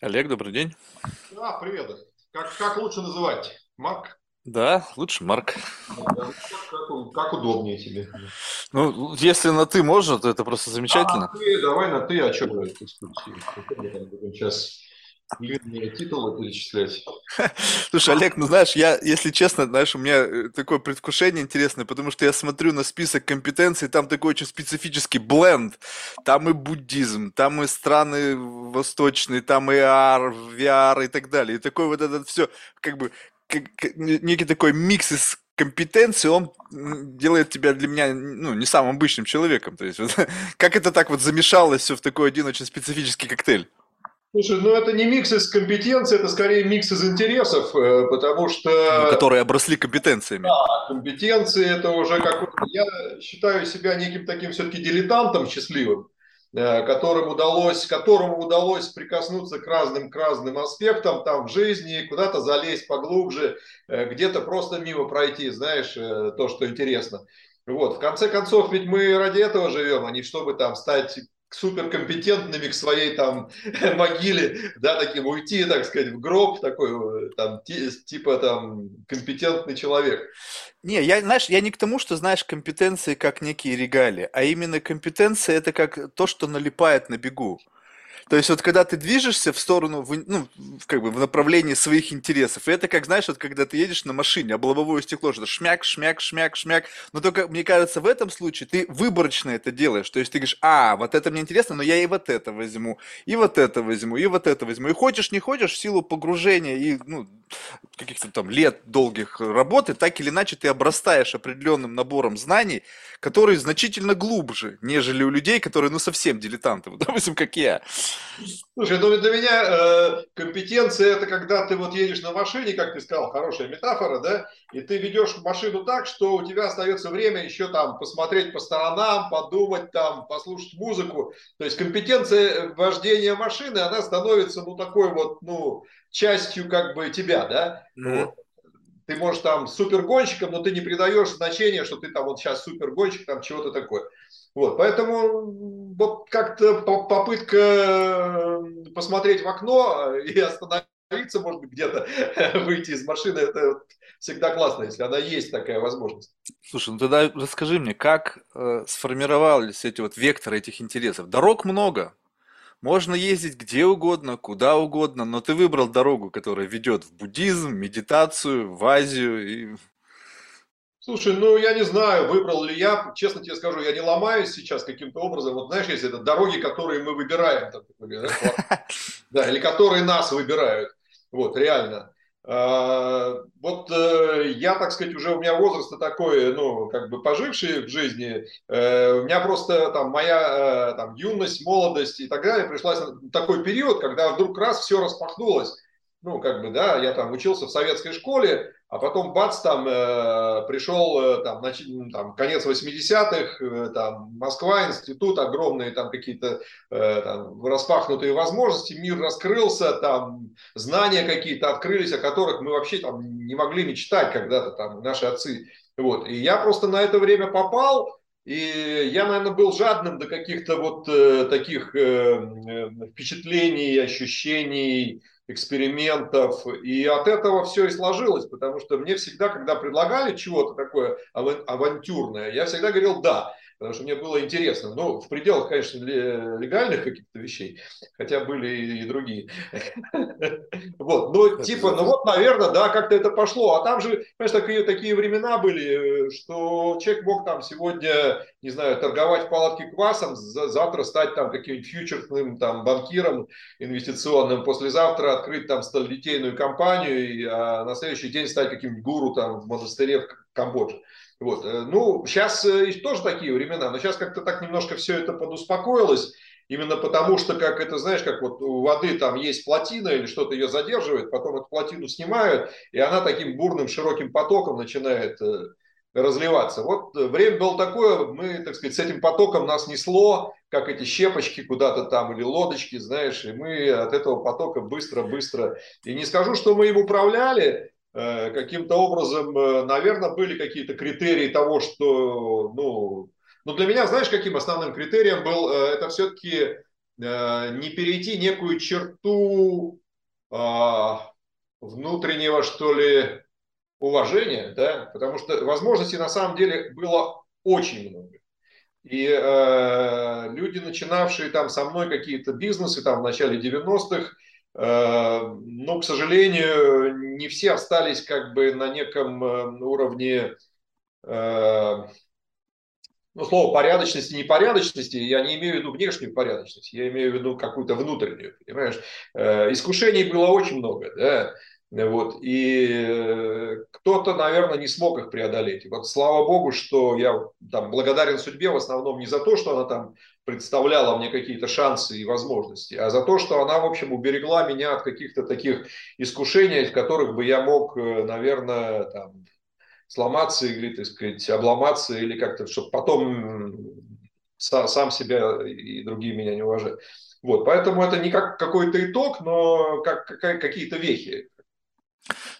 Олег, добрый день. А, привет. Как, как лучше называть? Марк? Да, лучше Марк. Да, Как, как- удобнее тебе. Ну, если на ты можно, то это просто А, замечательно. ты, давай на ты, а что вы сейчас длинные титулы перечислять? Слушай, Олег, ну знаешь, я, если честно, знаешь, у меня э, такое предвкушение интересное, потому что я смотрю на список компетенций, там такой очень специфический бленд. Там и буддизм, там и страны восточные, там и AR, VR и так далее. И такой вот этот все, как бы, как- как не- некий такой микс из компетенций, он делает тебя для меня, ну, не самым обычным человеком. То есть, вот, как это так вот замешалось все в такой один очень специфический коктейль? Слушай, ну это не микс из компетенций, это скорее микс из интересов, э, потому Ну, что которые обросли компетенциями. компетенции это уже какой-то... Я считаю себя неким таким все-таки дилетантом счастливым, э, которым удалось, которому удалось прикоснуться к разным, к разным аспектам там в жизни, куда-то залезть поглубже, э, где-то просто мимо пройти, знаешь, то, что интересно. Вот, в конце концов, ведь мы ради этого живем, а не чтобы там стать суперкомпетентными к своей там могиле, да, таким уйти, так сказать, в гроб, такой э, там ти- типа там компетентный человек. Не, я, знаешь, я не к тому, что знаешь компетенции как некие регалии, а именно компетенция это как то, что налипает на бегу. То есть вот когда ты движешься в сторону, в, ну, как бы в направлении своих интересов, это как, знаешь, вот когда ты едешь на машине, а лобовое стекло, что шмяк, шмяк, шмяк, шмяк, но только, мне кажется, в этом случае ты выборочно это делаешь, то есть ты говоришь, а, вот это мне интересно, но я и вот это возьму, и вот это возьму, и вот это возьму, и хочешь, не хочешь, в силу погружения и, ну, каких-то там лет долгих работы, так или иначе ты обрастаешь определенным набором знаний, который значительно глубже, нежели у людей, которые, ну, совсем дилетанты, вот, допустим, как я. Слушай, ну для меня э, компетенция это когда ты вот едешь на машине, как ты сказал, хорошая метафора, да, и ты ведешь машину так, что у тебя остается время еще там посмотреть по сторонам, подумать там, послушать музыку. То есть компетенция вождения машины, она становится ну такой вот, ну, частью как бы тебя, да. Вот. Ты можешь там супергонщиком, но ты не придаешь значения, что ты там вот сейчас супергонщик, там чего-то такое. Вот, поэтому вот как-то по- попытка э, посмотреть в окно и остановиться, может быть, где-то выйти из машины, это всегда классно, если она есть такая возможность. Слушай, ну тогда расскажи мне, как э, сформировались эти вот векторы этих интересов? Дорог много, можно ездить где угодно, куда угодно, но ты выбрал дорогу, которая ведет в буддизм, медитацию, в Азию. И... Слушай, ну я не знаю, выбрал ли я, честно тебе скажу, я не ломаюсь сейчас каким-то образом. Вот знаешь, есть это дороги, которые мы выбираем, там. Да, или которые нас выбирают. Вот, реально. А, Вот э, я, так сказать, уже у меня возраст такой, ну, как бы поживший в жизни. Э, У меня просто там моя э, там, юность, молодость и так далее пришлась на такой период, когда вдруг раз все распахнулось. Ну, как бы, да, я там учился в советской школе, а потом бац, там э, пришел э, там, нач- там, конец 80-х, э, там, Москва, институт, огромные там какие-то э, распахнутые возможности, мир раскрылся, там знания какие-то открылись, о которых мы вообще там не могли мечтать когда-то, там, наши отцы. Вот. И я просто на это время попал, и я, наверное, был жадным до каких-то вот э, таких э, э, впечатлений, ощущений, экспериментов. И от этого все и сложилось, потому что мне всегда, когда предлагали чего-то такое аван- авантюрное, я всегда говорил «да», потому что мне было интересно. Ну, в пределах, конечно, ле- легальных каких-то вещей, хотя были и, другие. Вот, ну, типа, ну вот, наверное, да, как-то это пошло. А там же, понимаешь, такие, такие времена были, э, что человек мог там сегодня, не знаю, торговать в палатке квасом, за- завтра стать там каким-нибудь фьючерсным там банкиром инвестиционным, послезавтра открыть там сталелитейную компанию, и, а на следующий день стать каким-нибудь гуру там в монастыре в Камбодже. Вот. э, Ну, сейчас тоже такие времена, но сейчас как-то так немножко все это подуспокоилось, именно потому что, как это, знаешь, как вот у воды там есть плотина или что-то ее задерживает, потом эту плотину снимают, и она таким бурным широким потоком начинает э, разливаться. Вот э, время было такое, мы, так сказать, с этим потоком нас несло, как эти щепочки куда-то там или лодочки, знаешь, и мы от этого потока быстро-быстро, и не скажу, что мы им управляли, э, каким-то образом, э, наверное, были какие-то критерии того, что, ну, ну, для меня, знаешь, каким основным критерием был, э, это все-таки не перейти некую черту а, внутреннего, что ли, уважения, да, потому что возможностей на самом деле было очень много. И э, люди, начинавшие там со мной какие-то бизнесы там в начале 90-х, э, ну, к сожалению, не все остались как бы на неком э, уровне э, ну, слово порядочности, непорядочности, я не имею в виду внешнюю порядочность, я имею в виду какую-то внутреннюю, понимаешь? Искушений было очень много, да, вот, и э, кто-то, наверное, не смог их преодолеть. Вот слава богу, что я там благодарен судьбе в основном не за то, что она там представляла мне какие-то шансы и возможности, а за то, что она, в общем, уберегла меня от каких-то таких искушений, в которых бы я мог, э, наверное, там, сломаться или, так сказать, обломаться, или как-то, чтобы потом сам себя и другие меня не уважают. Вот, поэтому это не как какой-то итог, но как какие-то вехи.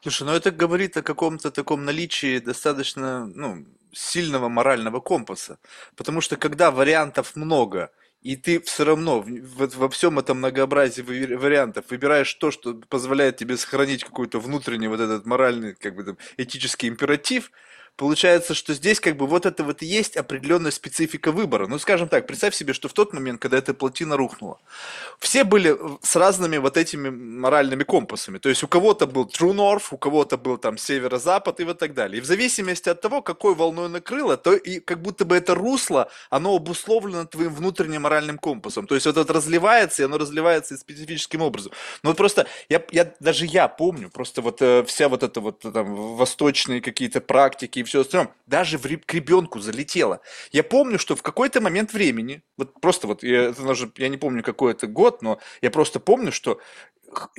Слушай, ну это говорит о каком-то таком наличии достаточно ну, сильного морального компаса. Потому что когда вариантов много, и ты все равно в, во всем этом многообразии вариантов выбираешь то, что позволяет тебе сохранить какой-то внутренний вот этот моральный, как бы там, этический императив, Получается, что здесь как бы вот это вот и есть определенная специфика выбора. Ну, скажем так, представь себе, что в тот момент, когда эта плотина рухнула, все были с разными вот этими моральными компасами. То есть у кого-то был True North, у кого-то был там северо-запад и вот так далее. И в зависимости от того, какой волной накрыло, то и как будто бы это русло, оно обусловлено твоим внутренним моральным компасом. То есть вот это разливается, и оно разливается специфическим образом. Но вот просто, я, я, даже я помню, просто вот э, вся вот эта вот там восточные какие-то практики все остальное, даже в, к ребенку залетело. Я помню, что в какой-то момент времени, вот просто вот, я, это даже, я не помню какой это год, но я просто помню, что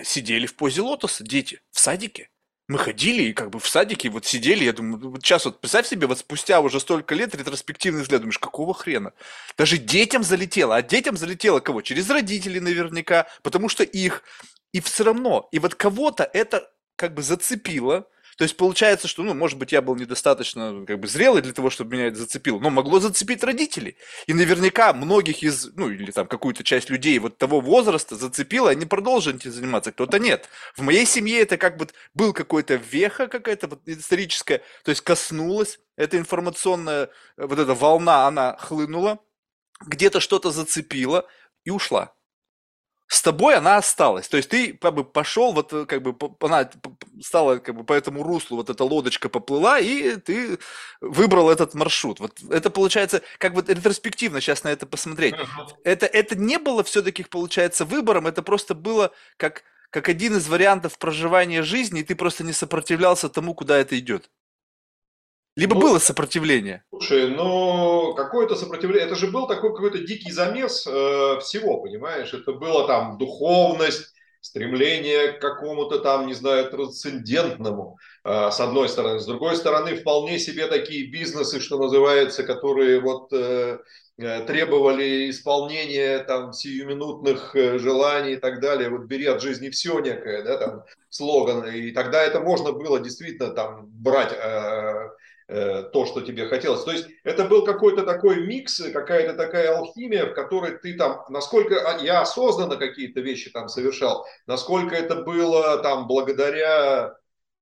сидели в позе лотоса дети в садике. Мы ходили и как бы в садике вот сидели, я думаю, вот сейчас вот представь себе, вот спустя уже столько лет ретроспективный взгляд, думаешь, какого хрена? Даже детям залетело, а детям залетело кого? Через родителей наверняка, потому что их, и все равно, и вот кого-то это как бы зацепило, то есть получается, что, ну, может быть, я был недостаточно как бы зрелый для того, чтобы меня это зацепило, но могло зацепить родителей. И наверняка многих из, ну, или там какую-то часть людей вот того возраста зацепило, они продолжили этим заниматься, кто-то нет. В моей семье это как бы был какой-то веха какая-то вот историческая, то есть коснулась, эта информационная вот эта волна, она хлынула, где-то что-то зацепило и ушла с тобой она осталась. То есть ты как бы пошел, вот э, как бы она стала как бы по этому руслу, вот эта лодочка поплыла, и ты выбрал этот маршрут. Вот это получается, как бы ретроспективно сейчас на это посмотреть. Это, это не было все-таки, получается, выбором, это просто было как, как один из вариантов проживания жизни, и ты просто не сопротивлялся тому, куда это идет. Либо ну, было сопротивление? Слушай, ну какое-то сопротивление, это же был такой какой-то дикий замес э, всего, понимаешь? Это было там духовность, стремление к какому-то там, не знаю, трансцендентному, э, с одной стороны. С другой стороны, вполне себе такие бизнесы, что называется, которые вот э, э требовали исполнения там сиюминутных э, желаний и так далее. Вот бери от жизни все некое, да, там слоган. И тогда это можно было действительно там брать Э, то, что тебе хотелось. То есть это был какой-то такой микс, какая-то такая алхимия, в которой ты там, насколько я осознанно какие-то вещи там совершал, насколько это было там благодаря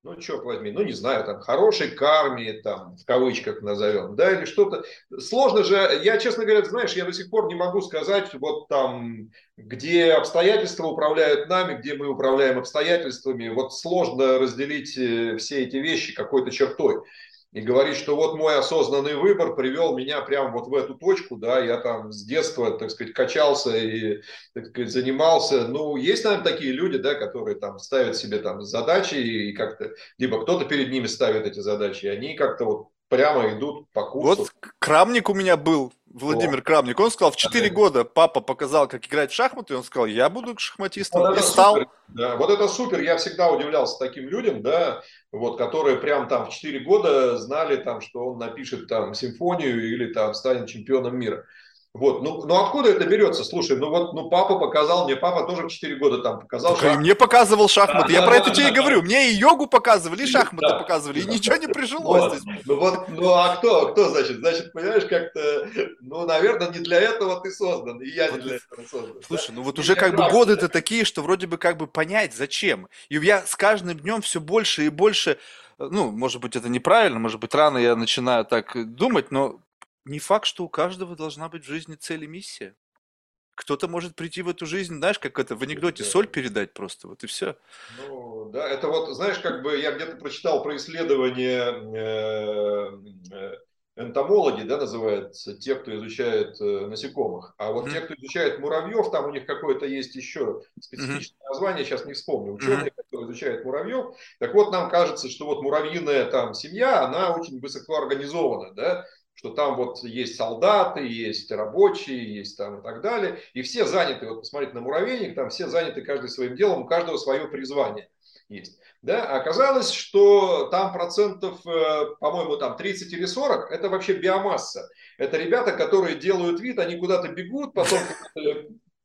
ну, черт возьми, ну, не знаю, там, хорошей карме, там, в кавычках назовем, да, или что-то. Сложно же, я, честно говоря, знаешь, я до сих пор не могу сказать, вот там, где обстоятельства управляют нами, где мы управляем обстоятельствами, вот сложно разделить э, все эти вещи какой-то чертой и говорить, что вот мой осознанный выбор привел меня прямо вот в эту точку, да, я там с детства, так сказать, качался и, так сказать, занимался. Ну, есть, наверное, такие люди, да, которые там ставят себе там задачи и как-то, либо кто-то перед ними ставит эти задачи, и они как-то вот прямо идут по курсу. Вот Крамник у меня был, Владимир О. Крамник. Он сказал, в 4 года папа показал, как играть в шахматы, и он сказал, я буду шахматистом. Вот и стал. Супер. Да, вот это супер. Я всегда удивлялся таким людям, да, вот, которые прям там в 4 года знали, там, что он напишет там симфонию или там станет чемпионом мира. Вот, ну, ну откуда это берется? Слушай, ну вот, ну папа показал, мне папа тоже в 4 года там показал Только шахматы. мне показывал шахматы, я про это тебе и говорю, мне и йогу показывали, и шахматы показывали, и ничего не прижилось. Ну вот, ну а кто, кто значит? Значит, понимаешь, как-то, ну, наверное, не для этого ты создан, и я не для этого создан. Слушай, ну вот уже как бы годы-то такие, что вроде бы как бы понять, зачем. И я с каждым днем все больше и больше ну, может быть, это неправильно, может быть, рано я начинаю так думать, но не факт, что у каждого должна быть в жизни цель и миссия. Кто-то может прийти в эту жизнь, знаешь, как это в анекдоте, соль передать просто, вот и все. Ну, да, это вот, знаешь, как бы я где-то прочитал про исследование э, э, энтомологи, да, называются, те, кто изучает э, насекомых. А вот mm-hmm. те, кто изучает муравьев, там у них какое-то есть еще специфичное mm-hmm. название, сейчас не вспомню. Ученые, mm-hmm. которые изучают муравьев. Так вот, нам кажется, что вот муравьиная там семья, она очень высоко организована, да, что там вот есть солдаты, есть рабочие, есть там и так далее, и все заняты, вот посмотрите на муравейник, там все заняты каждый своим делом, у каждого свое призвание есть. Да? А оказалось, что там процентов, э, по-моему, там 30 или 40, это вообще биомасса. Это ребята, которые делают вид, они куда-то бегут, потом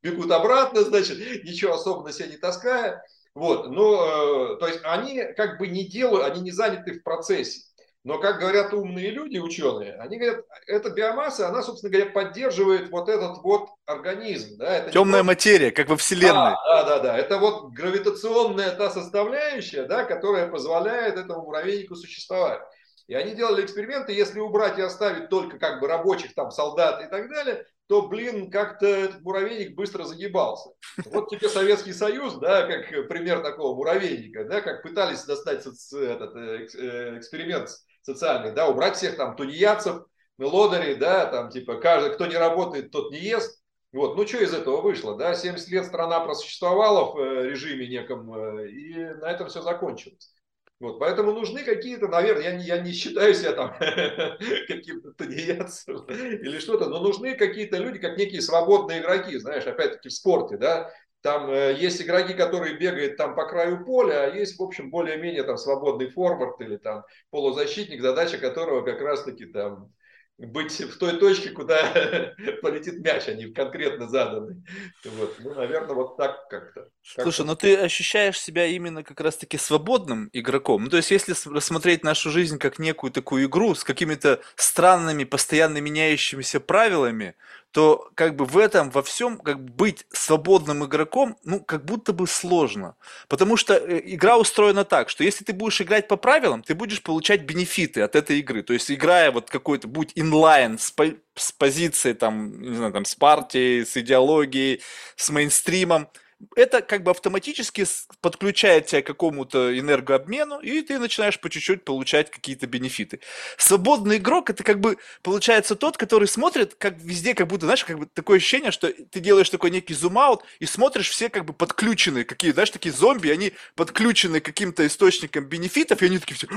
бегут обратно, значит, ничего особо на себя не таская. Вот, но, э, то есть они как бы не делают, они не заняты в процессе. Но, как говорят умные люди, ученые, они говорят, эта биомасса, она, собственно говоря, поддерживает вот этот вот организм. Да? Это Темная просто... материя, как во Вселенной. Да, да, да, да. Это вот гравитационная та составляющая, да, которая позволяет этому муравейнику существовать. И они делали эксперименты, если убрать и оставить только как бы рабочих, там, солдат и так далее, то, блин, как-то этот муравейник быстро загибался. Вот тебе Советский Союз, да, как пример такого муравейника, да, как пытались достать этот э, э, эксперимент социальный, да, убрать всех там тунеядцев, лодырей, да, там типа каждый, кто не работает, тот не ест. Вот, ну что из этого вышло, да, 70 лет страна просуществовала в э, режиме неком, э, и на этом все закончилось. Вот, поэтому нужны какие-то, наверное, я не, я не считаю себя там каким-то тунеядцем или что-то, но нужны какие-то люди, как некие свободные игроки, знаешь, опять-таки в спорте, да, там э, есть игроки, которые бегают там по краю поля, а есть, в общем, более-менее там свободный форвард или там полузащитник, задача которого как раз-таки там быть в той точке, куда полетит мяч, а не конкретно заданный. Вот. Ну, наверное, вот так как-то. Слушай, ну ты ощущаешь себя именно как раз-таки свободным игроком. Ну, то есть, если рассмотреть нашу жизнь как некую такую игру с какими-то странными, постоянно меняющимися правилами, то как бы в этом, во всем, как бы быть свободным игроком, ну, как будто бы сложно. Потому что э, игра устроена так, что если ты будешь играть по правилам, ты будешь получать бенефиты от этой игры. То есть, играя вот какой-то, будь инлайн с, по, с позицией, там, не знаю, там, с партией, с идеологией, с мейнстримом, это как бы автоматически подключает тебя к какому-то энергообмену, и ты начинаешь по чуть-чуть получать какие-то бенефиты. Свободный игрок это как бы получается тот, который смотрит как везде, как будто, знаешь, как бы такое ощущение, что ты делаешь такой некий зум-аут и смотришь все как бы подключены, какие, знаешь, такие зомби, они подключены к каким-то источникам бенефитов, и они такие все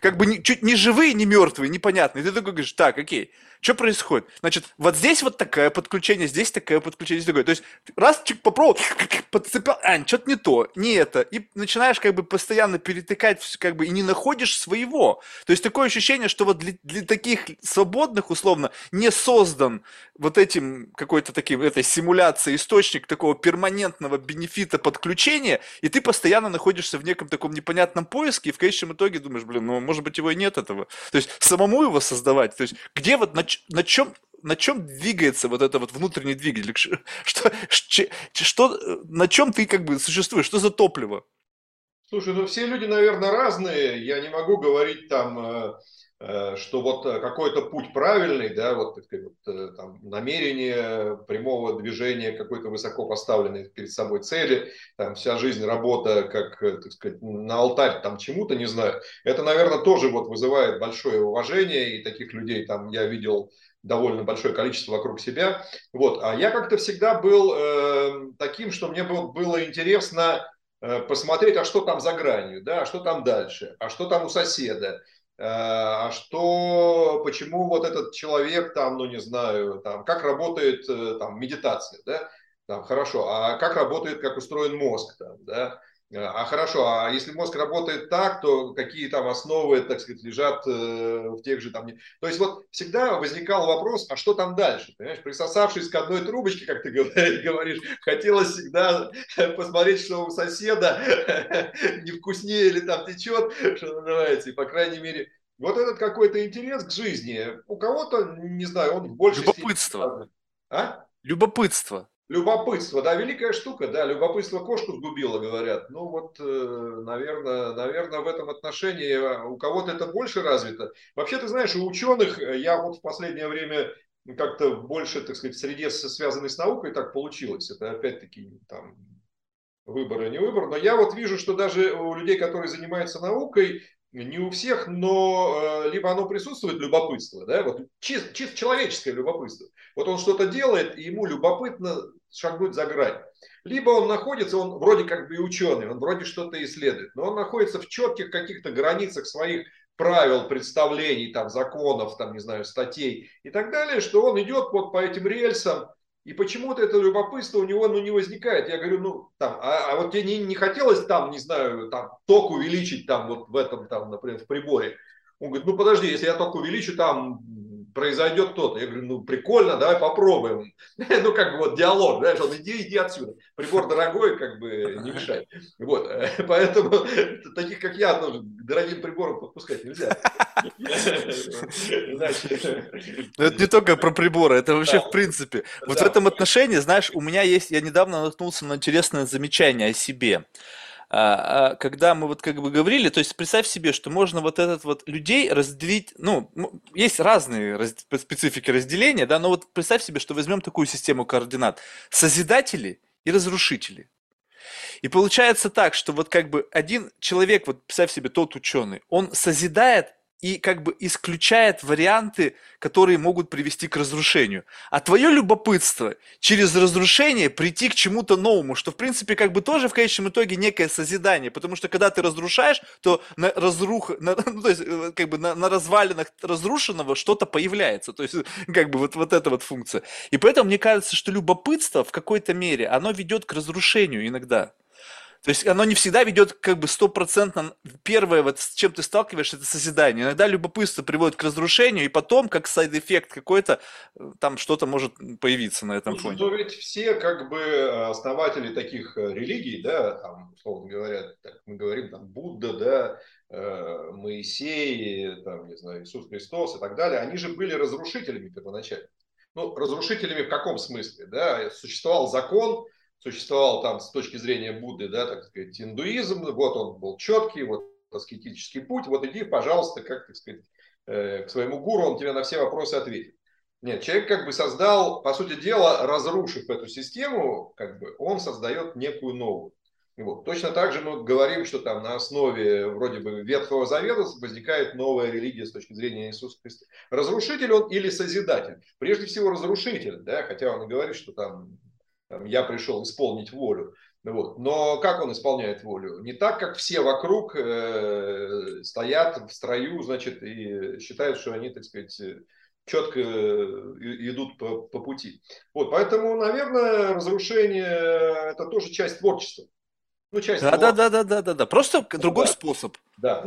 как бы чуть не живые, не мертвые, непонятно. И ты такой говоришь, так, окей, что происходит? Значит, вот здесь вот такое подключение, здесь такое подключение, здесь такое. То есть раз чик попробовал, подцепил, а, что-то не то, не это. И начинаешь как бы постоянно перетыкать, как бы, и не находишь своего. То есть такое ощущение, что вот для, для таких свободных, условно, не создан вот этим какой-то таким, этой симуляцией источник такого перманентного бенефита подключения, и ты постоянно находишься в неком таком непонятном поиске, и в конечном итоге думаешь, блин, ну, может быть, его и нет этого. То есть самому его создавать, то есть где вот, на, на чем на чем двигается вот это вот внутренний двигатель? Что, что, что, на чем ты как бы существуешь? Что за топливо? Слушай, ну все люди, наверное, разные. Я не могу говорить там, э, э, что вот э, какой-то путь правильный, да, вот, так там, намерение прямого движения какой-то высоко поставленной перед собой цели, там вся жизнь, работа, как, так сказать, на алтарь там чему-то, не знаю. Это, наверное, тоже вот вызывает большое уважение, и таких людей там я видел довольно большое количество вокруг себя. Вот. А я как-то всегда был э, таким, что мне было, было интересно э, посмотреть, а что там за гранью, да, а что там дальше, а что там у соседа, э, а что, почему вот этот человек там, ну не знаю, там, как работает э, там медитация, да, там, хорошо, а как работает, как устроен мозг, там, да, А хорошо, а если мозг работает так, то какие там основы, так сказать, лежат э, в тех же там... То есть вот всегда возникал вопрос, а что там дальше? Понимаешь, присосавшись к одной трубочке, как ты говоришь, хотелось всегда посмотреть, что у соседа не вкуснее или там течет, что называется, и по крайней мере вот этот какой-то интерес к жизни. У кого-то, не знаю, он больше... Любопытство. А? Любопытство. Любопытство, да, великая штука, да, любопытство кошку сгубило, говорят. Ну вот, наверное, наверное, в этом отношении у кого-то это больше развито. Вообще, ты знаешь, у ученых, э, я вот в последнее время как-то больше, так сказать, в среде, связанной с наукой, так получилось. Это опять-таки там выбор и не выбор. Но я вот вижу, что даже у людей, которые занимаются наукой, не у всех, но э, либо оно присутствует, любопытство, да, вот чисто, чисто человеческое любопытство. Вот он что-то делает, и ему любопытно шагнуть за грань. Либо он находится, он вроде как бы ученый, он вроде что-то исследует, но он находится в четких каких-то границах своих правил, представлений, там, законов, там, не знаю, статей и так далее, что он идет вот по этим рельсам, и почему-то это любопытство у него ну, не возникает. Я говорю, ну, там, а, а вот тебе не, не хотелось там, не знаю, там, ток увеличить там вот в этом, там, например, в приборе? Он говорит, ну, подожди, если я ток увеличу, там произойдет то-то. Я говорю, ну, прикольно, давай попробуем. ну, как бы вот диалог, знаешь, он иди, иди отсюда. Прибор дорогой, как бы не мешай. Вот, поэтому таких, как я, ну, к дорогим приборам подпускать нельзя. Но это не только про приборы, это вообще в принципе. Вот в этом отношении, знаешь, у меня есть, я недавно наткнулся на интересное замечание о себе. А, а, когда мы вот как бы говорили, то есть представь себе, что можно вот этот вот людей разделить, ну, есть разные раз, специфики разделения, да, но вот представь себе, что возьмем такую систему координат. Созидатели и разрушители. И получается так, что вот как бы один человек, вот представь себе тот ученый, он созидает и как бы исключает варианты, которые могут привести к разрушению. А твое любопытство через разрушение прийти к чему-то новому, что в принципе как бы тоже в конечном итоге некое созидание, потому что когда ты разрушаешь, то на разрух, на, ну, то есть э, как бы на, на развалинах разрушенного что-то появляется, то есть как бы вот, вот эта вот функция. И поэтому мне кажется, что любопытство в какой-то мере, оно ведет к разрушению иногда. То есть оно не всегда ведет как бы стопроцентно. Первое, вот с чем ты сталкиваешься, это созидание. Иногда любопытство приводит к разрушению, и потом, как side-эффект какой-то, э, там что-то может появиться на этом фоне. Но ведь все как бы основатели таких э, религий, да, там, условно говоря, так мы говорим, там, Будда, да, э, Моисей, там, не знаю, Иисус Христос и так далее, они же были разрушителями первоначально. Ну, разрушителями в каком смысле? Да? Существовал закон, существовал там с точки зрения Будды, да, так сказать, индуизм, вот он был четкий, вот аскетический путь, вот иди, пожалуйста, как, так сказать, э, к своему гуру, он тебе на все вопросы ответит. Нет, человек как бы создал, по сути дела, разрушив эту систему, как бы он создает некую новую. Вот. Точно так же мы говорим, что там на основе вроде бы Ветхого Завета возникает новая религия с точки зрения Иисуса Христа. Разрушитель он или созидатель? Прежде всего разрушитель, да, хотя он и говорит, что там там, я пришел исполнить волю. Вот. Но как он исполняет волю? Не так, как все вокруг э, стоят в строю, значит, и считают, что они, так сказать, четко э, идут по, по пути. Вот, поэтому, наверное, разрушение – это тоже часть творчества. Ну, часть да, да, да, да, да, да, да. Просто ну, другой да. способ. Да.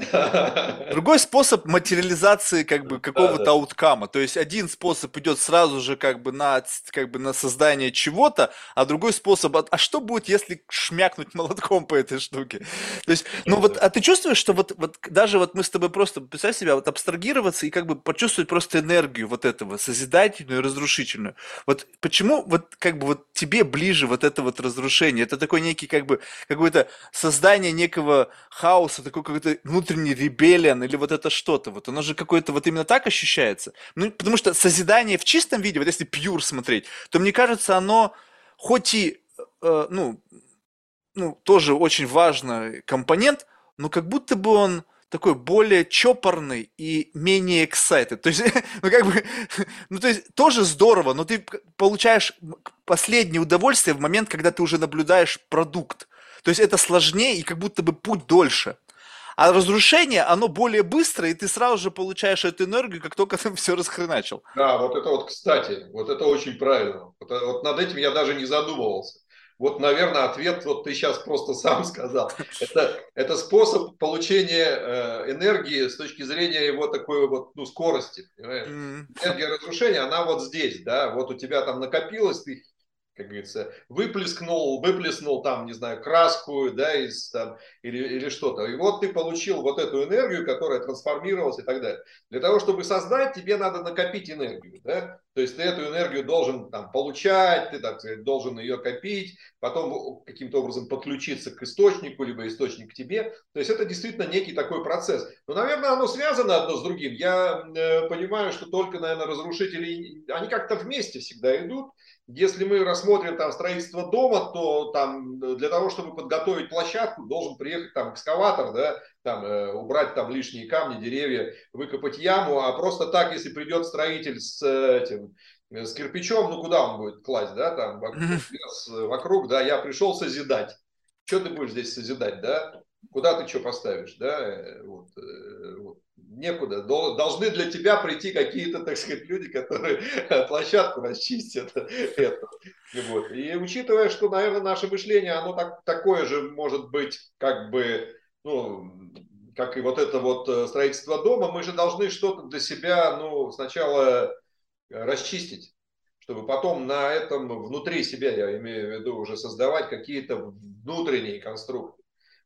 Другой способ материализации как бы какого-то да, да. ауткама. То есть один способ идет сразу же как бы на как бы на создание чего-то, а другой способ, а, а что будет, если шмякнуть молотком по этой штуке? То есть, ну вот, а ты чувствуешь, что вот, вот даже вот мы с тобой просто, представь себя, вот абстрагироваться и как бы почувствовать просто энергию вот этого, созидательную и разрушительную. Вот почему вот как бы вот тебе ближе вот это вот разрушение? Это такой некий как бы какой-то создание некого хаоса, такой какой-то внутренний ребелиан или вот это что-то. Вот оно же какое-то вот именно так ощущается. Ну, потому что созидание в чистом виде, вот если пьюр смотреть, то мне кажется, оно хоть и, э, ну, ну, тоже очень важный компонент, но как будто бы он такой более чопорный и менее excited. То есть, ну как бы, ну то есть тоже здорово, но ты получаешь последнее удовольствие в момент, когда ты уже наблюдаешь продукт. То есть это сложнее и как будто бы путь дольше. А разрушение, оно более быстрое, и ты сразу же получаешь эту энергию, как только ты все расхреначил. Да, вот это вот, кстати, вот это очень правильно. Вот, вот над этим я даже не задумывался. Вот, наверное, ответ вот ты сейчас просто сам сказал. Это, это способ получения э, энергии с точки зрения его такой вот ну, скорости. Понимаешь? Энергия разрушения, она вот здесь, да, вот у тебя там накопилось, ты как говорится, выплеснул, выплеснул там, не знаю, краску, да, из, там, или, или что-то. И вот ты получил вот эту энергию, которая трансформировалась и так далее. Для того, чтобы создать, тебе надо накопить энергию, да. То есть ты эту энергию должен там получать, ты, так сказать, должен ее копить, потом каким-то образом подключиться к источнику, либо источник к тебе. То есть это действительно некий такой процесс. Но, наверное, оно связано одно с другим. Я э, понимаю, что только, наверное, разрушители, они как-то вместе всегда идут. Если мы рассмотрим там строительство дома, то там для того, чтобы подготовить площадку, должен приехать там экскаватор, да, там э, убрать там лишние камни, деревья, выкопать яму, а просто так, если придет строитель с этим с кирпичом, ну куда он будет класть, да, там вокруг, вокруг да, я пришел созидать. Что ты будешь здесь созидать, да? Куда ты что поставишь, да? Э, вот, э, вот некуда. Должны для тебя прийти какие-то, так сказать, люди, которые площадку расчистят. Это. Вот. и учитывая, что, наверное, наше мышление, оно так, такое же может быть, как бы, ну, как и вот это вот э, строительство дома, мы же должны что-то для себя, ну, сначала расчистить, чтобы потом на этом внутри себя, я имею в виду, уже создавать какие-то внутренние конструкты.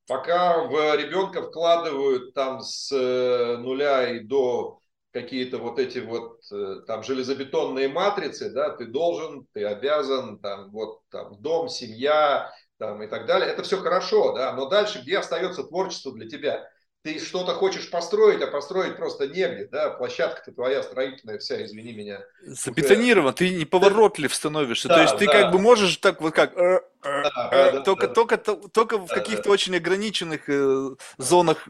Пока в ребенка вкладывают там с э, нуля и до какие-то вот эти вот э, там железобетонные матрицы, да, ты должен, ты обязан, там вот там дом, семья, там и так далее. Это все хорошо, да, но дальше где остается творчество для тебя? Ты что-то хочешь построить, а построить просто негде, да, площадка-то твоя строительная вся, извини меня. Забетонирован, ты неповоротлив становишься, да, то есть ты да. как бы можешь так вот как, э, э, да, э, да, только, да, только, только в каких-то очень ограниченных зонах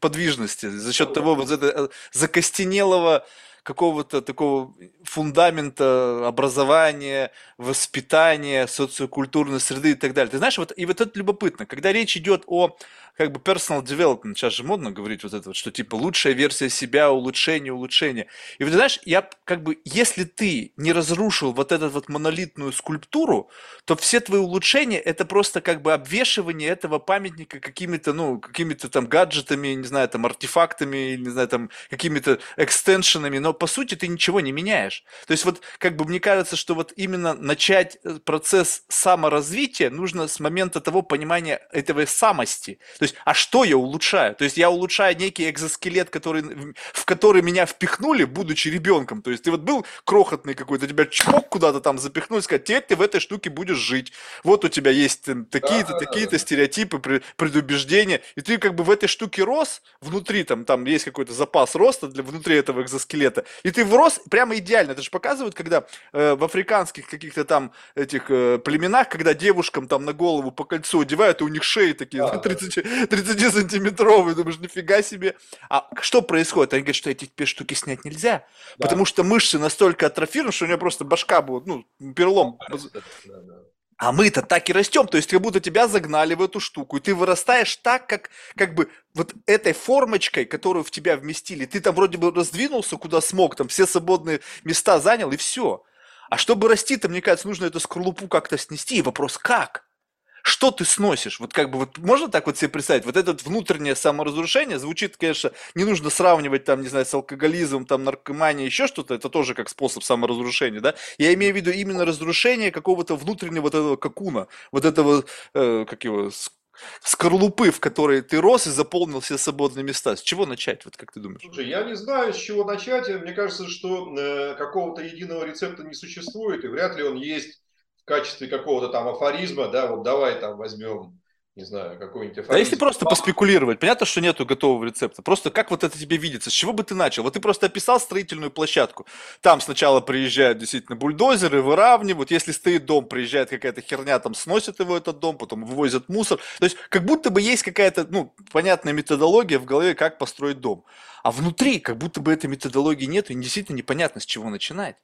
подвижности, за счет того вот этого закостенелого какого-то такого фундамента образования, воспитания, социокультурной среды и так далее. Ты знаешь, вот, и вот это любопытно, когда речь идет о как бы personal development, сейчас же модно говорить вот это вот, что типа лучшая версия себя, улучшение, улучшение. И вот знаешь, я как бы, если ты не разрушил вот эту вот монолитную скульптуру, то все твои улучшения это просто как бы обвешивание этого памятника какими-то, ну, какими-то там гаджетами, не знаю, там артефактами, не знаю, там какими-то экстеншенами, но по сути ты ничего не меняешь. То есть вот как бы мне кажется, что вот именно начать э, процесс саморазвития нужно с момента того понимания этого самости. То есть, а что я улучшаю? То есть я улучшаю некий экзоскелет, который, в который меня впихнули, будучи ребенком. То есть ты вот был крохотный какой-то, тебя чпок куда-то там запихнули, сказать, теперь ты в этой штуке будешь жить. Вот у тебя есть такие-то, да, такие-то да, стереотипы, предубеждения. И ты как бы в этой штуке рос, внутри там, там есть какой-то запас роста для внутри этого экзоскелета. И ты врос прямо идеально. Это же показывают, когда э, в африканских каких-то там этих э, племенах, когда девушкам там на голову по кольцу одевают, и у них шеи такие да, 30, 30-сантиметровый, думаешь, нифига себе. А что происходит? Они говорят, что эти штуки снять нельзя, да. потому что мышцы настолько атрофированы, что у него просто башка будет, ну, перелом. А мы-то так и растем, то есть как будто тебя загнали в эту штуку, и ты вырастаешь так, как, как бы вот этой формочкой, которую в тебя вместили, ты там вроде бы раздвинулся куда смог, там все свободные места занял, и все. А чтобы расти-то, мне кажется, нужно эту скорлупу как-то снести, и вопрос как? Что ты сносишь? Вот как бы вот можно так вот себе представить? Вот это внутреннее саморазрушение звучит, конечно, не нужно сравнивать там, не знаю, с алкоголизмом, там, наркоманией, еще что-то, это тоже как способ саморазрушения, да? Я имею в виду именно разрушение какого-то внутреннего вот этого какуна, вот этого, э, как его, скорлупы, в которой ты рос и заполнил все свободные места. С чего начать, вот как ты думаешь? Слушай, я не знаю, с чего начать. Мне кажется, что э, какого-то единого рецепта не существует, и вряд ли он есть качестве какого-то там афоризма, да, вот давай там возьмем, не знаю, какой-нибудь афоризм. Да если просто поспекулировать, понятно, что нету готового рецепта, просто как вот это тебе видится, с чего бы ты начал? Вот ты просто описал строительную площадку, там сначала приезжают действительно бульдозеры, выравнивают, если стоит дом, приезжает какая-то херня, там сносит его этот дом, потом вывозят мусор, то есть как будто бы есть какая-то, ну, понятная методология в голове, как построить дом. А внутри, как будто бы этой методологии нет, и действительно непонятно, с чего начинать.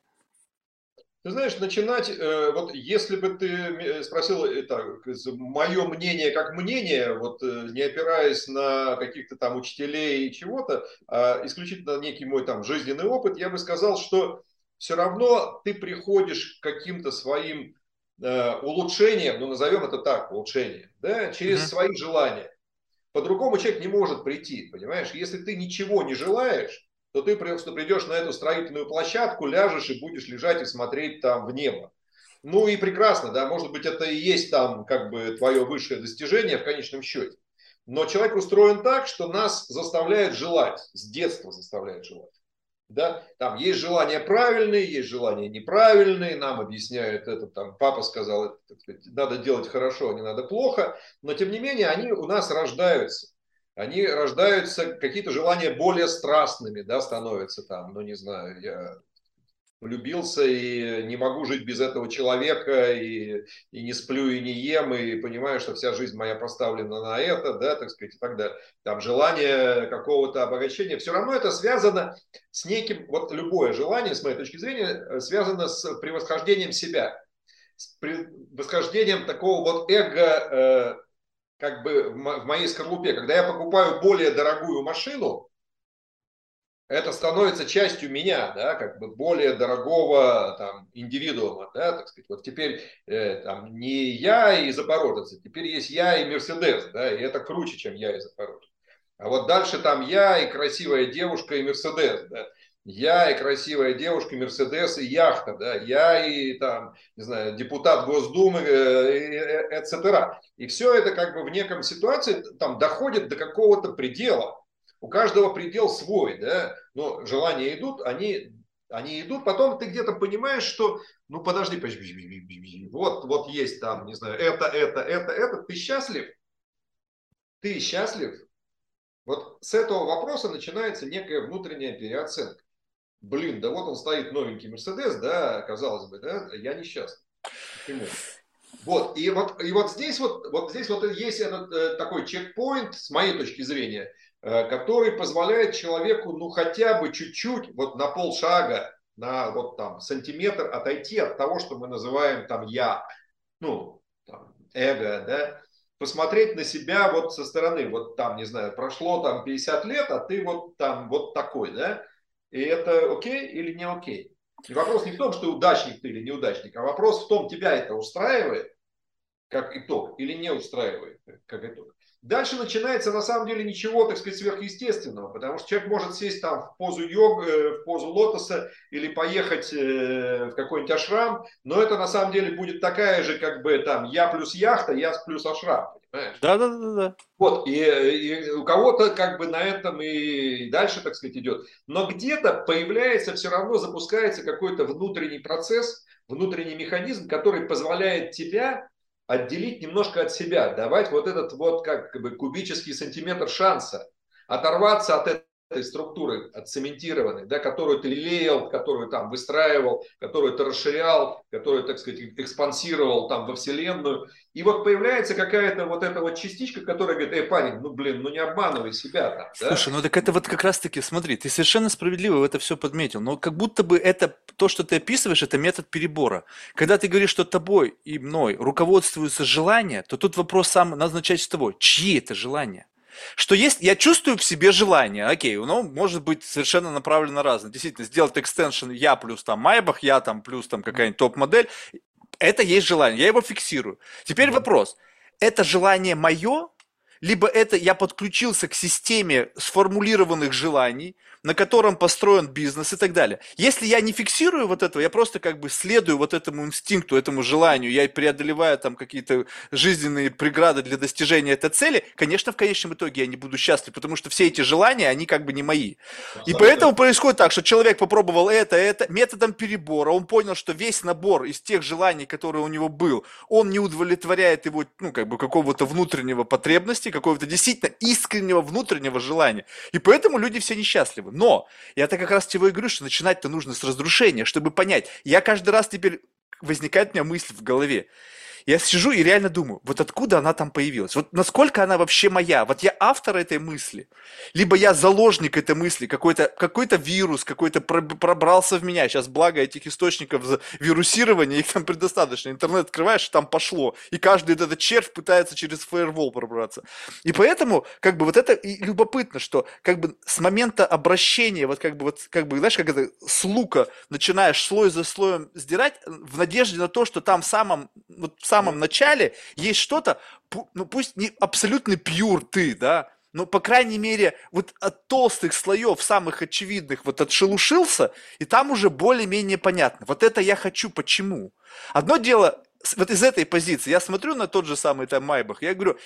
Ты знаешь, начинать, э, вот если бы ты спросил это, мое мнение как мнение, вот э, не опираясь на каких-то там учителей и чего-то, а исключительно некий мой там жизненный опыт, я бы сказал, что все равно ты приходишь к каким-то своим э, улучшение, ну назовем это так, улучшение, да, через mm-hmm. свои желания. По-другому человек не может прийти, понимаешь? Если ты ничего не желаешь, то ты просто придешь на эту строительную площадку, ляжешь и будешь лежать и смотреть там в небо. Ну и прекрасно, да, может быть, это и есть там как бы твое высшее достижение в конечном счете. Но человек устроен так, что нас заставляет желать, с детства заставляет желать. Да? Там есть желания правильные, есть желания неправильные, нам объясняют это, там папа сказал, надо делать хорошо, а не надо плохо, но тем не менее они у нас рождаются. Они рождаются, какие-то желания более страстными, да, становятся там, ну не знаю, я влюбился и не могу жить без этого человека, и, и не сплю, и не ем, и понимаю, что вся жизнь моя поставлена на это, да, так сказать, и так далее. Там желание какого-то обогащения, все равно это связано с неким, вот любое желание, с моей точки зрения, связано с превосхождением себя, с превосхождением такого вот эго, э, как бы в моей скорлупе. Когда я покупаю более дорогую машину, это становится частью меня, да, как бы более дорогого там, индивидуума, да, так сказать. Вот теперь э, там, не я и Запорожец, теперь есть я и Мерседес, да, и это круче, чем я и Запорожец. А вот дальше там я и красивая девушка и Мерседес, да. Я и красивая девушка, Мерседес и яхта, да, я и там, не знаю, депутат Госдумы, э, etc. И все это как бы в неком ситуации там доходит до какого-то предела. У каждого предел свой, да, но желания идут, они, они идут, потом ты где-то понимаешь, что, ну подожди, вот, вот есть там, не знаю, это, это, это, это, ты счастлив? Ты счастлив? Вот с этого вопроса начинается некая внутренняя переоценка. Блин, да вот он стоит новенький Мерседес, да, казалось бы, да, я несчастлив. Почему? Вот, и вот, и вот здесь вот, вот здесь вот есть этот э, такой чекпоинт, с моей точки зрения, Э, который позволяет человеку, ну, хотя бы чуть-чуть, вот на полшага, на вот там сантиметр отойти от того, что мы называем там я, ну, там, эго, да, посмотреть на себя вот со стороны, вот там, не знаю, прошло там 50 лет, а ты вот там вот такой, да, и это окей или не окей. И вопрос не в том, что удачник ты или неудачник, а вопрос в том, тебя это устраивает как итог или не устраивает как итог. Дальше начинается на самом деле ничего, так сказать, сверхъестественного, потому что человек может сесть там в позу йога, э, в позу лотоса или поехать э, в какой-нибудь ашрам, но это на самом деле будет такая же, как бы там я плюс яхта, я плюс ашрам, понимаешь? Да, да, да, да. Вот, и, и у кого-то как бы на этом и дальше, так сказать, идет. Но где-то появляется, все равно запускается какой-то внутренний процесс, внутренний механизм, который позволяет тебя отделить немножко от себя, давать вот этот вот как бы кубический сантиметр шанса, оторваться от этой структуры отцементированной, да, которую ты лелеял, которую там выстраивал, которую ты расширял, которую, так сказать, экспансировал там во Вселенную. И вот появляется какая-то вот эта вот частичка, которая говорит, эй, парень, ну блин, ну не обманывай себя там. Слушай, да? ну так это вот как раз-таки, смотри, ты совершенно справедливо это все подметил, но как будто бы это, то, что ты описываешь, это метод перебора. Когда ты говоришь, что тобой и мной руководствуются желания, то тут вопрос сам с тобой. Чьи это желания? Что есть, я чувствую в себе желание, окей, оно может быть совершенно направлено разное. Действительно, сделать экстеншн я плюс там Майбах, я там плюс там какая-нибудь топ-модель, это есть желание, я его фиксирую. Теперь вопрос, это желание мое, либо это я подключился к системе сформулированных желаний, на котором построен бизнес и так далее. Если я не фиксирую вот этого, я просто как бы следую вот этому инстинкту, этому желанию, я преодолеваю там какие-то жизненные преграды для достижения этой цели, конечно, в конечном итоге я не буду счастлив, потому что все эти желания, они как бы не мои. И поэтому происходит так, что человек попробовал это, это, методом перебора, он понял, что весь набор из тех желаний, которые у него был, он не удовлетворяет его, ну, как бы какого-то внутреннего потребности, какого-то действительно искреннего внутреннего желания. И поэтому люди все несчастливы. Но я-то как раз тебе и говорю, что начинать-то нужно с разрушения, чтобы понять. Я каждый раз теперь возникает у меня мысль в голове. Я сижу и реально думаю, вот откуда она там появилась? Вот насколько она вообще моя? Вот я автор этой мысли, либо я заложник этой мысли, какой-то какой вирус какой-то пробрался в меня. Сейчас благо этих источников вирусирования, их там предостаточно. Интернет открываешь, там пошло. И каждый этот червь пытается через фаервол пробраться. И поэтому, как бы вот это и любопытно, что как бы с момента обращения, вот как бы вот, как бы, знаешь, как это с лука начинаешь слой за слоем сдирать в надежде на то, что там в самом, вот в самом начале есть что-то, ну пусть не абсолютно пьюр ты, да, но, по крайней мере, вот от толстых слоев, самых очевидных, вот отшелушился, и там уже более-менее понятно. Вот это я хочу, почему? Одно дело, вот из этой позиции, я смотрю на тот же самый там Майбах, я говорю,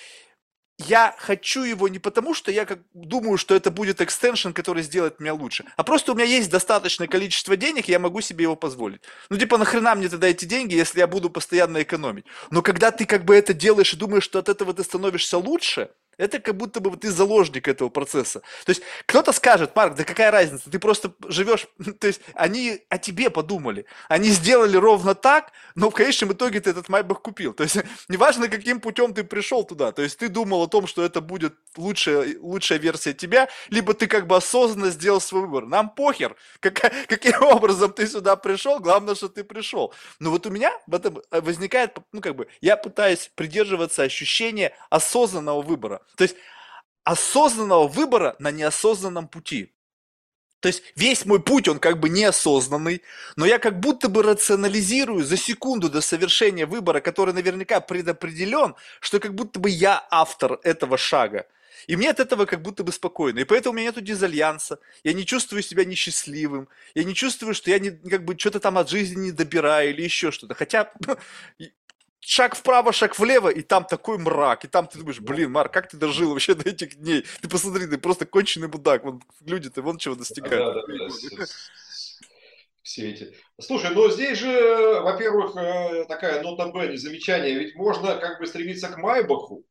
я хочу его не потому, что я как думаю, что это будет экстеншн, который сделает меня лучше, а просто у меня есть достаточное количество денег, и я могу себе его позволить. Ну, типа, нахрена мне тогда эти деньги, если я буду постоянно экономить? Но когда ты как бы это делаешь и думаешь, что от этого ты становишься лучше, это как будто бы ты заложник этого процесса. То есть кто-то скажет, Марк, да какая разница, ты просто живешь, то есть они о тебе подумали. Они сделали ровно так, но в конечном итоге ты этот Майбах купил. То есть неважно, каким путем ты пришел туда. То есть ты думал о том, что это будет лучшая, лучшая версия тебя, либо ты как бы осознанно сделал свой выбор. Нам похер, как, каким образом ты сюда пришел, главное, что ты пришел. Но вот у меня в этом возникает, ну как бы, я пытаюсь придерживаться ощущения осознанного выбора. То есть осознанного выбора на неосознанном пути. То есть весь мой путь, он как бы неосознанный, но я как будто бы рационализирую за секунду до совершения выбора, который наверняка предопределен, что как будто бы я автор этого шага. И мне от этого как будто бы спокойно. И поэтому у меня нету дизальянса. Я не чувствую себя несчастливым. Я не чувствую, что я не, как бы что-то там от жизни не добираю или еще что-то. Хотя шаг вправо, шаг влево, и там такой мрак, и там ты думаешь, блин, Марк, как ты дожил вообще до этих дней? Ты посмотри, ты просто конченый мудак, вон, люди-то вон чего достигают. Да, да, да, все эти. Слушай, ну здесь же, во-первых, э, такая нота Б, замечание, ведь можно как бы стремиться к Майбаху,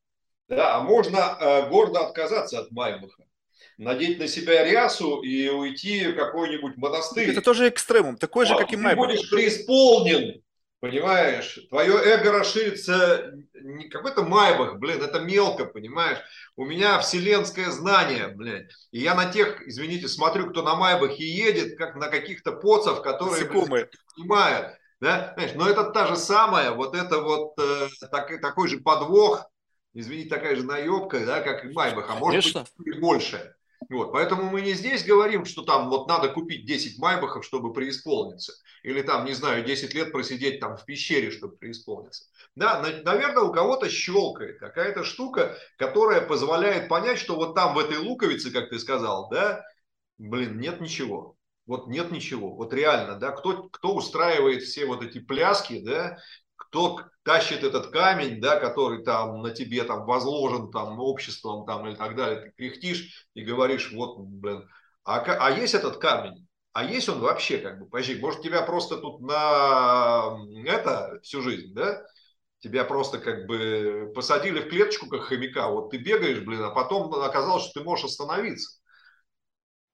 да, а можно э, гордо отказаться от Майбаха надеть на себя рясу и уйти в какой-нибудь монастырь. Это тоже экстремум, такой же, как и Майбах. Ты будешь преисполнен Понимаешь, твое эго расширится не какой-то майбах, блин, это мелко, понимаешь. У меня вселенское знание, блин. И я на тех, извините, смотрю, кто на майбахе едет, как на каких-то поцев, которые блин, понимают. Да? Знаешь, но это та же самая, вот это вот э, так, такой же подвох, извините, такая же наебка, да, как и майбах, а может Конечно. быть больше. Вот, поэтому мы не здесь говорим, что там вот надо купить 10 майбахов, чтобы преисполниться. Или там, не знаю, 10 лет просидеть там в пещере, чтобы преисполниться. Да, наверное, у кого-то щелкает какая-то штука, которая позволяет понять, что вот там в этой луковице, как ты сказал, да, блин, нет ничего. Вот нет ничего. Вот реально, да, кто, кто устраивает все вот эти пляски, да, кто тащит этот камень, да, который там на тебе там возложен там обществом там или так далее, ты кряхтишь и говоришь, вот, блин, а, а есть этот камень, а есть он вообще как бы, подожди, может тебя просто тут на это всю жизнь, да, тебя просто как бы посадили в клеточку как хомяка, вот ты бегаешь, блин, а потом оказалось, что ты можешь остановиться.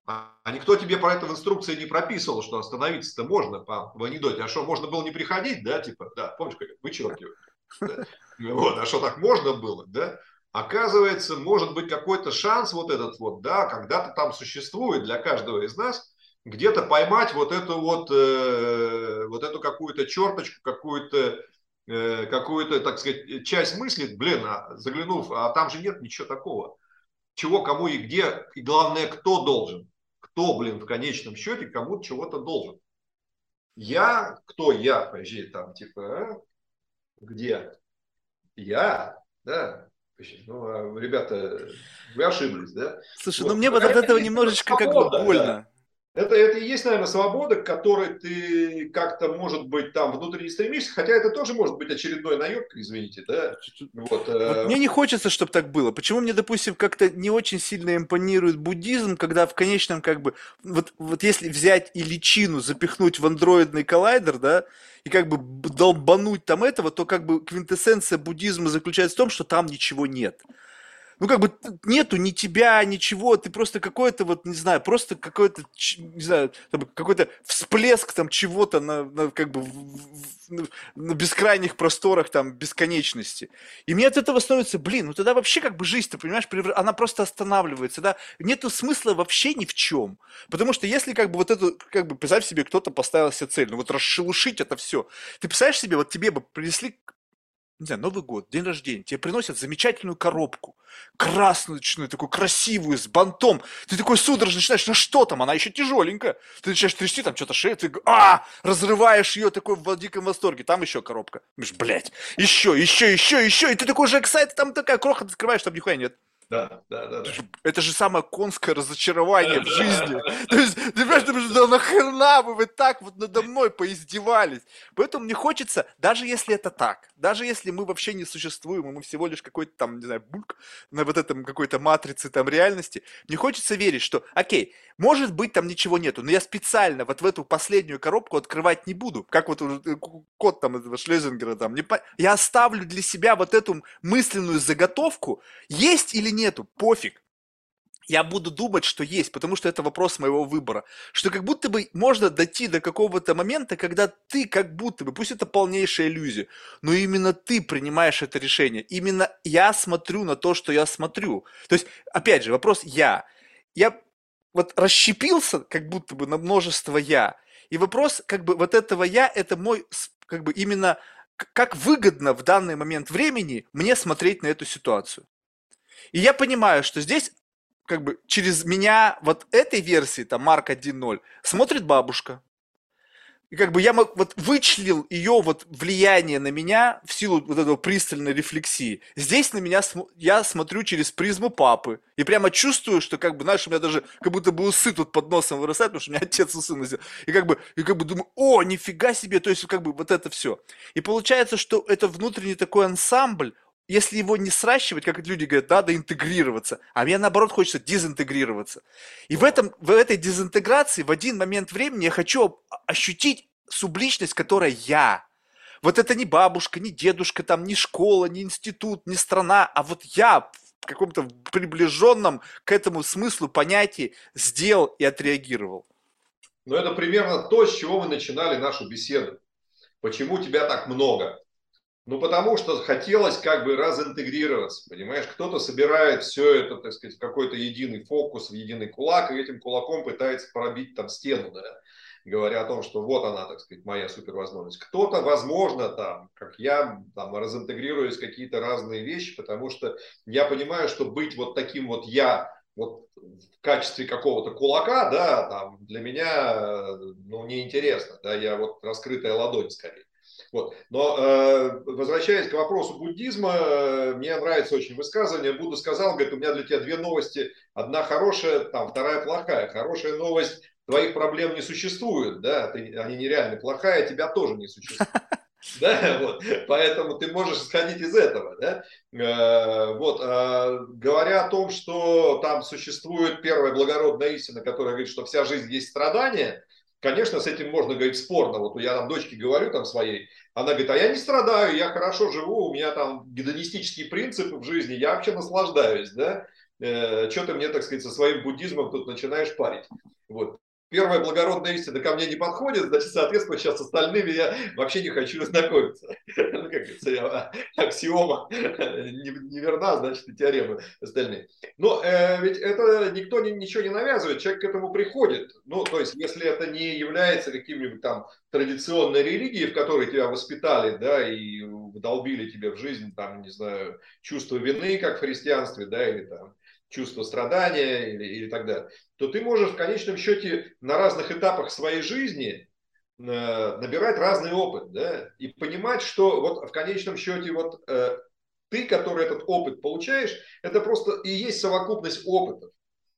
А, никто тебе про это в инструкции не прописывал, что остановиться-то можно по, в анекдоте. А что, можно было не приходить, да, типа, да, помнишь, как вычеркивают. Да? Вот, а что так можно было, да? Оказывается, может быть какой-то шанс вот этот вот, да, когда-то там существует для каждого из нас, где-то поймать вот эту вот, э, вот эту какую-то черточку, какую-то, э, какую-то, так сказать, часть мысли, блин, а, заглянув, а там же нет ничего такого. Чего, кому и где, и главное, кто должен кто, блин, в конечном счете кому-то чего-то должен. Я, кто я, подожди, там, типа, а? где? Я, да, ну, а, ребята, вы ошиблись, да? Слушай, вот. ну мне вот от этого немножечко как бы больно. Да. Это, это и есть, наверное, свобода, к которой ты как-то, может быть, там внутренне стремишься, хотя это тоже может быть очередной наебка, извините, да? Вот, э... мне не хочется, чтобы так было. Почему мне, допустим, как-то не очень сильно импонирует буддизм, когда в конечном, как бы, вот, вот если взять и личину запихнуть в андроидный коллайдер, да, и как бы долбануть там этого, то как бы квинтэссенция буддизма заключается в том, что там ничего нет. Ну, как бы нету ни тебя, ничего, ты просто какой-то вот, не знаю, просто какой-то, не знаю, какой-то всплеск там чего-то на, на как бы в, в, на бескрайних просторах там бесконечности. И мне от этого становится, блин, ну тогда вообще как бы жизнь, ты понимаешь, она просто останавливается, да, нету смысла вообще ни в чем. Потому что если как бы вот эту, как бы, представь себе, кто-то поставил себе цель, ну вот расшелушить это все. Ты представляешь себе, вот тебе бы принесли не знаю, Новый год, день рождения, тебе приносят замечательную коробку, красную, такую красивую, с бантом. Ты такой судорожно начинаешь, ну что там, она еще тяжеленькая. Ты начинаешь трясти, там что-то шея, ты а, разрываешь ее такой в диком восторге. Там еще коробка. Блядь, еще, еще, еще, еще. И ты такой уже эксайт, там такая кроха, ты открываешь, там нихуя нет. Да, да, да, да. Это же самое конское разочарование в жизни. То есть, ты понимаешь, ты думаешь, да нахрена вы, вы так вот надо мной поиздевались. Поэтому мне хочется, даже если это так, даже если мы вообще не существуем, и мы всего лишь какой-то там, не знаю, бульк на вот этом какой-то матрице там реальности, мне хочется верить, что, окей, может быть там ничего нету, но я специально вот в эту последнюю коробку открывать не буду, как вот э, код там этого Шлезингера там, не по... я оставлю для себя вот эту мысленную заготовку, есть или нету, пофиг. Я буду думать, что есть, потому что это вопрос моего выбора. Что как будто бы можно дойти до какого-то момента, когда ты как будто бы, пусть это полнейшая иллюзия, но именно ты принимаешь это решение. Именно я смотрю на то, что я смотрю. То есть, опять же, вопрос я. Я вот расщепился как будто бы на множество я. И вопрос как бы вот этого я, это мой как бы именно как выгодно в данный момент времени мне смотреть на эту ситуацию. И я понимаю, что здесь как бы через меня вот этой версии, там, Марк 1.0, смотрит бабушка. И как бы я вот вычислил ее вот влияние на меня в силу вот этого пристальной рефлексии. Здесь на меня я смотрю через призму папы. И прямо чувствую, что как бы, знаешь, у меня даже как будто бы усы тут под носом вырастают, потому что у меня отец усы носил. И как бы, и как бы думаю, о, нифига себе, то есть как бы вот это все. И получается, что это внутренний такой ансамбль, если его не сращивать, как люди говорят, надо интегрироваться, а мне наоборот хочется дезинтегрироваться. И в, этом, в этой дезинтеграции в один момент времени я хочу ощутить субличность, которая я. Вот это не бабушка, не дедушка, там, не школа, не институт, не страна, а вот я в каком-то приближенном к этому смыслу понятии сделал и отреагировал. Но это примерно то, с чего мы начинали нашу беседу. Почему тебя так много? Ну, потому что хотелось как бы разинтегрироваться, понимаешь? Кто-то собирает все это, так сказать, в какой-то единый фокус, в единый кулак, и этим кулаком пытается пробить там стену, да, говоря о том, что вот она, так сказать, моя супервозможность. Кто-то, возможно, там, как я, там, разинтегрируюсь какие-то разные вещи, потому что я понимаю, что быть вот таким вот я, вот в качестве какого-то кулака, да, там, для меня, ну, неинтересно, да, я вот раскрытая ладонь скорее. Вот. Но э, возвращаясь к вопросу буддизма, э, мне нравится очень высказывание. Будда сказал, говорит, у меня для тебя две новости. Одна хорошая, там, вторая плохая. Хорошая новость, твоих проблем не существует, да, ты, они нереально. Плохая, тебя тоже не существует. Да, вот, поэтому ты можешь исходить из этого, да, э, вот, э, говоря о том, что там существует первая благородная истина, которая говорит, что вся жизнь есть страдание, Конечно, с этим можно говорить спорно. Вот я там дочке говорю там своей, она говорит, а я не страдаю, я хорошо живу, у меня там гедонистические принципы в жизни, я вообще наслаждаюсь, да. Э, что ты мне, так сказать, со своим буддизмом тут начинаешь парить? Вот первая благородная истина ко мне не подходит, значит, соответственно, сейчас с остальными я вообще не хочу знакомиться. Ну, как говорится, аксиома не, не верна, значит, и теоремы остальные. Но э, ведь это никто не, ничего не навязывает, человек к этому приходит. Ну, то есть, если это не является каким-нибудь там традиционной религией, в которой тебя воспитали, да, и вдолбили тебе в жизнь, там, не знаю, чувство вины, как в христианстве, да, или там чувство страдания или, или так далее, то ты можешь в конечном счете на разных этапах своей жизни э, набирать разный опыт, да, и понимать, что вот в конечном счете вот э, ты, который этот опыт получаешь, это просто и есть совокупность опытов.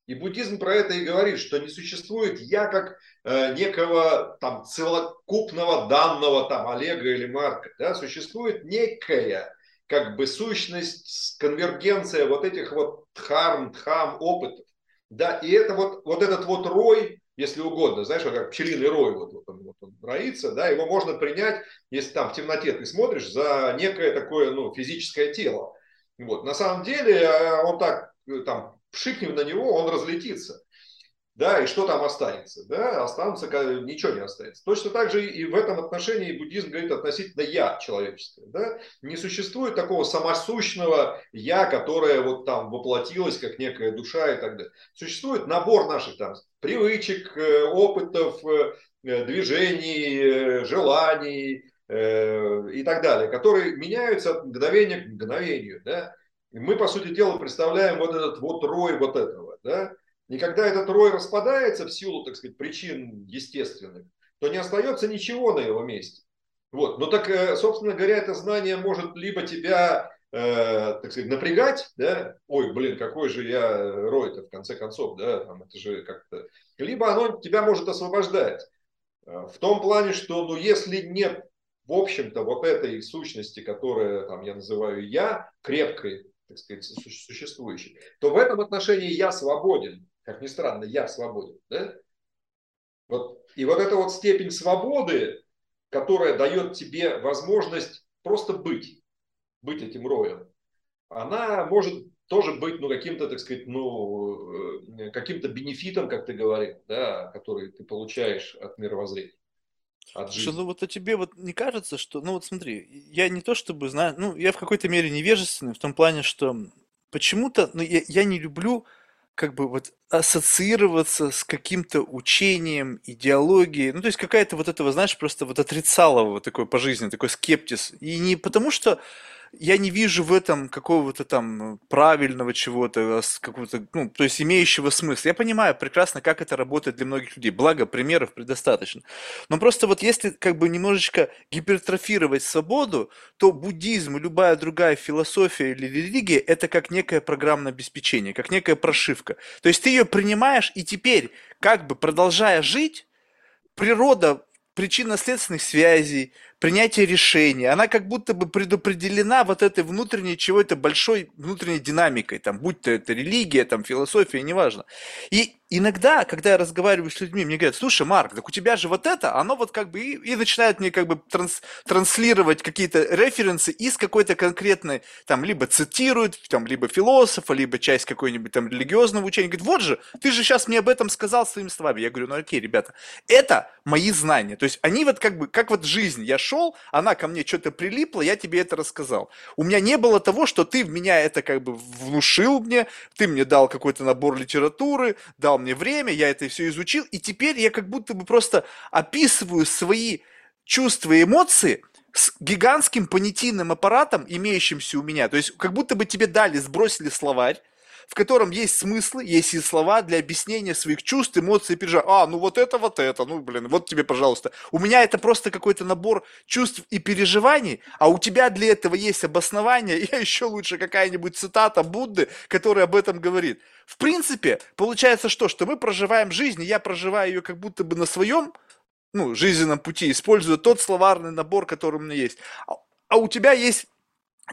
И буддизм про это и говорит, что не существует я как э, некого там целокупного данного там Олега или Марка, да, существует некая как бы сущность, конвергенция вот этих вот дхарм, дхам опытов. Да, и это вот, вот этот вот рой, если угодно, знаешь, как пчелиный рой, вот, вот, он, вот он роится, да, его можно принять, если там в темноте ты смотришь, за некое такое, ну, физическое тело. Вот. На самом деле э, он так, э, там, пшикнем на него, он разлетится. Да, и что там останется? Да, останутся, ничего не останется. Точно так же и в этом отношении буддизм говорит относительно «я» человеческое. Да? Не существует такого самосущного «я», которое вот там воплотилось как некая душа и так далее. Существует набор наших там привычек, э, опытов, движений, желаний, Э, и так далее, которые меняются от мгновения к мгновению. Да? И мы, по сути дела, представляем вот этот вот рой вот этого. Да? И когда этот рой распадается в силу, так сказать, причин естественных, то не остается ничего на его месте. Вот. Но так, э, собственно говоря, это знание может либо тебя, э, так сказать, напрягать, да, ой, блин, какой же я рой-то в конце концов, да, там, это же как-то, либо оно тебя может освобождать. Э, в том плане, что, ну, если нет в общем-то, вот этой сущности, которая там, я называю я, крепкой, так сказать, существующей, то в этом отношении я свободен. Как ни странно, я свободен. Да? Вот. И вот эта вот степень свободы, которая дает тебе возможность просто быть, быть этим роем, она может тоже быть, ну, каким-то, так сказать, ну, э, каким-то бенефитом, как ты говорил, да, который ты получаешь от мировоззрения от жизни. Слушай, ну вот а тебе вот не кажется, что, ну вот смотри, я не то чтобы знаю, ну я в какой-то мере невежественный в том плане, что почему-то, ну я, я не люблю как бы вот ассоциироваться с каким-то учением, идеологией, ну то есть какая-то вот этого, знаешь, просто вот отрицалово такой по жизни, такой скептиз. И не потому что я не вижу в этом какого-то там правильного чего-то, какого-то, ну, то есть имеющего смысл. Я понимаю прекрасно, как это работает для многих людей. Благо, примеров предостаточно. Но просто вот если как бы немножечко гипертрофировать свободу, то буддизм и любая другая философия или религия – это как некое программное обеспечение, как некая прошивка. То есть ты ее принимаешь, и теперь, как бы продолжая жить, природа причинно-следственных связей, принятие решений, она как будто бы предопределена вот этой внутренней чего-то большой внутренней динамикой, там, будь то это религия, там, философия, неважно. И иногда, когда я разговариваю с людьми, мне говорят, слушай, Марк, так у тебя же вот это, оно вот как бы, и, и начинают мне как бы транс, транслировать какие-то референсы из какой-то конкретной, там, либо цитируют, там, либо философа, либо часть какой-нибудь там религиозного учения, говорит, вот же, ты же сейчас мне об этом сказал своими словами. Я говорю, ну окей, ребята, это мои знания, то есть они вот как бы, как вот жизнь, я шел, она ко мне что-то прилипла, я тебе это рассказал. У меня не было того, что ты в меня это как бы внушил мне, ты мне дал какой-то набор литературы, дал мне время, я это все изучил, и теперь я как будто бы просто описываю свои чувства и эмоции с гигантским понятийным аппаратом, имеющимся у меня. То есть как будто бы тебе дали, сбросили словарь, в котором есть смыслы, есть и слова для объяснения своих чувств, эмоций и переживаний. А, ну вот это, вот это, ну блин, вот тебе, пожалуйста. У меня это просто какой-то набор чувств и переживаний, а у тебя для этого есть обоснование, и еще лучше какая-нибудь цитата Будды, которая об этом говорит. В принципе, получается что? Что мы проживаем жизнь, и я проживаю ее как будто бы на своем ну, жизненном пути, используя тот словарный набор, который у меня есть. А, а у тебя есть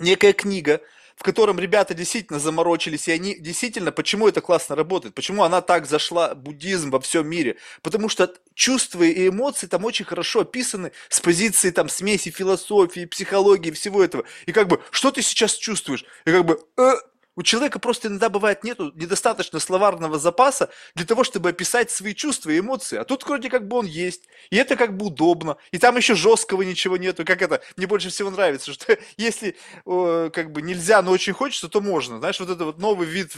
некая книга, в котором ребята действительно заморочились, и они действительно, почему это классно работает, почему она так зашла, буддизм во всем мире, потому что чувства и эмоции там очень хорошо описаны с позиции там смеси философии, психологии, всего этого. И как бы, что ты сейчас чувствуешь? И как бы, э, у человека просто иногда бывает нету недостаточно словарного запаса для того, чтобы описать свои чувства и эмоции. А тут вроде как бы он есть. И это как бы удобно. И там еще жесткого ничего нету. Как это? Мне больше всего нравится, что если э, как бы нельзя, но очень хочется, то можно. Знаешь, вот это вот новый вид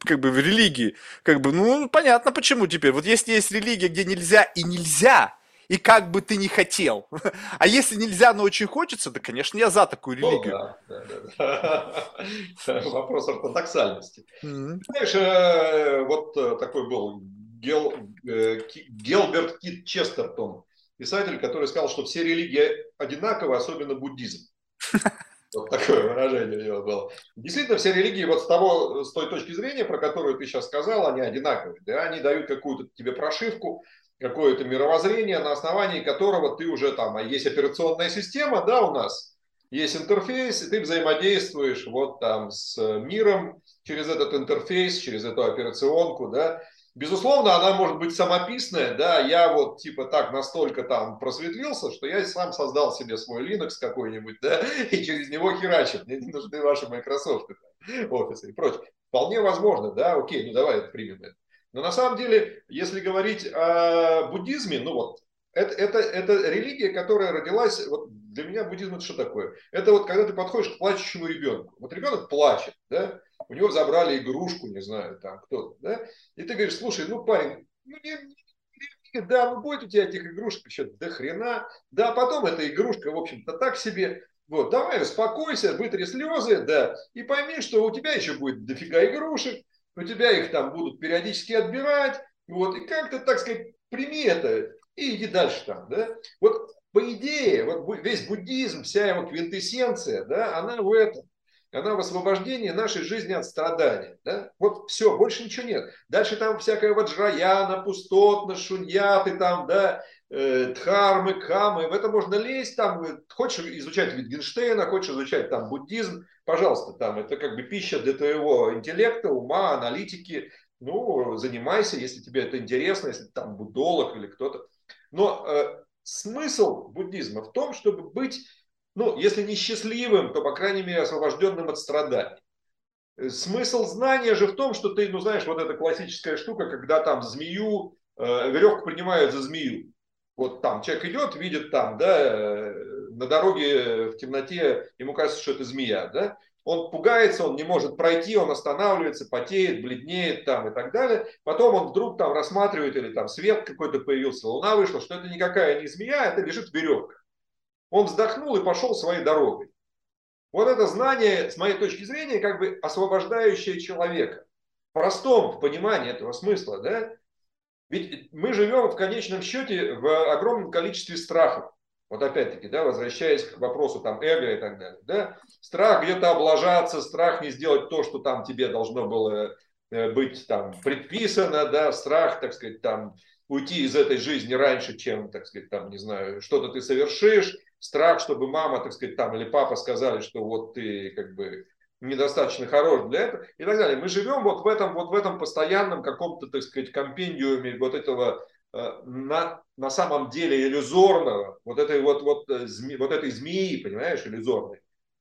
как бы в религии. Как бы, ну, понятно почему теперь. Вот если есть религия, где нельзя и нельзя, и как бы ты ни хотел. А если нельзя, но очень хочется, да, конечно, я за такую религию. Ну, да, да, да. Вопрос ортодоксальности. Mm-hmm. Знаешь, э, вот э, такой был Гел, э, Гелберт Кит Честертон, писатель, который сказал, что все религии одинаковы, особенно буддизм. Вот такое выражение у него было. Действительно, все религии вот с, того, с той точки зрения, про которую ты сейчас сказал, они одинаковые. Да? Они дают какую-то тебе прошивку, какое-то мировоззрение, на основании которого ты уже там, а есть операционная система, да, у нас, есть интерфейс, и ты взаимодействуешь вот там с миром через этот интерфейс, через эту операционку, да, Безусловно, она может быть самописная, да, я вот типа так настолько там просветлился, что я сам создал себе свой Linux какой-нибудь, да, и через него херачит, мне не нужны ваши Microsoft, офисы и прочее. Вполне возможно, да, окей, ну давай примем это. Но на самом деле, если говорить о буддизме, ну вот, это, это, это религия, которая родилась, вот для меня буддизм это что такое? Это вот когда ты подходишь к плачущему ребенку. Вот ребенок плачет, да, у него забрали игрушку, не знаю, там кто-то, да, и ты говоришь, слушай, ну, парень, ну, не, да, ну, будет у тебя этих игрушек еще до хрена, да, потом эта игрушка, в общем-то, так себе, вот, давай успокойся, вытри слезы, да, и пойми, что у тебя еще будет дофига игрушек, у тебя их там будут периодически отбирать, вот, и как-то, так сказать, прими это и иди дальше там, да. Вот по идее, вот весь буддизм, вся его квинтэссенция, да, она в этом. Она в освобождении нашей жизни от страдания. Да? Вот все, больше ничего нет. Дальше там всякая вот джраяна, пустотна, шуньяты там, да, дхармы, камы. В это можно лезть, там, э, хочешь изучать Витгенштейна, хочешь изучать там буддизм, пожалуйста, там, это как бы пища для твоего интеллекта, ума, аналитики. Ну, занимайся, если тебе это интересно, если там буддолог или кто-то. Но э, смысл буддизма в том, чтобы быть, ну, если не счастливым, то, по крайней мере, освобожденным от страданий. Э, смысл знания же в том, что ты, ну, знаешь, вот эта классическая штука, когда там змею, э, веревку принимают за змею. Вот там человек идет, видит там, да, э, на дороге в темноте, ему кажется, что это змея, да, он пугается, он не может пройти, он останавливается, потеет, бледнеет там и так далее. Потом он вдруг там рассматривает, или там свет какой-то появился, луна вышла, что это никакая не змея, это лежит веревка. Он вздохнул и пошел своей дорогой. Вот это знание, с моей точки зрения, как бы освобождающее человека. В простом понимании этого смысла, да? Ведь мы живем в конечном счете в огромном количестве страхов. Вот опять-таки, да, возвращаясь к вопросу там эго и так далее, да, страх где-то облажаться, страх не сделать то, что там тебе должно было э, быть там предписано, да, страх, так сказать, там уйти из этой жизни раньше, чем, так сказать, там, не знаю, что-то ты совершишь, страх, чтобы мама, так сказать, там, или папа сказали, что вот ты, как бы, недостаточно хорош для этого и так далее. Мы живем вот в этом, вот в этом постоянном каком-то, так сказать, компендиуме вот этого Э, на, на самом деле иллюзорного, вот этой вот, вот, э, зме, вот этой змеи, понимаешь, иллюзорной,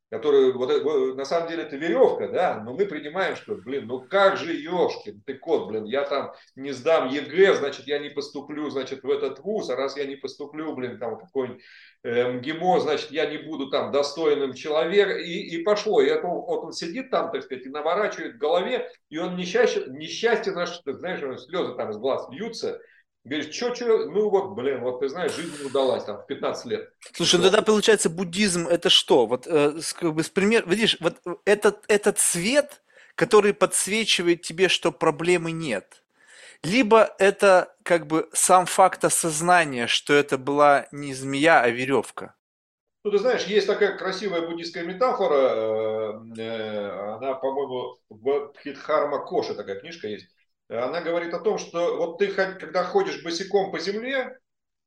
которую, вот, на самом деле это веревка, да, но мы принимаем, что, блин, ну как же, ешкин, ты кот, блин, я там не сдам ЕГЭ, значит, я не поступлю, значит, в этот вуз, а раз я не поступлю, блин, там какой-нибудь э, МГИМО, значит, я не буду там достойным человеком, и, и пошло, и это, вот он сидит там, так сказать, и наворачивает в голове, и он несчастье, несчастье, знаешь, слезы там из глаз льются, Говоришь, что, что, ну вот, блин, вот ты знаешь, жизнь не удалась там в 15 лет. Слушай, ну тогда получается буддизм это что? Вот э, как бы с пример, видишь, вот этот, этот свет, который подсвечивает тебе, что проблемы нет. Либо это как бы сам факт осознания, что это была не змея, а веревка. Ну, ты знаешь, есть такая красивая буддийская метафора, э, э, она, по-моему, в Хитхарма Коша такая книжка есть она говорит о том, что вот ты, когда ходишь босиком по земле,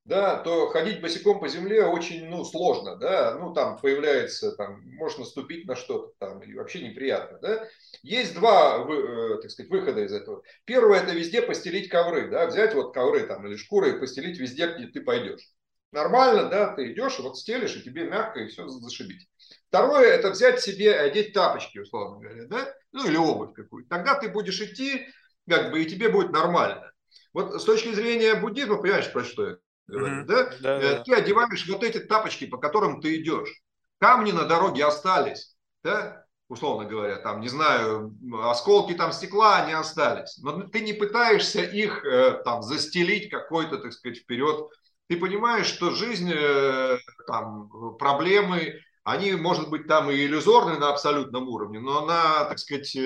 да, то ходить босиком по земле очень ну, сложно, да, ну там появляется, там, можно наступить на что-то там, и вообще неприятно, да. Есть два, э, так сказать, выхода из этого. Первое, это везде постелить ковры, да, взять вот ковры там или шкуры и постелить везде, где ты пойдешь. Нормально, да, ты идешь, вот стелишь, и тебе мягко, и все зашибить. Второе, это взять себе, одеть тапочки, условно говоря, да, ну или обувь какую-то. Тогда ты будешь идти, как бы и тебе будет нормально. Вот с точки зрения буддизма, понимаешь, про что я говорю, mm-hmm. да? Да, э, да? Ты одеваешь вот эти тапочки, по которым ты идешь. Камни на дороге остались, да? условно говоря, там, не знаю, осколки там стекла, они остались. Но ты не пытаешься их э, там застелить какой-то, так сказать, вперед. Ты понимаешь, что жизнь, э, там, проблемы, они, может быть, там и иллюзорны на абсолютном уровне, но она, так сказать,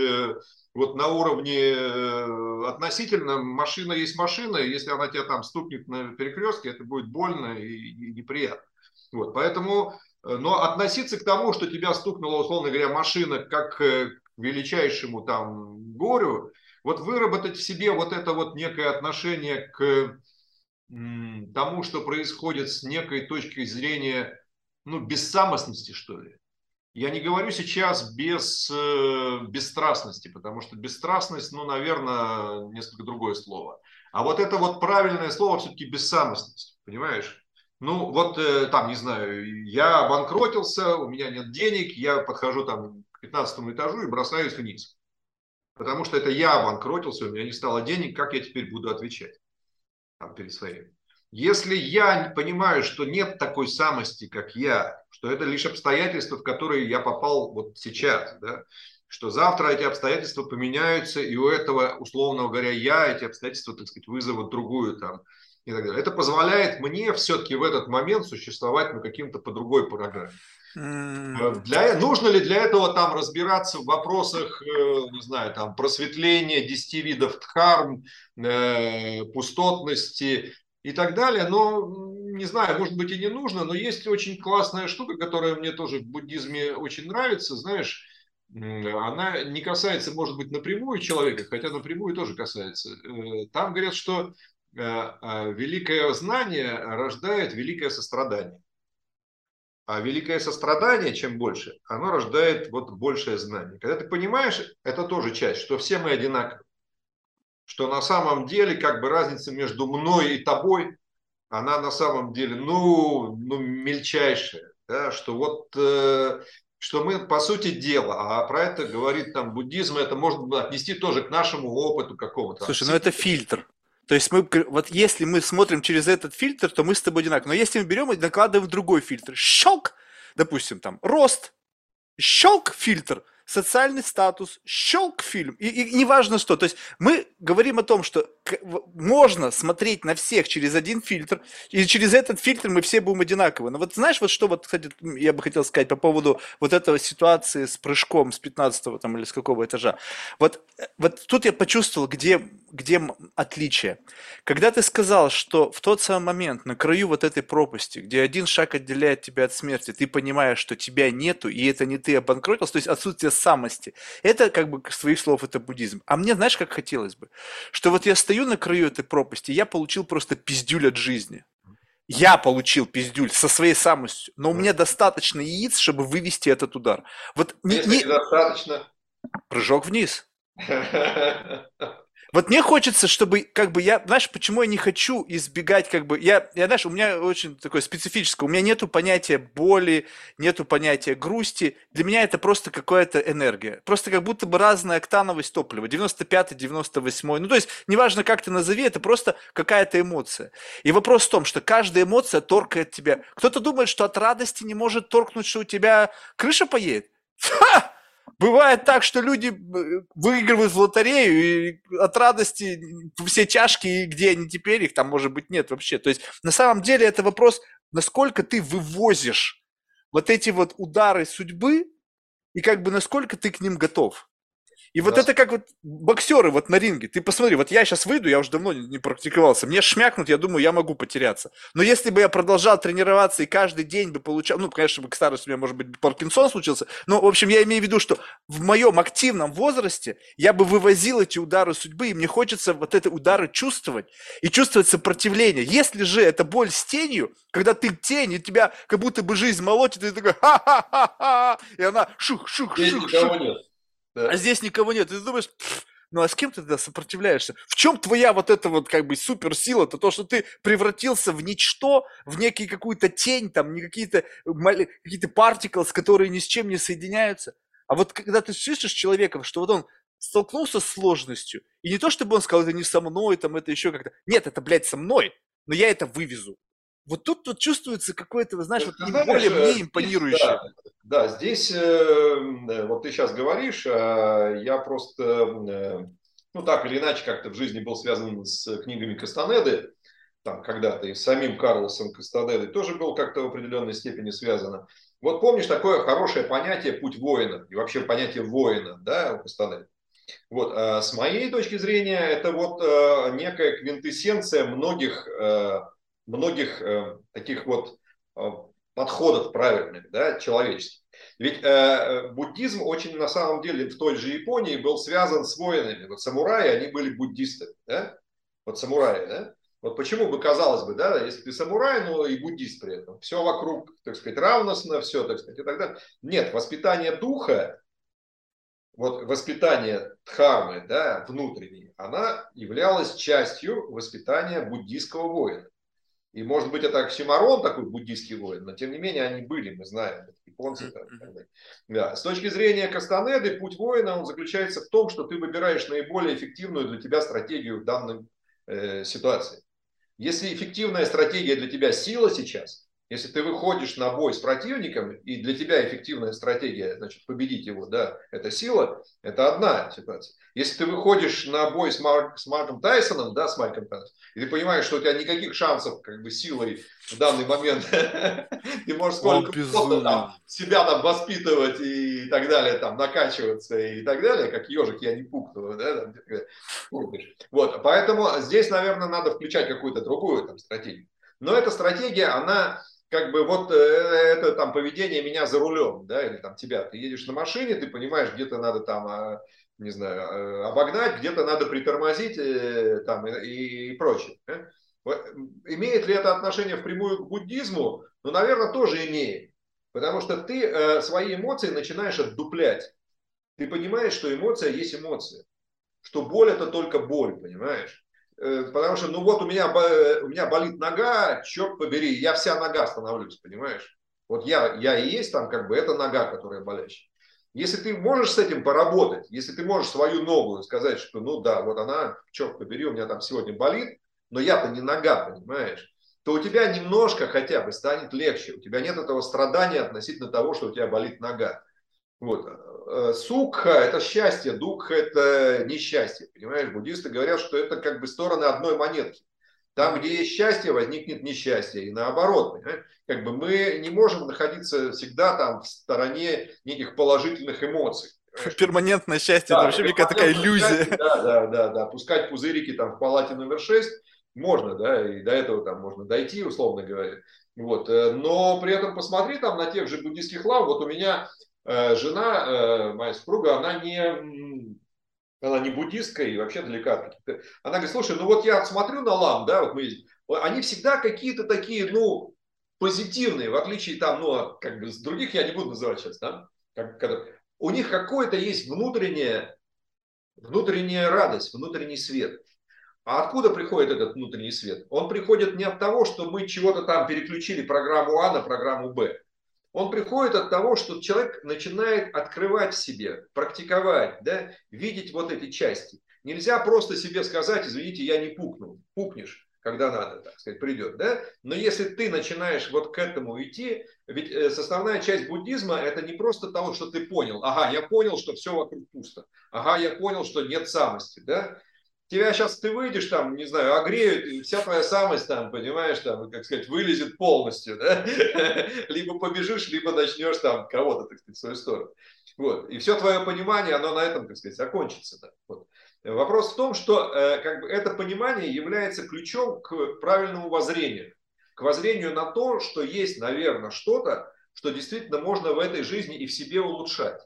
вот на уровне э, относительно машина есть машина, если она тебя там стукнет на перекрестке, это будет больно и неприятно. Вот, поэтому, э, но относиться к тому, что тебя стукнула, условно говоря, машина, как к величайшему там горю, вот выработать в себе вот это вот некое отношение к тому, что происходит с некой точки зрения, ну, бессамостности, что ли. Я не говорю сейчас без э, бесстрастности, потому что бесстрастность, ну, наверное, несколько другое слово. А вот это вот правильное слово все-таки бессамостность, понимаешь? Ну, вот э, там, не знаю, я обанкротился, у меня нет денег, я подхожу там к 15 этажу и бросаюсь вниз. Потому что это я обанкротился, у меня не стало денег, как я теперь буду отвечать там, перед своими? Если я понимаю, что нет такой самости, как я, что это лишь обстоятельства, в которые я попал вот сейчас, да, что завтра эти обстоятельства поменяются, и у этого, условно говоря, я эти обстоятельства, так сказать, вызовут другую там и так далее. Это позволяет мне все-таки в этот момент существовать на каким-то по другой программе. Для, нужно ли для этого там разбираться в вопросах, э, не знаю, там просветления, десяти видов дхарм, э, пустотности и так далее? Но, не знаю, может быть и не нужно, но есть очень классная штука, которая мне тоже в буддизме очень нравится, знаешь, она не касается, может быть, напрямую человека, хотя напрямую тоже касается. Э, там говорят, что великое знание рождает великое сострадание. А великое сострадание, чем больше, оно рождает вот большее знание. Когда ты понимаешь, это тоже часть, что все мы одинаковы. Что на самом деле как бы разница между мной и тобой, она на самом деле, ну, ну мельчайшая. Да? Что вот э, что мы, по сути дела, а про это говорит там буддизм, это можно отнести тоже к нашему опыту какому-то. Слушай, ну это фильтр. То есть мы, вот если мы смотрим через этот фильтр, то мы с тобой одинаковы. Но если мы берем и накладываем другой фильтр, щелк, допустим, там, рост, щелк фильтр, социальный статус, щелк фильм, и, и неважно что. То есть мы говорим о том, что можно смотреть на всех через один фильтр, и через этот фильтр мы все будем одинаковы. Но вот знаешь, вот что, вот, кстати, я бы хотел сказать по поводу вот этого ситуации с прыжком с 15 там или с какого этажа. Вот, вот тут я почувствовал, где, где отличие. Когда ты сказал, что в тот самый момент на краю вот этой пропасти, где один шаг отделяет тебя от смерти, ты понимаешь, что тебя нету, и это не ты обанкротился, то есть отсутствие самости. Это как бы, с твоих слов, это буддизм. А мне, знаешь, как хотелось бы? Что вот я стою на краю этой пропасти, я получил просто пиздюль от жизни. Я получил пиздюль со своей самостью, но у меня достаточно яиц, чтобы вывести этот удар. Вот не, не... недостаточно. Прыжок вниз. Вот мне хочется, чтобы, как бы, я, знаешь, почему я не хочу избегать, как бы, я, я, знаешь, у меня очень такое специфическое, у меня нету понятия боли, нету понятия грусти, для меня это просто какая-то энергия, просто как будто бы разная октановость топлива, 95 98 ну, то есть, неважно, как ты назови, это просто какая-то эмоция. И вопрос в том, что каждая эмоция торкает тебя. Кто-то думает, что от радости не может торкнуть, что у тебя крыша поедет. Ха! Бывает так, что люди э, выигрывают в лотерею и от радости все чашки, и где они теперь, их там, может быть, нет вообще. То есть, на самом деле, это вопрос, насколько ты вывозишь вот эти вот удары судьбы, и как бы насколько ты к ним готов. И да. вот это как вот боксеры вот на ринге. Ты посмотри, вот я сейчас выйду, я уже давно не, не практиковался. Мне шмякнут, я думаю, я могу потеряться. Но если бы я продолжал тренироваться и каждый день бы получал, ну, конечно, к старости у меня, может быть, Паркинсон случился, но, в общем, я имею в виду, что в моем активном возрасте я бы вывозил эти удары судьбы, и мне хочется вот эти удары чувствовать и чувствовать сопротивление. Если же это боль с тенью, когда ты тень, и тебя как будто бы жизнь молотит, и ты такой ха-ха-ха-ха, и она шух-шух-шух-шух. Да. А здесь никого нет. И ты думаешь, ну а с кем ты тогда сопротивляешься? В чем твоя вот эта вот как бы суперсила? Это то, что ты превратился в ничто, в некий какую-то тень, там, не какие-то какие-то парticles, которые ни с чем не соединяются. А вот когда ты слышишь человека, что вот он столкнулся с сложностью, и не то, чтобы он сказал, это не со мной, там, это еще как-то. Нет, это, блядь, со мной, но я это вывезу. Вот тут вот чувствуется какое-то, знаешь, вот более мне э, импонирующее. Да, да, здесь, э, вот ты сейчас говоришь, а я просто, э, ну так или иначе, как-то в жизни был связан с книгами Кастанеды, там когда-то и с самим Карлосом Кастанедой тоже был как-то в определенной степени связано. Вот помнишь такое хорошее понятие «путь воина» и вообще понятие воина, да, у Кастанеды? Вот, а с моей точки зрения, это вот некая квинтэссенция многих многих э, таких вот э, подходов правильных, да, человеческих. Ведь э, э, буддизм очень на самом деле в той же Японии был связан с воинами. Вот самураи, они были буддисты, да? Вот самураи, да? Вот почему бы, казалось бы, да, если ты самурай, но и буддист при этом, все вокруг, так сказать, равностно, все, так сказать, и так далее. Нет, воспитание духа, вот воспитание дхармы, да, внутренней, она являлась частью воспитания буддийского воина. И может быть это оксимарон такой буддийский воин, но тем не менее они были, мы знаем, японцы. Там, да. С точки зрения Кастанеды, путь воина он заключается в том, что ты выбираешь наиболее эффективную для тебя стратегию в данной э, ситуации. Если эффективная стратегия для тебя сила сейчас, если ты выходишь на бой с противником, и для тебя эффективная стратегия, значит, победить его, да, это сила, это одна ситуация. Если ты выходишь на бой с, Марк, с Марком Тайсоном, да, с Майком Тайсоном, и ты понимаешь, что у тебя никаких шансов, как бы, силой в данный момент, ты можешь сколько там, себя там воспитывать и так далее, там, накачиваться и так далее, как ежик, я не пукну, да, вот, поэтому здесь, наверное, надо включать какую-то другую там стратегию. Но эта стратегия, она как бы вот э, это там поведение меня за рулем, да, или там тебя. Ты едешь на машине, ты понимаешь, где-то надо там, а, не знаю, э, обогнать, где-то надо притормозить э, там и, и прочее. Имеет ли это отношение впрямую к буддизму? Ну, наверное, тоже имеет. Потому что ты свои эмоции начинаешь отдуплять. Ты понимаешь, что эмоция есть эмоция. Что боль это только боль, понимаешь? Э, потому что, ну вот у меня, у меня болит нога, черт побери, я вся нога становлюсь, понимаешь? Вот я, я и есть там как бы, это нога, которая болящая. Если ты можешь с этим поработать, если ты можешь свою ногу сказать, что ну да, вот она, черт побери, у меня там сегодня болит, но я-то не нога, понимаешь? то у тебя немножко хотя бы станет легче. У тебя нет этого страдания относительно того, что у тебя болит нога. Вот. Э, сукха – это счастье, дукха – это несчастье. Понимаешь, буддисты говорят, что это как бы стороны одной монетки. Там, где есть счастье, возникнет несчастье. И наоборот, как бы мы не можем находиться всегда там в стороне неких положительных эмоций. Понимаешь? Перманентное счастье, да, это вообще какая-то такая иллюзия. Счастье, да, да, да, да. Пускать пузырики там в палате номер 6 можно, да, и до этого там можно дойти, условно говоря. Вот. Э, но при этом посмотри там на тех же буддийских лав. Вот у меня Э, жена, э, моя супруга, она не, она не буддистка и вообще далека от каких-то... Она говорит, слушай, ну вот я смотрю на лам, да, вот мы они всегда какие-то такие, ну, позитивные, в отличие там, ну, как бы с других я не буду называть сейчас, да, как, когда, у них какое-то есть внутреннее, внутренняя радость, внутренний свет. А откуда приходит этот внутренний свет? Он приходит не от того, что мы чего-то там переключили программу А на программу Б он приходит от того, что человек начинает открывать в себе, практиковать, да, видеть вот эти части. Нельзя просто себе сказать, извините, я не пукнул. Пукнешь, когда надо, так сказать, придет. Да? Но если ты начинаешь вот к этому идти, ведь э, составная часть буддизма это не просто того, что ты понял. Ага, я понял, что все вокруг пусто. Ага, я понял, что нет самости. Да? Тебя сейчас ты выйдешь там, не знаю, огреют, и вся твоя самость там, понимаешь, там, как сказать, вылезет полностью, да? Либо побежишь, либо начнешь там кого-то, так сказать, в свою сторону. Вот. И все твое понимание, оно на этом, так сказать, закончится. Да? Вот. Вопрос в том, что э, как бы, это понимание является ключом к правильному воззрению. К воззрению на то, что есть, наверное, что-то, что действительно можно в этой жизни и в себе улучшать.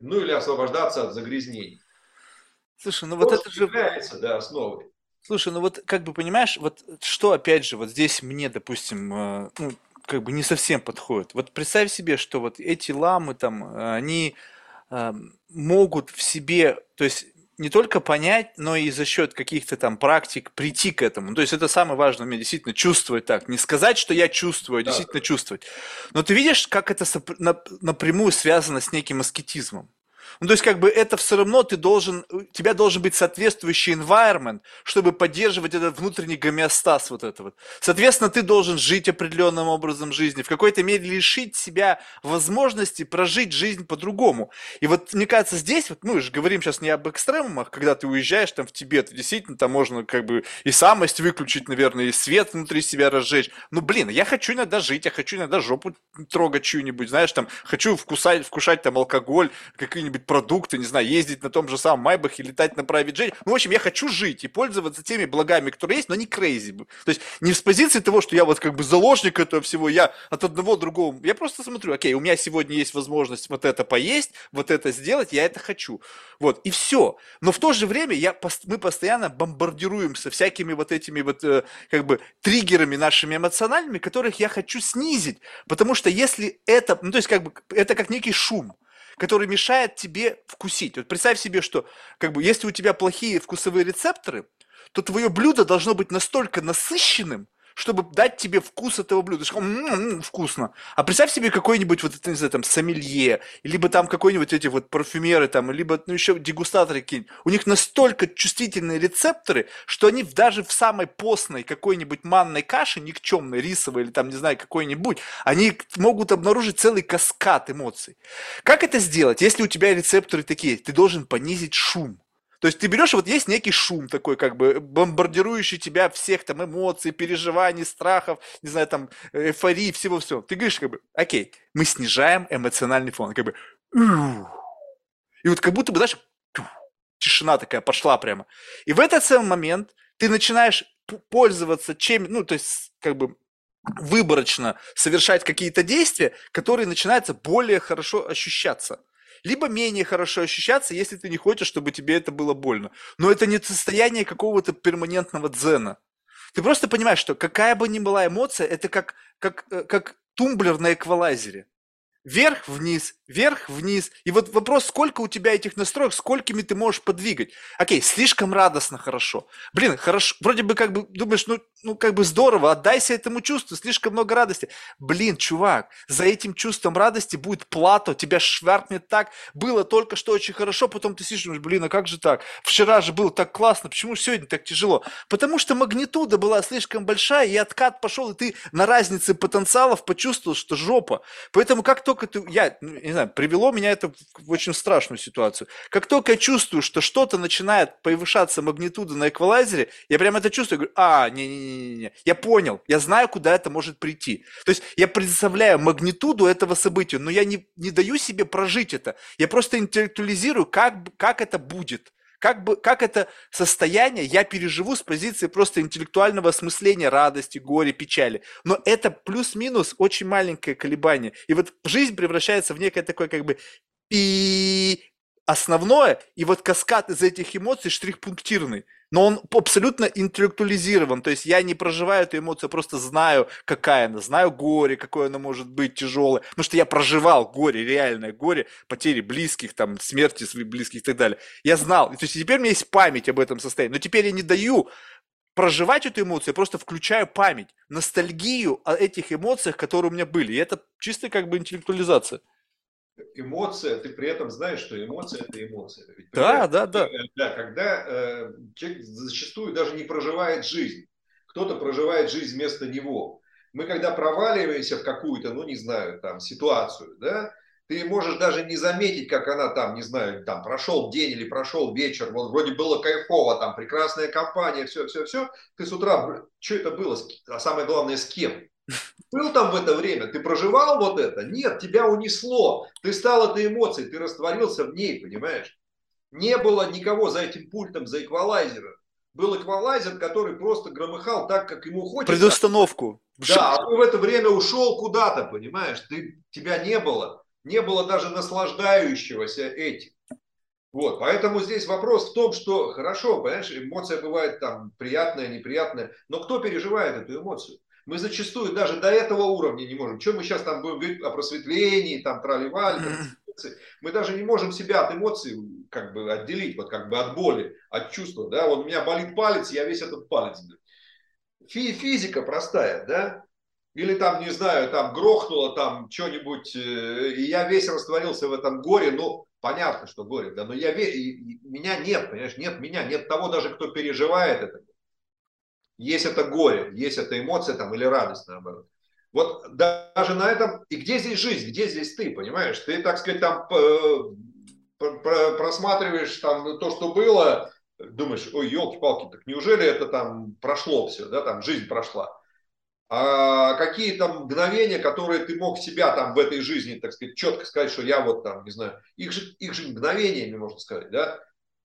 Ну или освобождаться от загрязнений. Слушай, ну вот это же... является, да, основой. Слушай, ну вот как бы понимаешь, вот что опять же вот здесь мне, допустим, э, ну, как бы не совсем подходит. Вот представь себе, что вот эти ламы там, они э, могут в себе, то есть не только понять, но и за счет каких-то там практик прийти к этому. То есть это самое важное мне действительно чувствовать так. Не сказать, что я чувствую, а да. действительно чувствовать. Но ты видишь, как это напрямую связано с неким аскетизмом. Ну, то есть, как бы это все равно ты должен, у тебя должен быть соответствующий environment, чтобы поддерживать этот внутренний гомеостаз вот это вот. Соответственно, ты должен жить определенным образом жизни, в какой-то мере лишить себя возможности прожить жизнь по-другому. И вот, мне кажется, здесь, вот мы же говорим сейчас не об экстремумах, когда ты уезжаешь там в Тибет, действительно там можно как бы и самость выключить, наверное, и свет внутри себя разжечь. Ну, блин, я хочу иногда жить, я хочу иногда жопу трогать чью-нибудь, знаешь, там, хочу вкусать, вкушать там алкоголь, какие-нибудь какие-нибудь продукты, не знаю, ездить на том же самом Майбахе, летать на private jet. Ну, в общем, я хочу жить и пользоваться теми благами, которые есть, но не crazy. То есть не с позиции того, что я вот как бы заложник этого всего, я от одного другого. Я просто смотрю, окей, у меня сегодня есть возможность вот это поесть, вот это сделать, я это хочу. Вот, и все. Но в то же время я, мы постоянно бомбардируемся всякими вот этими вот э, как бы триггерами нашими эмоциональными, которых я хочу снизить. Потому что если это, ну то есть как бы это как некий шум который мешает тебе вкусить. Вот представь себе, что как бы, если у тебя плохие вкусовые рецепторы, то твое блюдо должно быть настолько насыщенным, чтобы дать тебе вкус этого блюда. М-м-м, вкусно. А представь себе какой-нибудь вот, не знаю, там, сомелье, либо там какой-нибудь эти вот парфюмеры, там, либо ну, еще дегустаторы какие-нибудь. У них настолько чувствительные рецепторы, что они даже в самой постной какой-нибудь манной каше, никчемной, рисовой или там, не знаю, какой-нибудь, они могут обнаружить целый каскад эмоций. Как это сделать? Если у тебя рецепторы такие, ты должен понизить шум. То есть ты берешь, вот есть некий шум такой, как бы бомбардирующий тебя всех там эмоций, переживаний, страхов, не знаю, там, эйфории, всего-всего. Ты говоришь, как бы, окей, мы снижаем эмоциональный фон, как бы, и вот как будто бы, знаешь, тишина такая пошла прямо. И в этот самый момент ты начинаешь пользоваться чем, ну, то есть, как бы, выборочно совершать какие-то действия, которые начинаются более хорошо ощущаться либо менее хорошо ощущаться, если ты не хочешь, чтобы тебе это было больно. Но это не состояние какого-то перманентного дзена. Ты просто понимаешь, что какая бы ни была эмоция, это как, как, э, как тумблер на эквалайзере. Вверх-вниз, вверх-вниз. И вот вопрос, сколько у тебя этих настроек, сколькими ты можешь подвигать. Окей, слишком радостно хорошо. Блин, хорошо, вроде бы как бы думаешь, ну, ну как бы здорово, отдайся этому чувству, слишком много радости. Блин, чувак, за этим чувством радости будет плата, тебя шваркнет так. Было только что очень хорошо, потом ты сидишь, думаешь, блин, а как же так? Вчера же было так классно, почему сегодня так тяжело? Потому что магнитуда была слишком большая, и откат пошел, и ты на разнице потенциалов почувствовал, что жопа. Поэтому как только ты, я, ну, не знаю, привело меня это в очень страшную ситуацию. Как только я чувствую, что что-то начинает повышаться магнитуда на эквалайзере, я прямо это чувствую, говорю, а, не-не-не-не, я понял, я знаю, куда это может прийти. То есть я представляю магнитуду этого события, но я не, не даю себе прожить это. Я просто интеллектуализирую, как, как это будет. Как, бы, как это состояние я переживу с позиции просто интеллектуального осмысления радости, горя, печали. Но это плюс-минус очень маленькое колебание. И вот жизнь превращается в некое такое как бы и основное, и вот каскад из этих эмоций штрих-пунктирный но он абсолютно интеллектуализирован. То есть я не проживаю эту эмоцию, я просто знаю, какая она, знаю горе, какое оно может быть тяжелое. Потому что я проживал горе, реальное горе, потери близких, там, смерти своих близких и так далее. Я знал. То есть теперь у меня есть память об этом состоянии. Но теперь я не даю проживать эту эмоцию, я просто включаю память, ностальгию о этих эмоциях, которые у меня были. И это чисто как бы интеллектуализация эмоция, ты при этом знаешь, что эмоция это эмоция. Ведь, да, да, да. Э, да, когда э, человек зачастую даже не проживает жизнь, кто-то проживает жизнь вместо него. Мы когда проваливаемся в какую-то, ну не знаю, там ситуацию, да, ты можешь даже не заметить, как она там, не знаю, там прошел день или прошел вечер, вот вроде было кайфово, там прекрасная компания, все, все, все. Ты с утра, что это было, а самое главное, с кем? Был там в это время, ты проживал вот это? Нет, тебя унесло. Ты стал этой эмоцией, ты растворился в ней, понимаешь? Не было никого за этим пультом, за эквалайзером. Был эквалайзер, который просто громыхал так, как ему хочется. Предустановку. Да, а ты в это время ушел куда-то, понимаешь? Ты, тебя не было. Не было даже наслаждающегося этим. Вот, поэтому здесь вопрос в том, что хорошо, понимаешь, эмоция бывает там приятная, неприятная, но кто переживает эту эмоцию? Мы зачастую даже до этого уровня не можем. Чем мы сейчас там будем говорить о просветлении, там траливали, мы даже не можем себя от эмоций как бы отделить, вот как бы от боли, от чувства, да, вот у меня болит палец, я весь этот палец. Фи физика простая, да, или там, не знаю, там грохнуло там что-нибудь, э, и я весь растворился в этом горе, ну, понятно, что горе, да, но я, меня нет, понимаешь, нет меня, нет того даже, кто переживает это есть это горе, есть эта эмоция там или радость наоборот. Вот даже на этом, и где здесь жизнь, где здесь ты, понимаешь? Ты, так сказать, там просматриваешь там то, что было, думаешь, ой, елки-палки, так неужели это там прошло все, да, там жизнь прошла. а какие там мгновения, которые ты мог себя там в этой жизни, так сказать, четко сказать, что я вот там, не знаю, их же, их же мгновениями, можно сказать, да,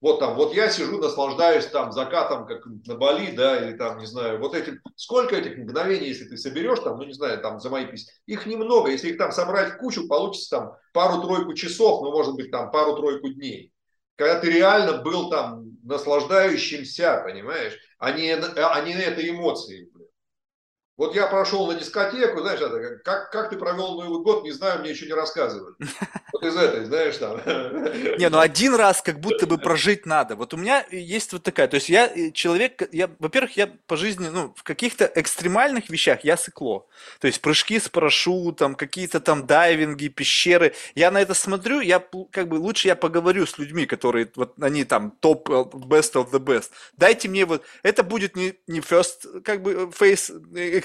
вот там, вот я сижу, наслаждаюсь там закатом, как на Бали, да, или там, не знаю, вот этим, сколько этих мгновений, если ты соберешь там, ну, не знаю, там, за мои письма, их немного, если их там собрать в кучу, получится там пару-тройку часов, ну, может быть, там пару-тройку дней. Когда ты реально был там наслаждающимся, понимаешь, а не, а не этой эмоцией. Вот я прошел на дискотеку, знаешь, это, как, как ты провел Новый год, не знаю, мне еще не рассказывали. Вот из этой, знаешь, там. Не, ну один раз как будто бы прожить надо. Вот у меня есть вот такая, то есть я э, человек, я, во-первых, я по жизни, ну, в каких-то экстремальных вещах я сыкло. То есть прыжки с парашютом, какие-то там дайвинги, пещеры. Я на это смотрю, я как бы лучше я поговорю с людьми, которые вот они там топ, э, best of the best. Дайте мне вот, это будет не, не first, как бы face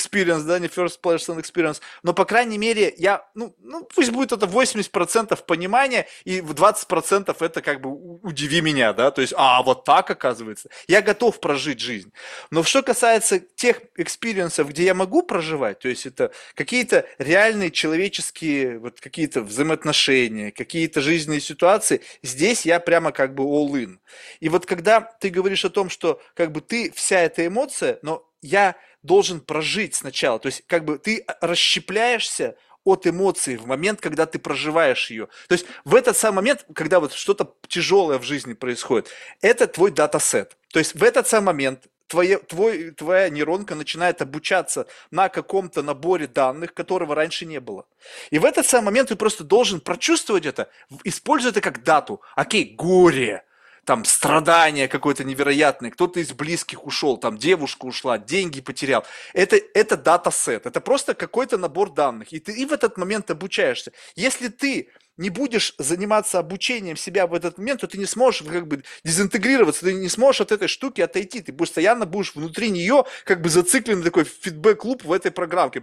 experience, да, не first person experience, но, по крайней мере, я, ну, ну пусть будет это 80% понимания, и в 20% это как бы удиви меня, да, то есть, а, вот так оказывается. Я готов прожить жизнь. Но что касается тех experience ов, где я могу проживать, то есть это какие-то реальные человеческие, вот какие-то взаимоотношения, какие-то жизненные ситуации, здесь я прямо как бы all in. И вот когда ты говоришь о том, что как бы ты вся эта эмоция, но я должен прожить сначала. То есть как бы ты расщепляешься от эмоций в момент, когда ты проживаешь ее. То есть в этот самый момент, когда вот что-то тяжелое в жизни происходит, это твой dataset. То есть в этот самый момент твоя, твой, твоя нейронка начинает обучаться на каком-то наборе данных, которого раньше не было. И в этот самый момент ты просто должен прочувствовать это, используя это как data у. Окей, горе, там страдания какое-то невероятное, кто-то из близких ушел, там девушка ушла, деньги потерял. Это, это dataset, это просто какой-то набор данных. И ты и в этот момент обучаешься. Если ты не будешь заниматься обучением себя в этот момент, то ты не сможешь как бы дезинтегрироваться, ты не сможешь от этой штуки отойти, ты постоянно будешь внутри нее как бы зациклен такой фидбэк-клуб в этой программке,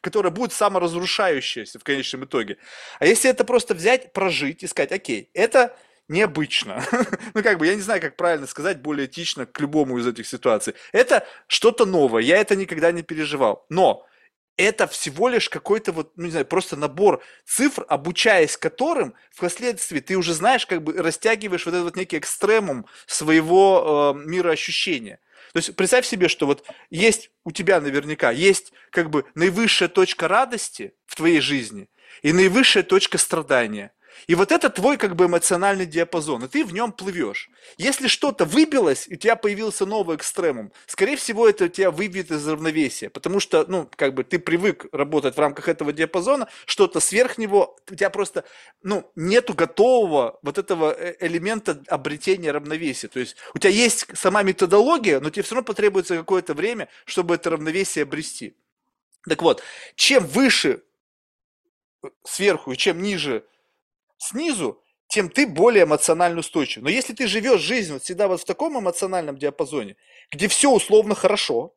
которая будет саморазрушающаяся в конечном итоге. А если это просто взять, прожить и сказать, окей, это необычно. ну, как бы, я не знаю, как правильно сказать, более этично к любому из этих ситуаций. Это что-то новое, я это никогда не переживал. Но это всего лишь какой-то вот, ну не знаю, просто набор цифр, обучаясь которым впоследствии ты уже знаешь, как бы растягиваешь вот этот вот некий экстремум своего э, мироощущения. То есть представь себе, что вот есть у тебя наверняка, есть как бы наивысшая точка радости в твоей жизни и наивысшая точка страдания. И вот это твой как бы эмоциональный диапазон, и ты в нем плывешь. Если что-то выбилось, и у тебя появился новый экстремум, скорее всего, это тебя выбьет из равновесия, потому что, ну, как бы ты привык работать в рамках этого диапазона, что-то сверх него, у тебя просто, ну, нету готового вот этого э, элемента обретения равновесия. То есть у тебя есть сама методология, но тебе все равно потребуется какое-то время, чтобы это равновесие обрести. Так вот, чем выше э, сверху и чем ниже снизу, тем ты более эмоционально устойчив. Но если ты живешь жизнь вот всегда вот в таком эмоциональном диапазоне, где все условно хорошо,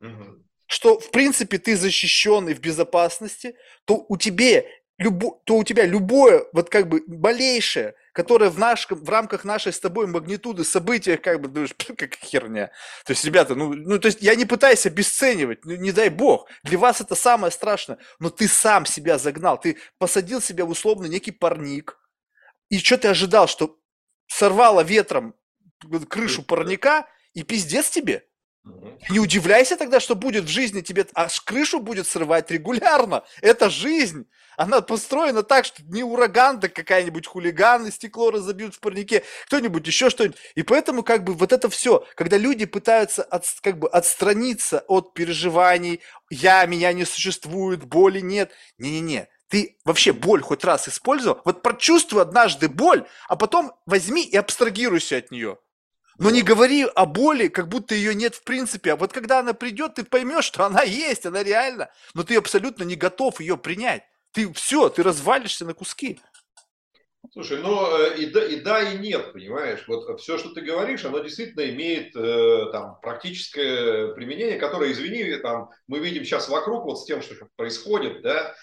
угу. что в принципе ты защищен и в безопасности, то у тебя любо, то у тебя любое вот как бы малейшее, которое в, наш, в рамках нашей с тобой магнитуды события, как бы думаешь, как херня. То есть, ребята, ну, ну, то есть я не пытаюсь обесценивать, ну, не дай бог. Для вас это самое страшное, но ты сам себя загнал, ты посадил себя в условно некий парник, и что ты ожидал, что сорвало ветром крышу парника, и пиздец тебе? Не удивляйся тогда, что будет в жизни тебе, аж крышу будет срывать регулярно. Это жизнь. Она построена так, что не ураган, да какая-нибудь хулиган, и стекло разобьют в парнике, кто-нибудь еще что-нибудь. И поэтому как бы вот это все, когда люди пытаются от, как бы отстраниться от переживаний, я, меня не существует, боли нет. Не-не-не, ты вообще боль хоть раз использовал? Вот прочувствуй однажды боль, а потом возьми и абстрагируйся от нее. Но не говори о боли, как будто ее нет в принципе. А вот когда она придет, ты поймешь, что она есть, она реально. Но ты абсолютно не готов ее принять. Ты все, ты развалишься на куски. Слушай, ну э, и да, и да, и нет, понимаешь. Вот все, что ты говоришь, оно действительно имеет э, там практическое применение, которое, извини, там мы видим сейчас вокруг вот с тем, что происходит, да,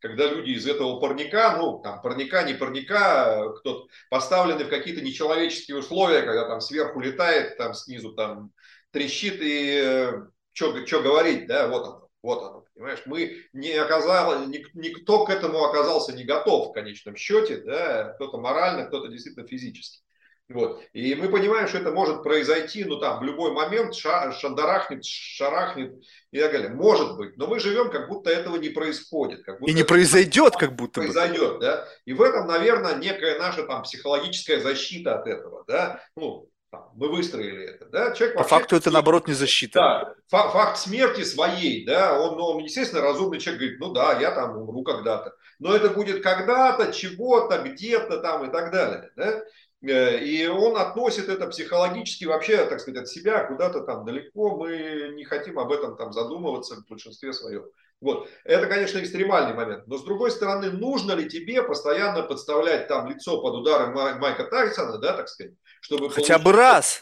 когда люди из этого парника, ну, там, парника, не парника, кто поставлены в какие-то нечеловеческие условия, когда там сверху летает, там снизу там трещит, и э, что говорить, да, вот он, Вот оно, понимаешь? Мы не оказалось, никто к этому оказался не готов в конечном счете, да, кто-то морально, кто-то действительно физически. Вот. И мы понимаем, что это может произойти, ну там, в любой момент шандарахнет, шарахнет и так далее. Может быть, но мы живем, как будто этого не происходит. Как будто и не произойдет, как будто произойдет, бы. да. И в этом, наверное, некая наша там психологическая защита от этого, да. Ну, мы выстроили это, да, человек По вообще, факту это, наоборот, не защита. Да, факт, факт смерти своей, да, он, он, естественно, разумный человек говорит, ну да, я там умру когда-то, но это будет когда-то, чего-то, где-то там и так далее, да, Э, и он относит это психологически вообще, так сказать, от себя куда-то там далеко. Мы не хотим об этом там задумываться в большинстве своем. Вот. Это, конечно, экстремальный момент. Но, с другой стороны, нужно ли тебе постоянно подставлять там лицо под удары Майка Тайсона, да, так сказать, чтобы... Хотя бы раз.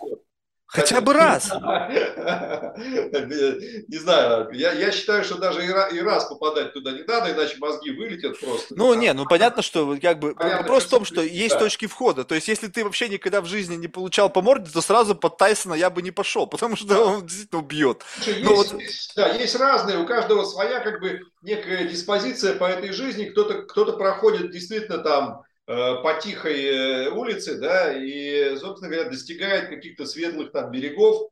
Хотя бы раз. Не знаю, я, я считаю, что даже и, раз попадать туда не надо, иначе мозги вылетят просто. Ну, не, ну понятно, что как бы понятно, вопрос в том, что есть да. точки входа. То есть, если ты вообще никогда в жизни не получал по морде, то сразу под Тайсона я бы не пошел, потому что он действительно убьет. Слушай, есть, вот... да, есть разные, у каждого своя как бы некая диспозиция по этой жизни. Кто-то кто проходит действительно там по тихой э, улице, да, и, собственно говоря, достигает каких-то светлых там берегов,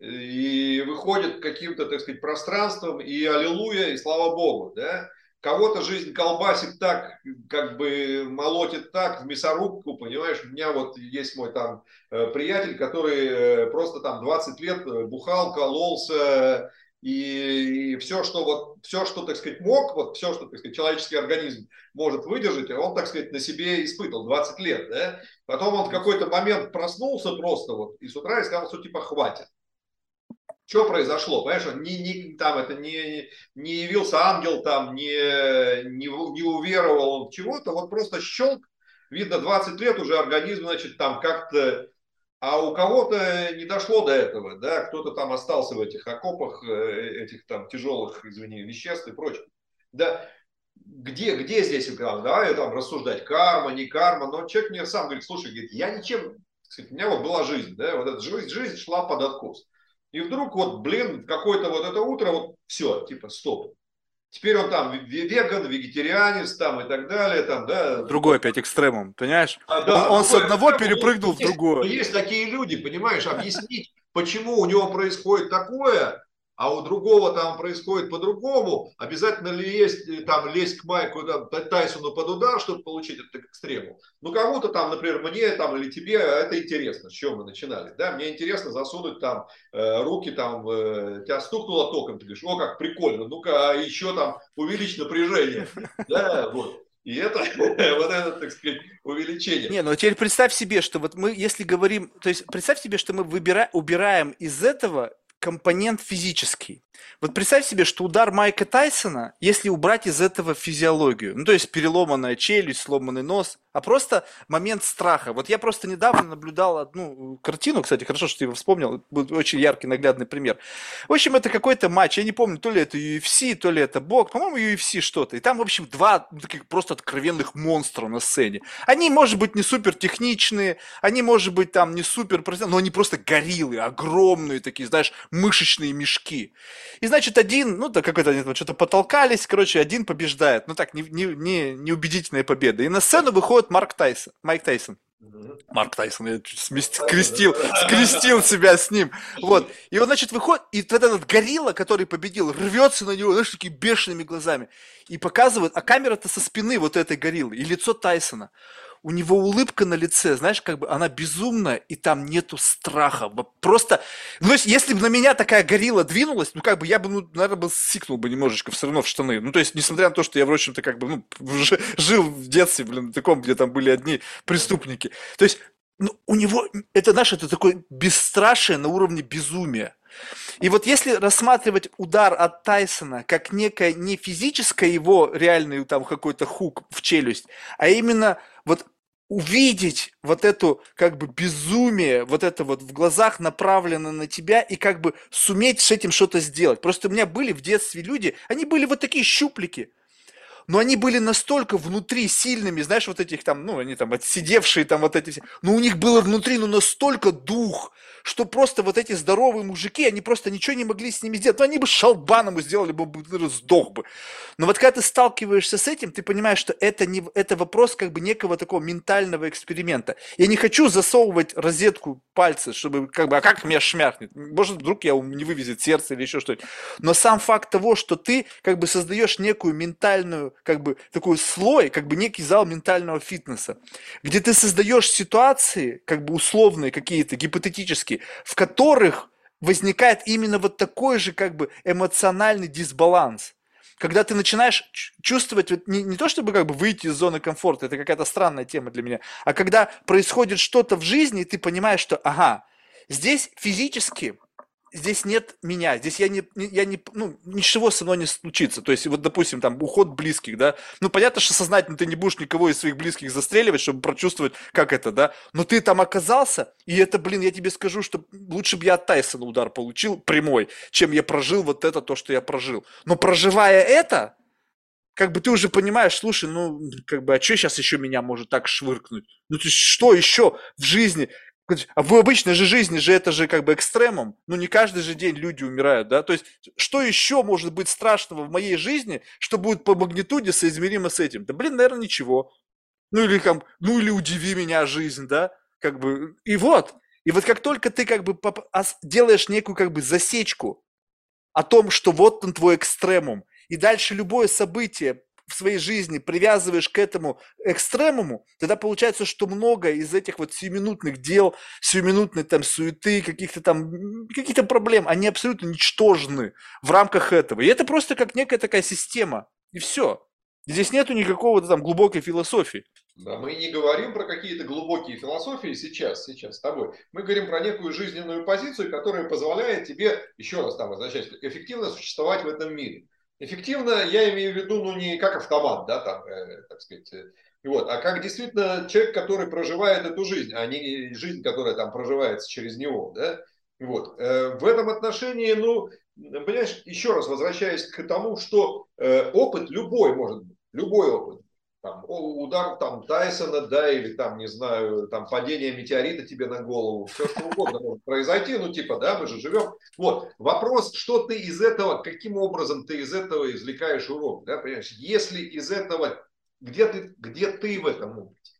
и выходит каким-то, так сказать, пространствам, и аллилуйя, и слава Богу, да. Кого-то жизнь колбасит так, как бы молотит так в мясорубку, понимаешь, у меня вот есть мой там э, приятель, который просто там 20 лет бухал, кололся, и, и все, что вот, все, что, так сказать, мог, вот все, что, так сказать, человеческий организм может выдержать, он, так сказать, на себе испытывал 20 лет, да? Потом он в какой-то момент проснулся просто вот и с утра и сказал, что типа хватит. Что произошло? Понимаешь, он не, не, там это не, не явился ангел, там не, не, не уверовал он в чего-то, вот просто щелк, видно, 20 лет уже организм, значит, там как-то а у кого-то не дошло до этого, да, кто-то там остался в этих окопах, э, этих там тяжелых, извини, веществ и прочее. Да, где, где здесь, давай там рассуждать, карма, не карма, но человек мне сам говорит, слушай, говорит, я ничем, сказать, у меня вот была жизнь, да, вот эта жизнь, жизнь шла под откос. И вдруг вот, блин, какое-то вот это утро, вот все, типа, стоп. Теперь он там веган, вегетарианец там и так далее. Там, да. Другой опять экстремум, понимаешь? А, да, он, он с одного перепрыгнул есть, в другое. Есть такие люди, понимаешь, объяснить, почему у него происходит такое, а у другого там происходит по-другому, обязательно ли есть э, там лезть к Майку там, Тайсону под удар, чтобы получить это к экстремуму. Ну, кому-то там, например, мне там или тебе это интересно, с чего мы начинали. Да, мне интересно засунуть там э, руки, там, э, тебя стукнуло током, ты говоришь, о, как прикольно, ну-ка, а еще там увеличь напряжение. Да, вот. И это, вот это, так сказать, увеличение. Не, ну теперь представь себе, что вот мы, если говорим, то есть представь себе, что мы выбираем, убираем из этого компонент физический. Вот представь себе, что удар Майка Тайсона, если убрать из этого физиологию, ну то есть переломанная челюсть, сломанный нос, а просто момент страха. Вот я просто недавно наблюдал одну картину, кстати, хорошо, что ты его вспомнил, был очень яркий, наглядный пример. В общем, это какой-то матч, я не помню, то ли это UFC, то ли это бокс, по-моему, UFC что-то. И там, в общем, два ну, таких просто откровенных монстра на сцене. Они, может быть, не супер техничные, они, может быть, там не супер, но они просто гориллы, огромные такие, знаешь, мышечные мешки. И значит, один, ну, да, какой-то они там что-то потолкались, короче, один побеждает. Ну так, не, не, не, неубедительная победа. И на сцену выходит Марк Тайсон, Майк Тайсон. Марк Тайсон, я чуть скрестил, скрестил себя с ним. Вот. И он, значит, выходит, и вот этот горилла, который победил, рвется на него, знаешь, такими бешеными глазами. И показывает, а камера-то со спины вот этой гориллы, и лицо Тайсона у него улыбка на лице, знаешь, как бы она безумная, и там нету страха. Просто, ну, то есть, если бы на меня такая горилла двинулась, ну, как бы я бы, ну, наверное, бы сикнул бы немножечко все равно в штаны. Ну, то есть, несмотря на то, что я, в общем-то, как бы, ну, жил в детстве, блин, таком, где там были одни преступники. То есть, ну, у него, это, знаешь, это такое бесстрашие на уровне безумия. И вот если рассматривать удар от Тайсона как некое не физическое его реальный там какой-то хук в челюсть, а именно вот увидеть вот эту как бы безумие, вот это вот в глазах направлено на тебя и как бы суметь с этим что-то сделать. Просто у меня были в детстве люди, они были вот такие щуплики, но они были настолько внутри сильными, знаешь, вот этих там, ну, они там отсидевшие там вот эти все, но у них было внутри, ну, настолько дух, что просто вот эти здоровые мужики, они просто ничего не могли с ними сделать. Ну, они бы шалбаном сделали бы, бы сдох бы. Но вот когда ты сталкиваешься с этим, ты понимаешь, что это, не, это вопрос как бы некого такого ментального эксперимента. Я не хочу засовывать розетку пальца, чтобы как бы, а как меня шмякнет? Может, вдруг я не вывезет сердце или еще что-нибудь. Но сам факт того, что ты как бы создаешь некую ментальную, как бы такой слой, как бы некий зал ментального фитнеса, где ты создаешь ситуации, как бы условные какие-то, гипотетические, в которых возникает именно вот такой же как бы эмоциональный дисбаланс. Когда ты начинаешь чувствовать, вот не, не то чтобы как бы выйти из зоны комфорта, это какая-то странная тема для меня, а когда происходит что-то в жизни, и ты понимаешь, что, ага, здесь физически здесь нет меня, здесь я не, я не, ну, ничего со мной не случится. То есть, вот, допустим, там, уход близких, да, ну, понятно, что сознательно ты не будешь никого из своих близких застреливать, чтобы прочувствовать, как это, да, но ты там оказался, и это, блин, я тебе скажу, что лучше бы я от Тайсона удар получил прямой, чем я прожил вот это, то, что я прожил. Но проживая это, как бы ты уже понимаешь, слушай, ну, как бы, а что сейчас еще меня может так швыркнуть? Ну, то есть, что еще в жизни? А в обычной же жизни же это же как бы экстремум. Ну, не каждый же день люди умирают, да? То есть, что еще может быть страшного в моей жизни, что будет по магнитуде соизмеримо с этим? Да, блин, наверное, ничего. Ну, или там, ну, или удиви меня жизнь, да? Как бы, и вот. И вот как только ты как бы делаешь некую как бы засечку о том, что вот он твой экстремум, и дальше любое событие в своей жизни привязываешь к этому экстремуму, тогда получается, что много из этих вот сиюминутных дел, сиюминутной там суеты, каких-то там, каких-то проблем, они абсолютно ничтожны в рамках этого. И это просто как некая такая система. И все. Здесь нету никакого там глубокой философии. Да, мы не говорим про какие-то глубокие философии сейчас, сейчас с тобой. Мы говорим про некую жизненную позицию, которая позволяет тебе, еще раз там возвращаясь, эффективно существовать в этом мире. Эффективно я имею в виду, ну, не как автомат, да, там, э, так сказать, э, вот, а как действительно человек, который проживает эту жизнь, а не жизнь, которая там проживается через него, да, вот. Э, в этом отношении, ну, понимаешь, еще раз возвращаясь к тому, что э, опыт любой может быть, любой опыт, там, удар там Тайсона, да, или там, не знаю, там падение метеорита тебе на голову, все что угодно может произойти, ну типа, да, мы же живем. Вот, вопрос, что ты из этого, каким образом ты из этого извлекаешь урок, да, понимаешь, если из этого, где ты, где ты в этом опыте?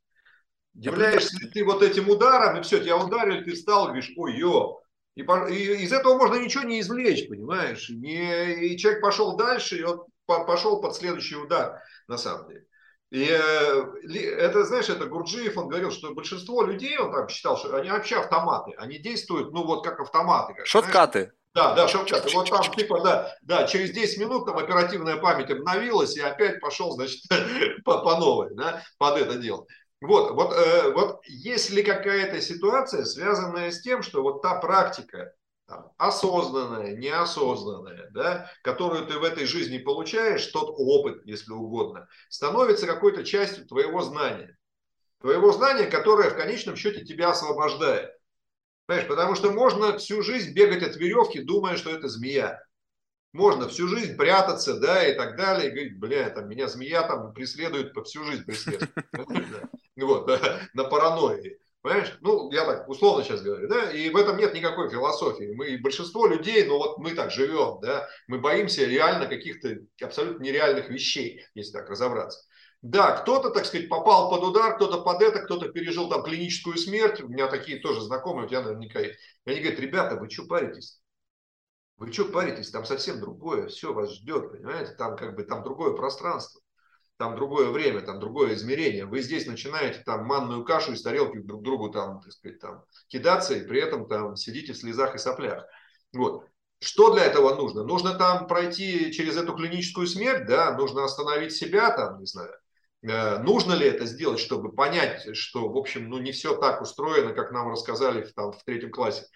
Являешься ли ты вот этим ударом, и все, тебя ударили, ты встал, говоришь, ой, ё, и, и из этого можно ничего не извлечь, понимаешь? Не, и человек пошел дальше, и он пошел под следующий удар, на самом деле. И э, это, знаешь, это Гурджиев, он говорил, что большинство людей, он там считал, что они вообще автоматы, они действуют, ну вот как автоматы. Как, шоткаты. Да, да, шоткаты. Вот там типа, да, да, через 10 минут там оперативная память обновилась и опять пошел, значит, по, по новой, да, под это дело. Вот, вот, э, вот если какая-то ситуация, связанная с тем, что вот та практика, там, осознанная, неосознанная, да, которую ты в этой жизни получаешь, тот опыт, если угодно, становится какой-то частью твоего знания. Твоего знания, которое в конечном счете тебя освобождает. Понимаешь, потому что можно всю жизнь бегать от веревки, думая, что это змея. Можно всю жизнь прятаться, да, и так далее, и говорить, бля, там меня змея там преследует, по всю жизнь преследует. Вот, на паранойи. Понимаешь? Ну, я так условно сейчас говорю, да, и в этом нет никакой философии. Мы, большинство людей, ну вот мы так живем, да, мы боимся реально каких-то абсолютно нереальных вещей, если так разобраться. Да, кто-то, так сказать, попал под удар, кто-то под это, кто-то пережил там клиническую смерть. У меня такие тоже знакомые, у тебя наверняка есть. И они говорят, ребята, вы что паритесь? Вы что паритесь? Там совсем другое, все вас ждет, понимаете? Там как бы там другое пространство там другое время, там другое измерение. Вы здесь начинаете там манную кашу из тарелки друг другу там, так сказать, там кидаться, и при этом там сидите в слезах и соплях. Вот. Что для этого нужно? Нужно там пройти через эту клиническую смерть, да, нужно остановить себя там, не знаю. Э, нужно ли это сделать, чтобы понять, что, в общем, ну не все так устроено, как нам рассказали там, в третьем классе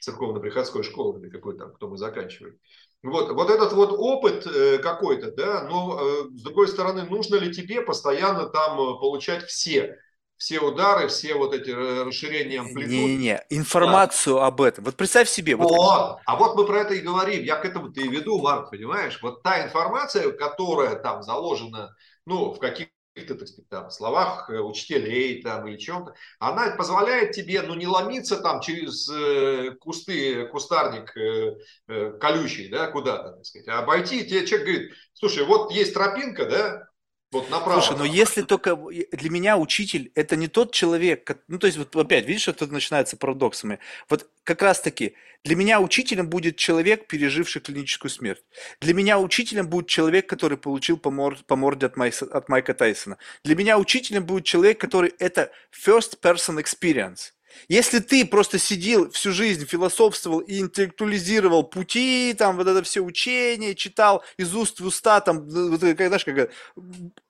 церковно-приходской школы или какой там, кто мы заканчивали. Вот, вот этот вот опыт э, какой-то, да, но э, с другой стороны, нужно ли тебе постоянно там э, получать все, все удары, все вот эти расширения амплитуды? Не-не-не, информацию да. об этом. Вот представь себе. Вот... Вот, а вот мы про это и говорим. Я к этому-то и веду, Марк, понимаешь? Вот та информация, которая там заложена ну, в каких каких-то, так сказать, там, словах э, учителей там, или чем-то, она позволяет тебе, ну, не ломиться там через э, кусты, кустарник э, колючий, да, куда-то, так сказать, а обойти, тебе человек говорит, слушай, вот есть тропинка, да, вот направо. Слушай, но если только для меня учитель это не тот человек, ну то есть вот опять видишь, что тут начинается парадоксами. Вот как раз таки для меня учителем будет человек, переживший клиническую смерть. Для меня учителем будет человек, который получил по, мор, по морде от, Майса, от Майка Тайсона. Для меня учителем будет человек, который это first person experience. Если ты просто сидел всю жизнь, философствовал и интеллектуализировал пути, там вот это все учения, читал из уст в уста, там, ну, вот, как, знаешь, как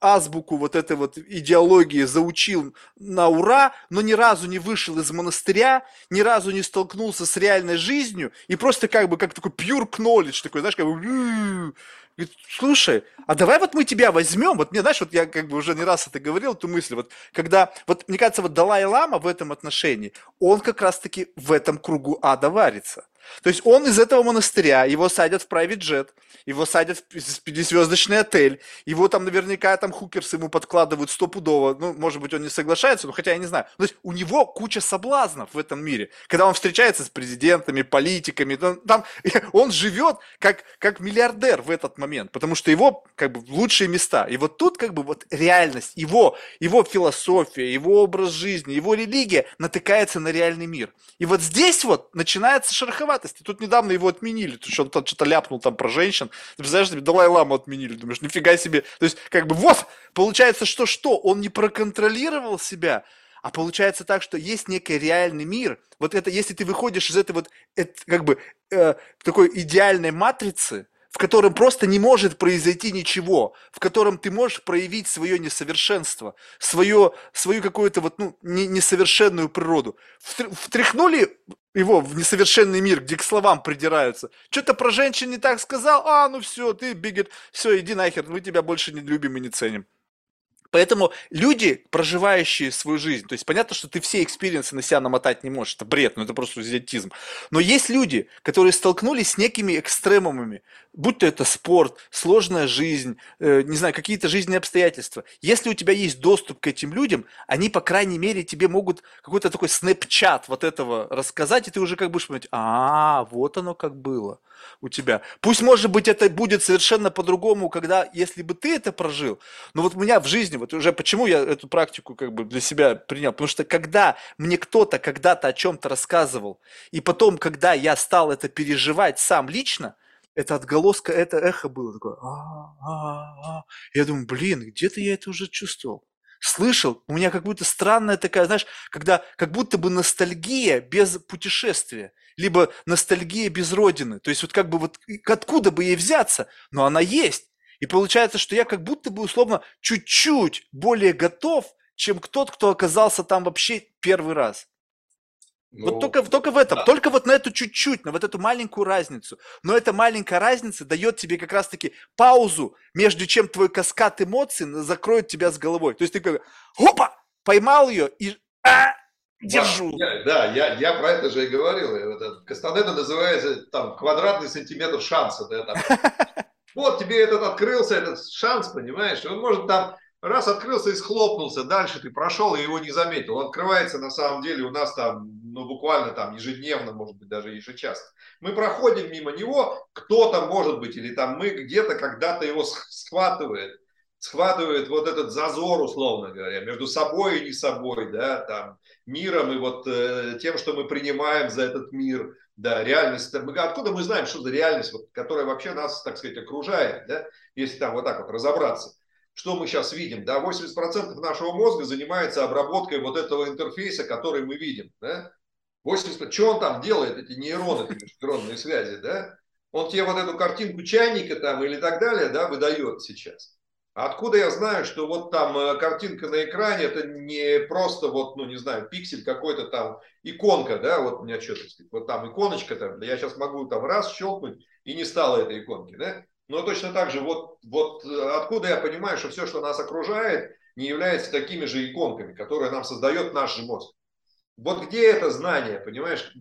азбуку вот этой вот идеологии заучил на ура, но ни разу не вышел из монастыря, ни разу не столкнулся с реальной жизнью, и просто как бы как такой pure knowledge, такой, знаешь, как бы Говорит, слушай, а давай вот мы тебя возьмем, вот мне, знаешь, вот я как бы уже не раз это говорил, эту мысль, вот когда, вот мне кажется, вот Далай-Лама в этом отношении, он как раз-таки в этом кругу ада варится. То есть он из этого монастыря, его садят в private jet, его садят в пятизвездочный отель, его там наверняка там хукерсы ему подкладывают стопудово, ну, может быть, он не соглашается, но хотя я не знаю. То есть у него куча соблазнов в этом мире. Когда он встречается с президентами, политиками, там, там он живет как, как миллиардер в этот момент, потому что его как бы лучшие места. И вот тут как бы вот реальность, его, его философия, его образ жизни, его религия натыкается на реальный мир. И вот здесь вот начинается шероховатость. И тут недавно его отменили, то что он там что-то ляпнул там про женщин, ты представляешь, тебе Далай-Ламу отменили, думаешь, нифига себе. То есть, как бы, вот, получается, что что? Он не проконтролировал себя, а получается так, что есть некий реальный мир. Вот это, если ты выходишь из этой вот, это, как бы, э, такой идеальной матрицы, в котором просто не может произойти ничего, в котором ты можешь проявить свое несовершенство, свое, свою какую-то вот, ну, не, несовершенную природу. Втряхнули его в несовершенный мир, где к словам придираются. Что-то про женщин не так сказал, а, ну все, ты, бигет, все, иди нахер, мы тебя больше не любим и не ценим. Поэтому люди, проживающие свою жизнь, то есть понятно, что ты все experience ы на себя намотать не можешь, это бред, ну это просто идиотизм. Но есть люди, которые столкнулись с некими экстремумами, будь то это спорт, сложная жизнь, э, не знаю, какие-то жизненные обстоятельства. Если у тебя есть доступ к этим людям, они, по крайней мере, тебе могут какой-то такой snapshot вот этого рассказать, и ты уже как будешь понимать, а, вот оно как было у тебя. Пусть, может быть, это будет совершенно по-другому, когда, если бы ты это прожил. Но вот у меня в жизни, вот уже почему я эту практику как бы для себя принял, потому что когда мне кто-то когда-то о чем-то рассказывал, и потом, когда я стал это переживать сам лично, это отголоска, это эхо было такое. А, а, а. Я думаю, блин, где-то я это уже чувствовал. Слышал, у меня как будто странная такая, знаешь, когда как будто бы ностальгия без путешествия, либо ностальгия без родины. То есть вот как бы вот откуда бы ей взяться, но она есть. И получается, что я как будто бы условно чуть-чуть более готов, чем тот, кто оказался там вообще первый раз. Ну, вот только, только в этом, да. только вот на эту чуть-чуть, на вот эту маленькую разницу. Но эта маленькая разница дает тебе как раз-таки паузу, между чем твой каскад эмоций закроет тебя с головой. То есть ты как, опа, поймал ее и а, держу. Да, да я, я про это же и говорил. Это, Кастанеда называется там квадратный сантиметр шанса. Да, там. Вот тебе этот открылся, этот шанс, понимаешь? Он может там раз открылся и схлопнулся, дальше ты прошел и его не заметил. Он открывается на самом деле у нас там, ну буквально там ежедневно, может быть даже ежечасно. Мы проходим мимо него, кто-то может быть, или там мы где-то когда-то его схватывает, схватывает вот этот зазор, условно говоря, между собой и не собой, да, там, миром и вот э, тем, что мы принимаем за этот мир, да, реальность. Мы, откуда мы знаем, что за реальность, вот, которая вообще нас, так сказать, окружает, да, если там вот так вот разобраться что мы сейчас видим? Да, 80% нашего мозга занимается обработкой вот этого интерфейса, который мы видим. Да? 80, что он там делает, эти нейроны, нейронные связи, да? Он тебе вот эту картинку чайника там или так далее, да, выдает сейчас. Откуда я знаю, что вот там э, картинка на экране, это не просто вот, ну не знаю, пиксель какой-то там, иконка, да, вот у меня что-то, вот там иконочка там, я сейчас могу там раз щелкнуть, и не стало этой иконки, да? Но точно так же, вот, вот э, откуда я понимаю, что все, что нас окружает, не является такими же иконками, которые нам создает наш же мозг. Вот где это знание, понимаешь?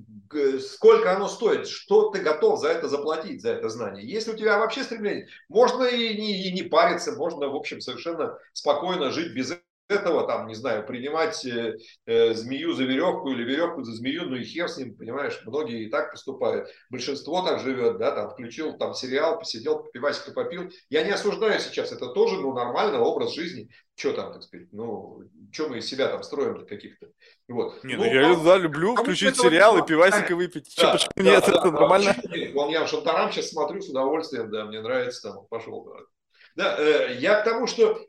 Сколько оно стоит? Что ты готов за это заплатить, за это знание? Если у тебя вообще стремление, можно и не, и не париться, можно, в общем, совершенно спокойно жить без этого, там, не знаю, принимать э, э, змею за веревку или веревку за змею, ну и хер с ним, понимаешь, многие и так поступают. Большинство так живет, да, там, включил там сериал, посидел, пивасика попил. Я не осуждаю сейчас, это тоже, ну, нормальный образ жизни. Что там, так сказать, ну, что мы из себя там строим для каких-то, вот. Не, ну, ну я да, люблю включить сериал и пивасика выпить. Да, Че, почему да, нет, да, это да, нормально? Вон я Шантарам сейчас смотрю с удовольствием, да, мне нравится, там, пошел. Да, да э, я к тому, что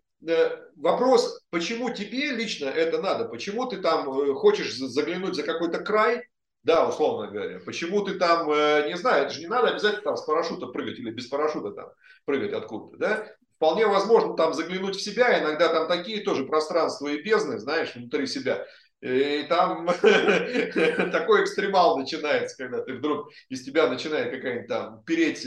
вопрос, почему тебе лично это надо, почему ты там э, хочешь заглянуть за какой-то край, да, условно говоря, почему ты там, э, не знаю, это же не надо обязательно там с парашюта прыгать или без парашюта там прыгать откуда-то, да, вполне возможно там заглянуть в себя, иногда там такие тоже пространства и бездны, знаешь, внутри себя, и там такой экстремал начинается, когда ты вдруг из тебя начинает какая-нибудь там переть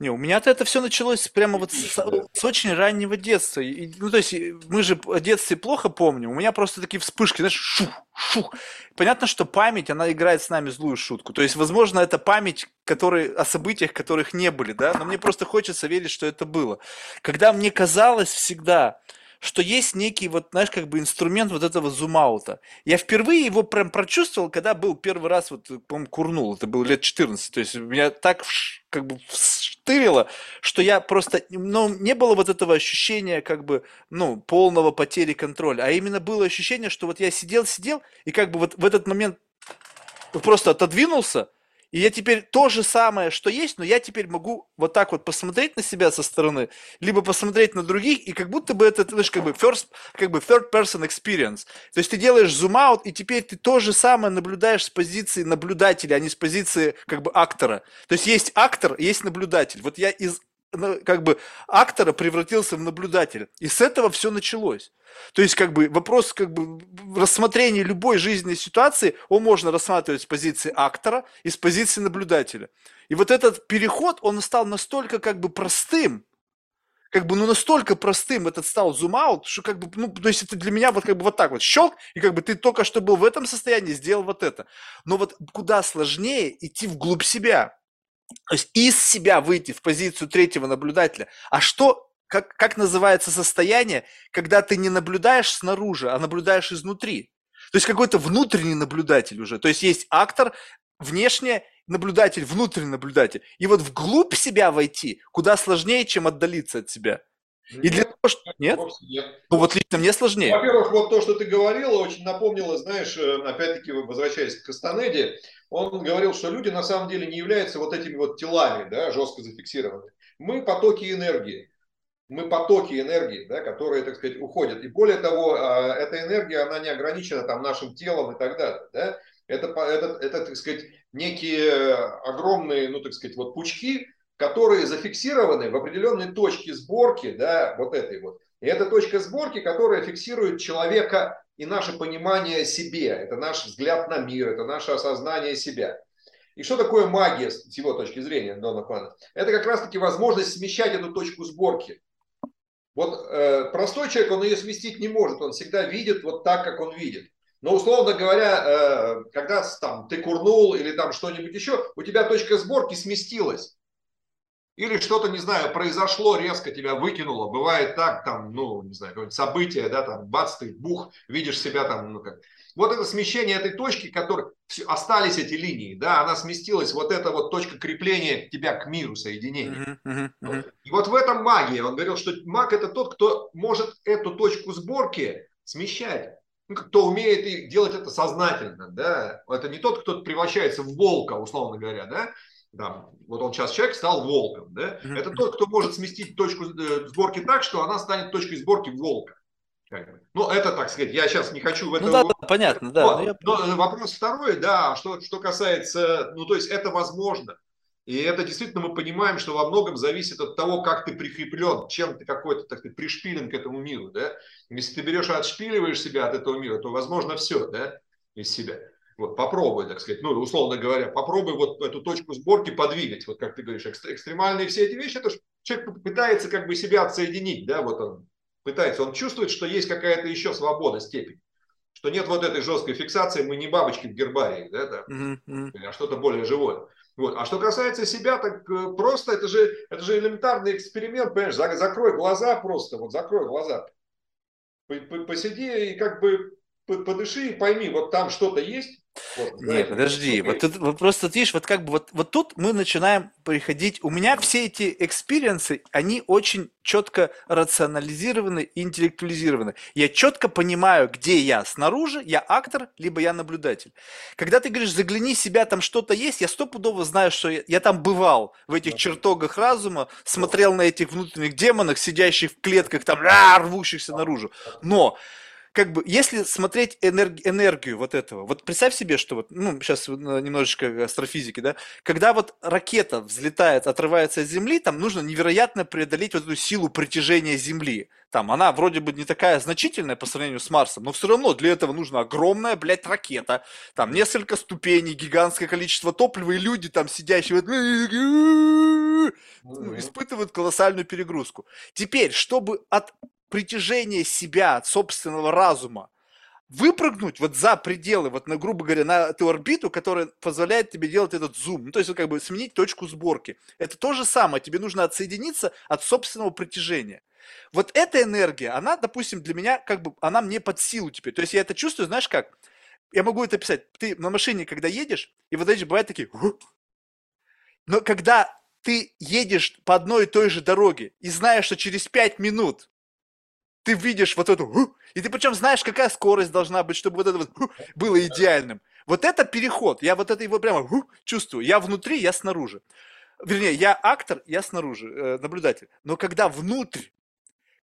не, у меня-то это все началось прямо вот с, с очень раннего детства. И, ну, то есть мы же о детстве плохо помним. У меня просто такие вспышки, знаешь, шух, шух. Понятно, что память, она играет с нами злую шутку. То есть, возможно, это память, которые, о событиях, которых не были, да, но мне просто хочется верить, что это было. Когда мне казалось всегда, что есть некий, вот, знаешь, как бы инструмент вот этого зум-аута. Я впервые его прям прочувствовал, когда был первый раз, вот, по-моему, курнул, это было лет 14, то есть меня так как бы вштырило, что я просто, ну, не было вот этого ощущения, как бы, ну, полного потери контроля, а именно было ощущение, что вот я сидел-сидел, и как бы вот в этот момент просто отодвинулся, и я теперь то же самое, что есть, но я теперь могу вот так вот посмотреть на себя со стороны, либо посмотреть на других, и как будто бы это, знаешь, как бы first, как бы third person experience. То есть ты делаешь зум-аут, и теперь ты то же самое наблюдаешь с позиции наблюдателя, а не с позиции как бы актора. То есть есть актор, есть наблюдатель. Вот я из как бы актора превратился в наблюдателя. И с этого все началось. То есть, как бы, вопрос, как бы, рассмотрения любой жизненной ситуации, он можно рассматривать с позиции актора и с позиции наблюдателя. И вот этот переход, он стал настолько, как бы, простым, как бы, ну, настолько простым этот стал зум-аут, что, как бы, ну, то есть, это для меня вот, как бы, вот так вот щелк, и, как бы, ты только что был в этом состоянии, сделал вот это. Но вот куда сложнее идти вглубь себя. То есть из себя выйти в позицию третьего наблюдателя. А что, как, как называется состояние, когда ты не наблюдаешь снаружи, а наблюдаешь изнутри? То есть какой-то внутренний наблюдатель уже. То есть есть актор, внешне наблюдатель, внутренний наблюдатель. И вот вглубь себя войти куда сложнее, чем отдалиться от себя. И для того, что... Нет? нет? Ну вот лично мне сложнее. Во-первых, вот то, что ты говорила, очень напомнило, знаешь, э, опять-таки, возвращаясь к Кастанеде, он говорил, что люди на самом деле не являются вот этими вот телами, да, жестко зафиксированными. Мы потоки энергии. Мы потоки энергии, да, которые, так сказать, уходят. И более того, а, эта энергия, она не ограничена там нашим телом и так далее. Да? Это, это, это, так сказать, некие огромные, ну, так сказать, вот пучки, которые зафиксированы в определенной точке сборки, да, вот этой вот. И это точка сборки, которая фиксирует человека и наше понимание себе. Это наш взгляд на мир, это наше осознание себя. И что такое магия с его точки зрения, Дона Пана? Это как раз-таки возможность смещать эту точку сборки. Вот э, простой человек, он ее сместить не может, он всегда видит вот так, как он видит. Но, условно говоря, э, когда там, ты курнул или там что-нибудь еще, у тебя точка сборки сместилась или что-то, не знаю, произошло, резко тебя выкинуло, бывает так, там, ну, не знаю, какое-нибудь событие, да, там, бац, ты, бух, видишь себя там, ну, как. Вот это смещение этой точки, которой остались эти линии, да, она сместилась, вот эта вот точка крепления тебя к миру, соединения. Uh-huh, uh-huh, uh-huh. И вот в этом магия. Он говорил, что маг это тот, кто может эту точку сборки смещать. Ну, кто умеет делать это сознательно, да. Это не тот, кто превращается в волка, условно говоря, да, да, вот он сейчас человек стал волком, да? Mm-hmm. Это тот, кто может сместить точку э, сборки так, что она станет точкой сборки волка. Ну, это, так сказать, я сейчас не хочу в это... Ну, да, да, понятно, да. Но, но, но вопрос второй, да, что, что касается, ну, то есть это возможно. И это действительно мы понимаем, что во многом зависит от того, как ты прикреплен, чем ты какой-то, так сказать, пришпилен к этому миру, да. Если ты берешь и отшпиливаешь себя от этого мира, то возможно все, да, из себя. Вот, попробуй, так сказать, ну, условно говоря, попробуй вот эту точку сборки подвигать, вот как ты говоришь, экстремальные все эти вещи, это же человек пытается как бы себя отсоединить, да, вот он пытается, он чувствует, что есть какая-то еще свобода, степень, что нет вот этой жесткой фиксации, мы не бабочки в гербарии, да, там, mm-hmm. а что-то более живое. Вот. А что касается себя, так э, просто это же, это же элементарный эксперимент, понимаешь, закрой глаза просто, вот закрой глаза, посиди и как бы подыши и пойми, вот там что-то есть, вот, Не, подожди, вот, тут, вот просто видишь, вот как бы вот, вот тут мы начинаем приходить, у меня все эти experience ы, они очень четко рационализированы и интеллектуализированы. Я четко понимаю, где я снаружи, я актор, либо я наблюдатель. Когда ты говоришь, загляни себя, там что-то есть, я стопудово знаю, что я, я там бывал, в этих чертогах разума, смотрел на этих внутренних демонах, сидящих в клетках, там, рвущихся наружу. Но как бы, если смотреть энерг, энергию вот этого, вот представь себе, что вот, ну, сейчас немножечко астрофизики, да, когда вот ракета взлетает, отрывается от Земли, там нужно невероятно преодолеть вот эту силу притяжения Земли. Там она вроде бы не такая значительная по сравнению с Марсом, но все равно для этого нужна огромная, блядь, ракета, там несколько ступеней, гигантское количество топлива, и люди там сидящие вот, ну, испытывают колоссальную перегрузку. Теперь, чтобы от притяжение себя от собственного разума, выпрыгнуть вот за пределы, вот, на, грубо говоря, на эту орбиту, которая позволяет тебе делать этот зум, ну, то есть, как бы сменить точку сборки. Это то же самое, тебе нужно отсоединиться от собственного притяжения. Вот эта энергия, она, допустим, для меня, как бы, она мне под силу теперь. То есть я это чувствую, знаешь как? Я могу это писать. Ты на машине, когда едешь, и вот эти бывают такие... Но когда ты едешь по одной и той же дороге и знаешь, что через пять минут ты видишь вот эту, и ты причем знаешь, какая скорость должна быть, чтобы вот это вот было идеальным. Вот это переход, я вот это его прямо чувствую. Я внутри, я снаружи. Вернее, я актор, я снаружи, э, наблюдатель. Но когда внутрь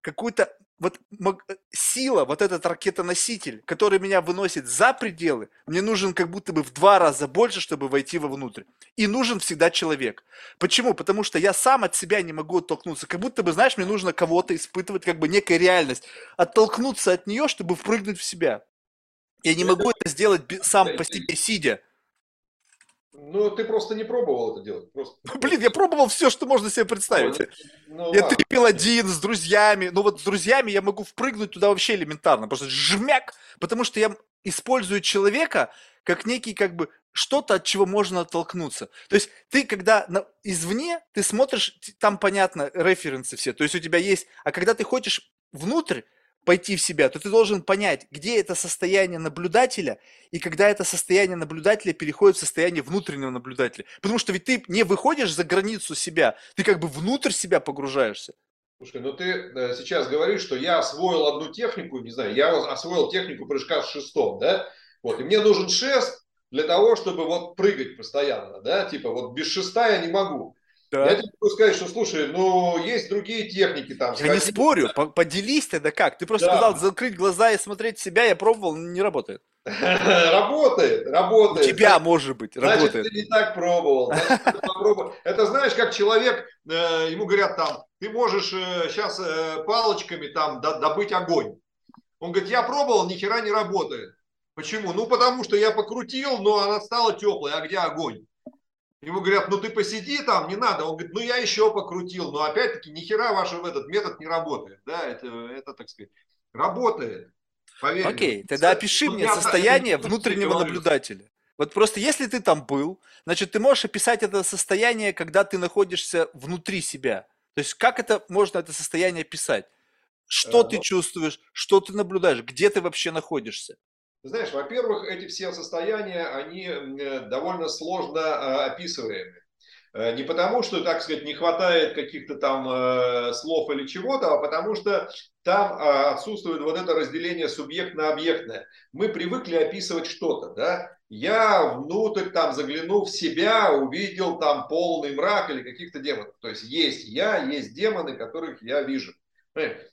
какую-то вот сила, вот этот ракетоноситель, который меня выносит за пределы, мне нужен как будто бы в два раза больше, чтобы войти вовнутрь. И нужен всегда человек. Почему? Потому что я сам от себя не могу оттолкнуться. Как будто бы, знаешь, мне нужно кого-то испытывать, как бы некая реальность. Оттолкнуться от нее, чтобы впрыгнуть в себя. Я не могу это сделать сам по себе, сидя. Ну, ты просто не пробовал это делать. Просто. Блин, я пробовал все, что можно себе представить. Ну, ну, я ладно. трепил один с друзьями. Ну вот с друзьями я могу впрыгнуть туда вообще элементарно. Просто жмяк, потому что я использую человека как некий как бы что-то, от чего можно оттолкнуться. То есть ты, когда на, извне, ты смотришь, там понятно, референсы все, то есть у тебя есть, а когда ты хочешь внутрь, пойти в себя, то ты должен понять, где это состояние наблюдателя и когда это состояние наблюдателя переходит в состояние внутреннего наблюдателя. Потому что ведь ты не выходишь за границу себя, ты как бы внутрь себя погружаешься. Слушай, ну ты э, сейчас говоришь, что я освоил одну технику, не знаю, я освоил технику прыжка с шестом, да, вот, и мне нужен шест для того, чтобы вот прыгать постоянно, да, типа вот без шеста я не могу. Да. Я тебе могу сказать, что, слушай, ну, есть другие техники там. Я не спорю, поделись тогда как. Ты просто да. сказал закрыть глаза и смотреть себя, я пробовал, не работает. Работает, работает. У тебя, может быть, работает. Значит, ты не так пробовал. Это знаешь, как человек, э, ему говорят там, ты можешь сейчас э, э, палочками там добыть огонь. Он говорит, я пробовал, ни хера не работает. Почему? Ну, потому что я покрутил, но она стала теплой. А где огонь? Ему говорят, ну ты посиди там, не надо. Он говорит, ну я еще покрутил. Но опять-таки, ни хера ваш этот метод не работает. Да, это, это так сказать, работает. Поверь Окей, мне. тогда опиши мне состояние внутреннего наблюдателя. Вот просто если ты там был, значит, ты можешь описать это состояние, когда ты находишься внутри себя. То есть как это можно это состояние описать? Что э, ты чувствуешь, что ты наблюдаешь, где ты вообще находишься? Знаешь, во-первых, эти все состояния, они э, довольно сложно э, описываемы. Э, не потому, что, так сказать, не хватает каких-то там слов или чего-то, а потому что там отсутствует вот это разделение субъектно-объектное. Мы привыкли описывать что-то, да? Я внутрь там заглянув в себя, увидел там полный мрак или каких-то демонов. То есть есть я, есть демоны, которых я вижу.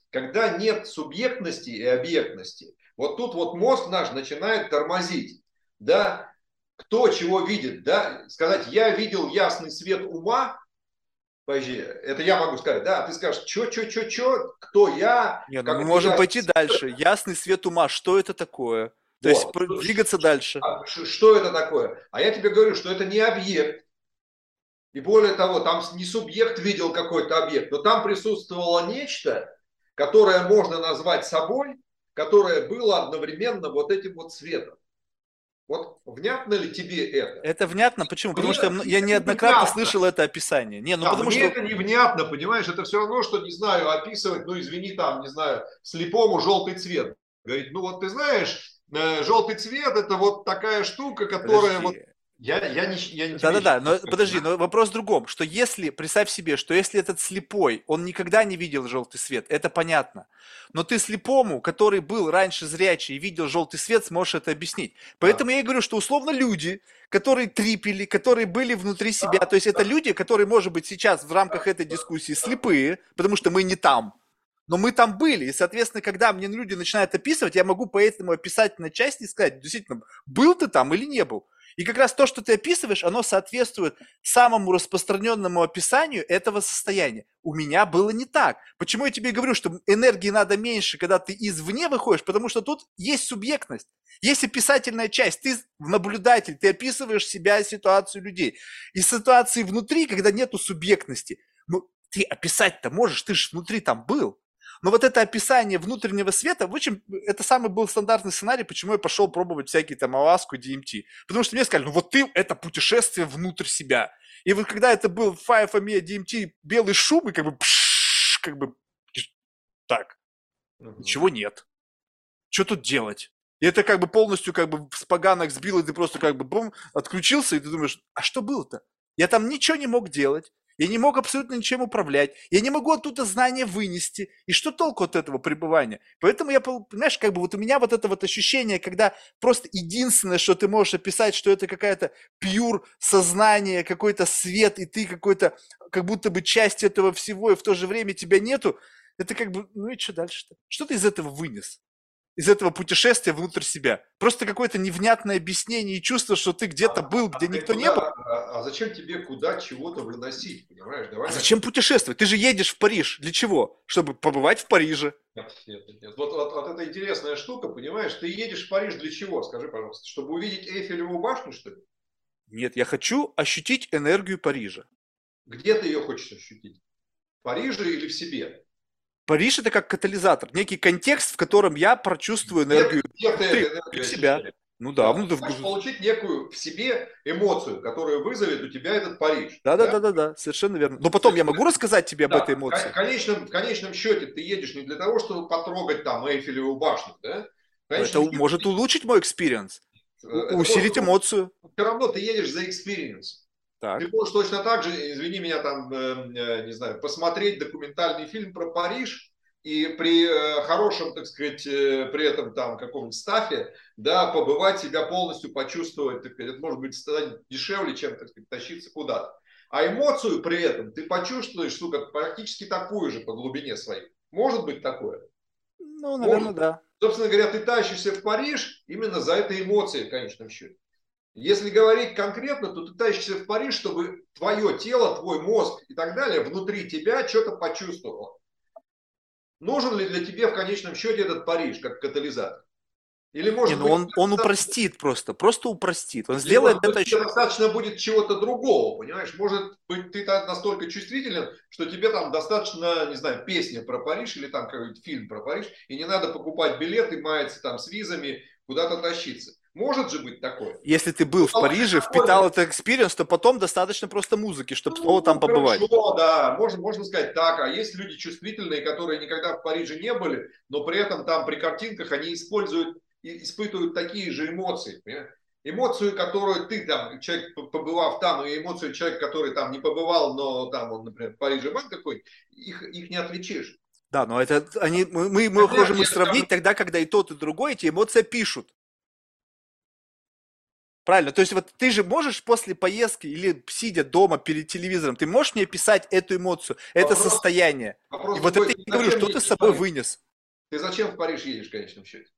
Когда нет субъектности и объектности, вот тут вот мозг наш начинает тормозить. Да, кто чего видит, да, сказать, я видел ясный свет ума, Подожди, это я могу сказать, да, ты скажешь, что, что, что, что, кто я? Нет, ну мы можем я... пойти дальше. Ясный свет ума, что это такое? То вот. есть двигаться дальше. А, что это такое? А я тебе говорю, что это не объект. И более того, там не субъект видел какой-то объект, но там присутствовало нечто, которое можно назвать собой, которое было одновременно вот этим вот светом. Вот внятно ли тебе это? Это внятно, почему? Потому что я неоднократно внятно. слышал это описание. Не, ну да, потому мне что... это невнятно, понимаешь? Это все равно, что, не знаю, описывать, ну извини, там, не знаю, слепому желтый цвет. Говорит, ну вот ты знаешь, э, желтый цвет это вот такая штука, которая Подожди. вот я, я не, я не Да-да-да, но подожди, но вопрос в другом, что если, представь себе, что если этот слепой, он никогда не видел желтый свет, это понятно, но ты слепому, который был раньше зрячий и видел желтый свет, сможешь это объяснить. Поэтому да. я и говорю, что условно люди, которые трипели, которые были внутри себя, да, то есть да. это люди, которые, может быть, сейчас в рамках этой дискуссии слепые, потому что мы не там, но мы там были, и, соответственно, когда мне люди начинают описывать, я могу по этому описательной части сказать, действительно, был ты там или не был. И как раз то, что ты описываешь, оно соответствует самому распространенному описанию этого состояния. У меня было не так. Почему я тебе говорю, что энергии надо меньше, когда ты извне выходишь? Потому что тут есть субъектность. Есть описательная часть. Ты наблюдатель, ты описываешь себя, ситуацию людей. И ситуации внутри, когда нету субъектности, ну, ты описать-то можешь, ты же внутри там был. Но вот это описание внутреннего света, в общем, это самый был стандартный сценарий, почему я пошел пробовать всякие там Аласку, DMT. Потому что мне сказали, ну вот ты, это путешествие внутрь себя. И вот когда это был Five Amia DMT, белый шум, и как бы, пш, как бы, так, угу. ничего нет. Что тут делать? И это как бы полностью как бы с поганок сбил, и ты просто как бы бум, отключился, и ты думаешь, а что было-то? Я там ничего не мог делать. Я не мог абсолютно ничем управлять. Я не могу оттуда знания вынести. И что толку от этого пребывания? Поэтому я, понимаешь, как бы вот у меня вот это вот ощущение, когда просто единственное, что ты можешь описать, что это какая-то пьюр сознание, какой-то свет, и ты какой-то, как будто бы часть этого всего, и в то же время тебя нету, это как бы, ну и что дальше-то? Что ты из этого вынес? Из этого путешествия внутрь себя. Просто какое-то невнятное объяснение и чувство, что ты где-то а, был, где а никто куда, не был. А, а зачем тебе куда чего-то выносить, понимаешь? Давай а зачем путешествовать? Ты же едешь в Париж. Для чего? Чтобы побывать в Париже. Нет, нет, нет. Вот, вот, вот это интересная штука, понимаешь? Ты едешь в Париж для чего? Скажи, пожалуйста. Чтобы увидеть Эйфелеву башню, что ли? Нет, я хочу ощутить энергию Парижа. Где ты ее хочешь ощутить? В Париже или в себе? Париж это как катализатор, некий контекст, в котором я прочувствую энергию где, где ты энергию себя. Ну да, да ну, ты получить некую в себе эмоцию, которая вызовет у тебя этот Париж. Да, да, да, да, да, совершенно верно. Но потом я могу рассказать тебе да, об этой эмоции. В конечном, в конечном счете ты едешь не для того, чтобы потрогать там Эйфелеву башню, да? Это счете, может улучшить мой experience, усилить эмоцию. Все равно ты едешь за experience. Так. Ты можешь точно так же, извини меня, там, э, э, не знаю, посмотреть документальный фильм про Париж, и при э, хорошем, так сказать, при этом там каком-нибудь stuff е, да, побывать себя полностью, почувствовать, так сказать, это может быть стать дешевле, чем, так сказать, тащиться куда-то. А эмоцию при этом ты почувствуешь, сука, практически такую же по глубине своей. Может быть такое? Ну, наверное, может. да. Собственно говоря, ты тащишься в Париж именно за этой эмоцией в конечном счете. Если говорить конкретно, то ты тащишься в Париж, чтобы твое тело, твой мозг и так далее внутри тебя что-то почувствовало. Нужен ли для тебя в конечном счете этот Париж как катализатор? Или может Не, ну быть, он, он упростит просто, просто упростит. Он сделает это еще... Достаточно будет чего-то другого, понимаешь? Может быть, ты настолько чувствителен, что тебе там достаточно, не знаю, песня про Париж или там какой-нибудь фильм про Париж, и не надо покупать билеты, маяться там с визами, куда-то тащиться. Может же быть такое. Если ты был в Париже, впитал этот experience, то потом достаточно просто музыки, чтобы ну, там побывать. Хорошо, да, можно, можно сказать так. А есть люди чувствительные, которые никогда в Париже не были, но при этом там при картинках они используют, испытывают такие же эмоции. Понимаешь? Эмоцию, которую ты там, человек, побывав там, и эмоцию человека, который там не побывал, но там он, например, в Париже банк какой их, их не отличишь. Да, но это они, мы, мы можем их сравнить тогда, когда и тот, и другой эти эмоции пишут. Правильно. То есть вот ты же можешь после поездки или сидя дома перед телевизором, ты можешь мне писать эту эмоцию, это вопрос, состояние. Вопрос и вот это я говорю, что ты с собой вынес. Ты зачем в Париж едешь в конечном счете?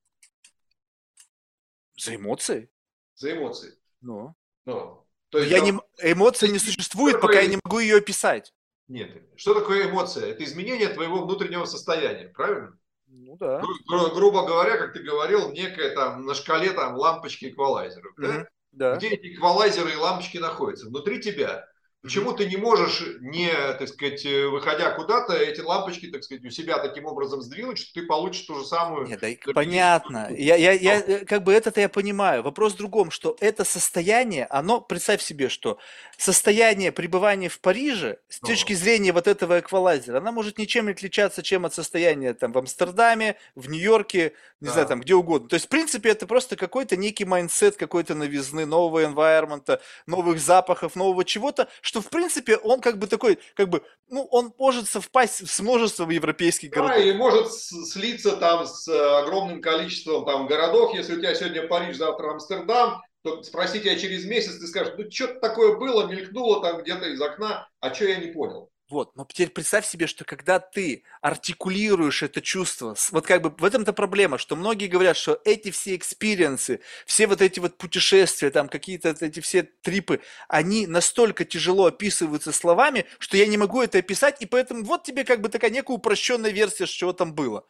За эмоции. За эмоции. Ну. Ну. То есть, я не, эмоция не существует, пока я не могу ее описать. Нет. Что такое эмоция? Это изменение твоего внутреннего состояния, правильно? Ну да. Гру- грубо говоря, как ты говорил, некая там на шкале там лампочки эквалайзеров. Mm-hmm. Да? Да. Где эти эквалайзеры и лампочки находятся? Внутри тебя. Почему ты не можешь, не, так сказать, э, выходя куда-то, эти лампочки, так сказать, у себя таким образом сдвинуть, что ты получишь ту же самую... Нет, да, понятно. Я, я, я, э, как бы это-то я понимаю. Вопрос в другом, что это состояние, оно, представь себе, что состояние пребывания в Париже, с точки зрения вот этого эквалайзера, она может ничем не отличаться, чем от состояния там в Амстердаме, в Нью-Йорке, не да. знаю, там где угодно. То есть, в принципе, это просто какой-то некий mindset какой-то новизны, нового environment, новых запахов, нового чего-то, что, в принципе, он как бы такой, как бы, ну, он может совпасть с множеством европейских да, городов. и может слиться там с э, огромным количеством там городов. Если у тебя сегодня Париж, завтра Амстердам, то спроси тебя через месяц, ты скажешь, ну, что-то такое было, мелькнуло там где-то из окна, а что я не понял. Вот, но теперь представь себе, что когда ты артикулируешь это чувство, вот как бы в этом-то проблема, что многие говорят, что эти все experience ы, все вот эти вот путешествия, там какие-то эти все трипы, они настолько тяжело описываются словами, что я не могу это описать, и поэтому вот тебе как бы такая некая упрощенная версия, чего там было.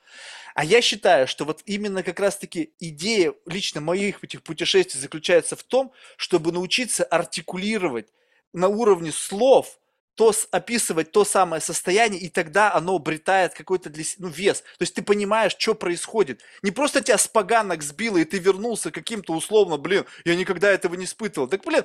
А я считаю, что вот именно как раз-таки идея лично моих этих путешествий заключается в том, чтобы научиться артикулировать на уровне слов – то описывать то самое состояние, и тогда оно обретает какой-то для, ну, вес. То есть ты понимаешь, что происходит. Не просто тебя с поганок сбило, и ты вернулся каким-то условно, блин, я никогда этого не испытывал. Так, блин.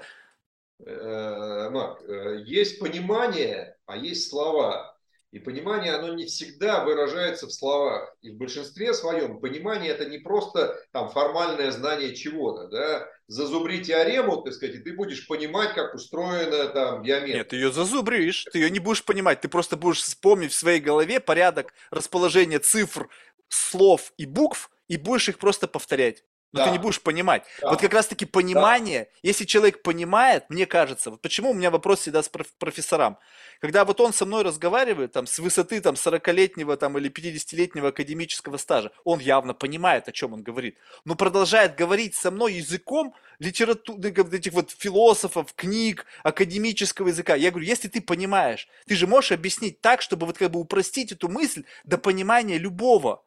Э, Марк, э, есть понимание, а есть слова. И понимание, оно не всегда выражается в словах. И в большинстве своем понимание это не просто там формальное знание чего-то, да. Зазубри теорему, так сказать, и ты будешь понимать, как устроена там геометрия. Нет, ты ее зазубришь, ты ее не будешь понимать, ты просто будешь вспомнить в своей голове порядок расположения цифр, слов и букв, и будешь их просто повторять но да. ты не будешь понимать. Да. Вот как раз-таки понимание, да. если человек понимает, мне кажется, вот почему у меня вопрос всегда с профессорам. Когда вот он со мной разговаривает там с высоты там 40-летнего там или 50-летнего академического стажа, он явно понимает, о чем он говорит, но продолжает говорить со мной языком литературы, этих вот философов, книг, академического языка. Я говорю, если ты понимаешь, ты же можешь объяснить так, чтобы вот как бы упростить эту мысль до понимания любого.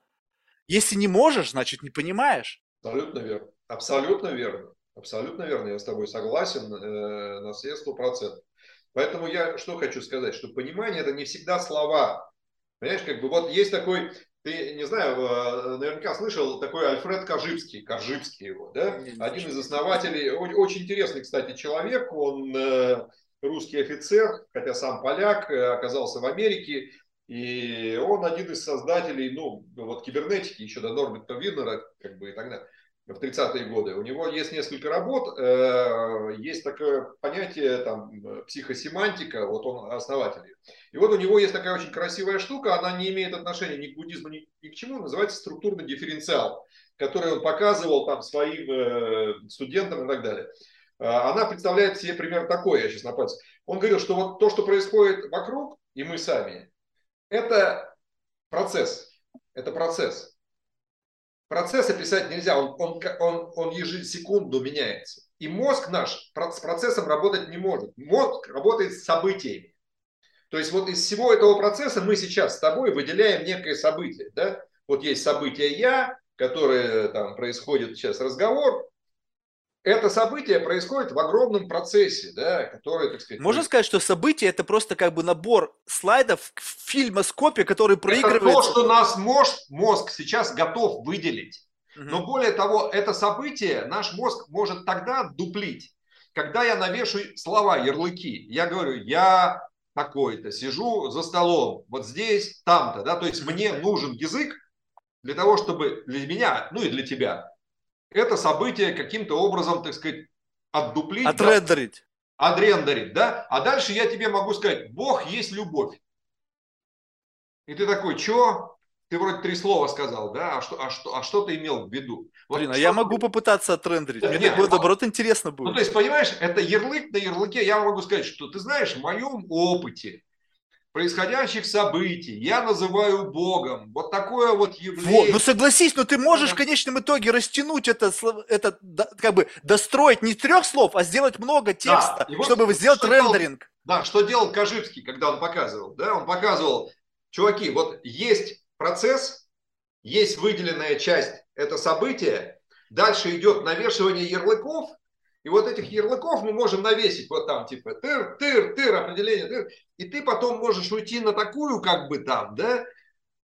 Если не можешь, значит не понимаешь. Абсолютно верно. Абсолютно верно. Абсолютно верно. Я с тобой согласен э, на все сто процентов. Поэтому я что хочу сказать, что понимание это не всегда слова. Понимаешь, как бы вот есть такой, ты, не знаю, э, наверняка слышал такой Альфред Кожибский, Кожибский его, да? Один из основателей, очень интересный, кстати, человек, он э, русский офицер, хотя сам поляк, оказался в Америке, и он один из создателей, ну, вот кибернетики еще до Норберта Виннера, как бы и так далее в 30-е годы. У него есть несколько работ, э, есть такое понятие там психосемантика, вот он основатель. И вот у него есть такая очень красивая штука, она не имеет отношения ни к буддизму, ни, ни к чему, называется структурный дифференциал, который он показывал там своим э, студентам и так далее. Э, она представляет себе пример такой, я сейчас на пальце. Он говорил, что вот то, что происходит вокруг, и мы сами, это процесс. Это процесс. Процесс описать нельзя, он, он, он, он ежесекунду меняется. И мозг наш с процессом работать не может. Мозг работает с событиями. То есть вот из всего этого процесса мы сейчас с тобой выделяем некое событие. Да? Вот есть событие «я», которое там происходит сейчас разговор, это событие происходит в огромном процессе, да, который, так сказать... Можно сказать, что событие это просто как бы набор слайдов фильмоскопе, который проигрывает... Это то, что нас мозг, мозг сейчас готов выделить. Угу. Но более того, это событие наш мозг может тогда дуплить, когда я навешу слова, ярлыки. Я говорю, я такой-то, сижу за столом, вот здесь, там-то, да, то есть мне нужен язык для того, чтобы для меня, ну и для тебя, это событие каким-то образом, так сказать, отдуплить. Отрендерить. Да? Отрендерить, да? А дальше я тебе могу сказать, Бог есть любовь. И ты такой, что? Ты вроде три слова сказал, да? А что, а что, а что ты имел в виду? Вот Блин, а я могу попытаться отрендерить. Мне Нет, наоборот, интересно будет. Ну, то есть, понимаешь, это ярлык на ярлыке. Я могу сказать, что ты знаешь, в моем опыте происходящих событий я называю Богом. Вот такое вот явление. Вот, ну согласись, но ты можешь в конечном итоге растянуть это, это как бы достроить не трех слов, а сделать много текста, да, чтобы вот, сделать рендеринг. Делал, да, что делал Коживский, когда он показывал? Да, он показывал, чуваки, вот есть процесс, есть выделенная часть, это событие, дальше идет навешивание ярлыков, И вот этих ярлыков мы можем навесить вот там, типа, тыр, тыр, тыр, определение, тыр. И ты потом можешь уйти на такую, как бы там, да,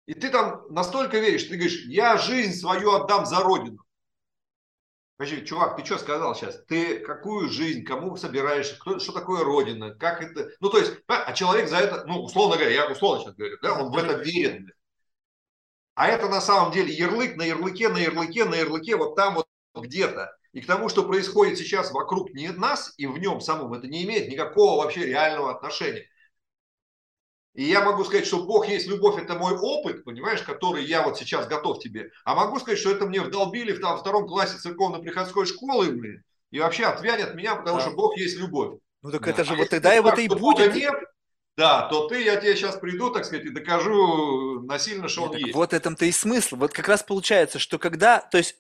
и ты там настолько веришь, ты говоришь, я жизнь свою отдам за Родину. Подожди, чувак, ты что сказал сейчас? Ты какую жизнь, кому собираешься, кто, что такое Родина, как это... Ну, то есть, а человек за это, ну, условно говоря, я условно сейчас говорю, да, он в это верит. А это на самом деле ярлык на ярлыке, на ярлыке, на ярлыке, вот там вот где-то. И к тому, что происходит сейчас вокруг не нас и в нем самом, это не имеет никакого вообще реального отношения. И я могу сказать, что Бог есть любовь, это мой опыт, понимаешь, который я вот сейчас готов тебе. А могу сказать, что это мне вдолбили в там, втором классе церковно-приходской школы, блин, и вообще отвянет меня, потому да. что Бог есть любовь. Ну так да. это же а вот тогда и вот и будет. Нет, да, то ты, я тебе сейчас приду, так сказать, и докажу насильно, что Нет, он есть. Вот этом-то и смысл. Вот как раз получается, что когда, то есть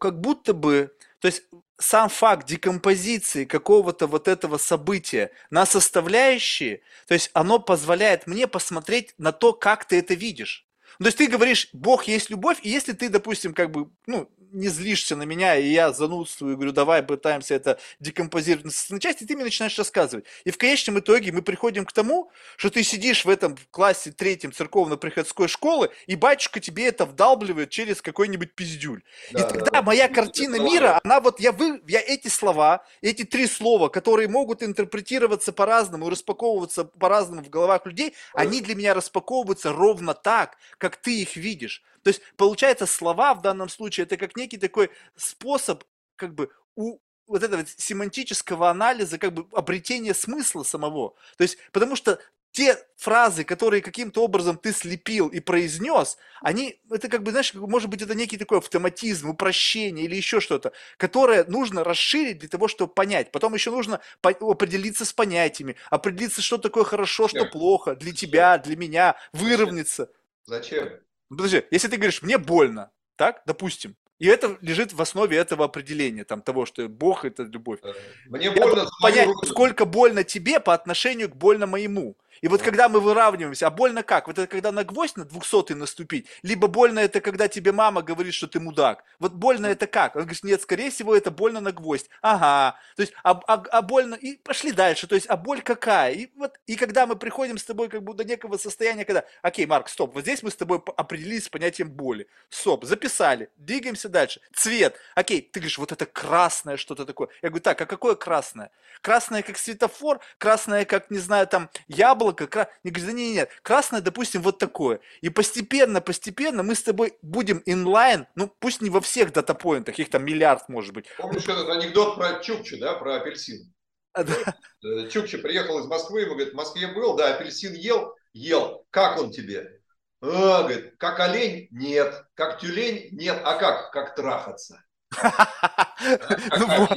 как будто бы, то есть сам факт декомпозиции какого-то вот этого события на составляющие, то есть оно позволяет мне посмотреть на то, как ты это видишь. Ну, то есть ты говоришь, Бог есть любовь, и если ты, допустим, как бы, ну, не злишься на меня, и я занудствую, говорю, давай пытаемся это декомпозировать на составные части, ты мне начинаешь рассказывать. И в конечном итоге мы приходим к тому, что ты сидишь в этом классе третьем церковно-приходской школы, и батюшка тебе это вдалбливает через какой-нибудь пиздюль. Да, и тогда да, моя да. картина мира, она вот, я, вы, я эти слова, эти три слова, которые могут интерпретироваться по-разному распаковываться по-разному в головах людей, они для меня распаковываются ровно так, как ты их видишь. То есть, получается, слова в данном случае это как некий такой способ как бы у вот этого семантического анализа, как бы обретения смысла самого. То есть, потому что те фразы, которые каким-то образом ты слепил и произнес, они, это как бы, знаешь, может быть, это некий такой автоматизм, упрощение или еще что-то, которое нужно расширить для того, чтобы понять. Потом еще нужно определиться с понятиями, определиться, что такое хорошо, что плохо для тебя, для меня, выровняться. Зачем? Ну, подожди, если ты говоришь, мне больно, так, допустим, и это лежит в основе этого определения, там, того, что Бог – это любовь. Э, мне Я больно. Понять, сколько больно тебе по отношению к больно моему. И вот когда мы выравниваемся, а больно как? Вот это когда на гвоздь на 200 наступить, либо больно это когда тебе мама говорит, что ты мудак. Вот больно это как? Он говорит, нет, скорее всего, это больно на гвоздь. Ага. То есть, а, а, а больно, и пошли дальше. То есть, а боль какая? И вот, и когда мы приходим с тобой как бы до некого состояния, когда, окей, Марк, стоп, вот здесь мы с тобой определились с понятием боли. Стоп, записали, двигаемся дальше. Цвет. Окей, ты говоришь, вот это красное что-то такое. Я говорю, так, а какое красное? Красное как светофор, красное как, не знаю, там, яблоко, яблоко, кра... не говорит, да нет, нет, красное, допустим, вот такое. И постепенно, постепенно мы с тобой будем инлайн, ну пусть не во всех датапоинтах, их там миллиард может быть. Помнишь этот анекдот про Чукчу, да, про апельсин? А, да. Э, Чукча приехал из Москвы, ему говорит, в Москве был, да, апельсин ел, ел. Как он тебе? А, говорит, как олень? Нет. Как тюлень? Нет. А как? Как трахаться? Ну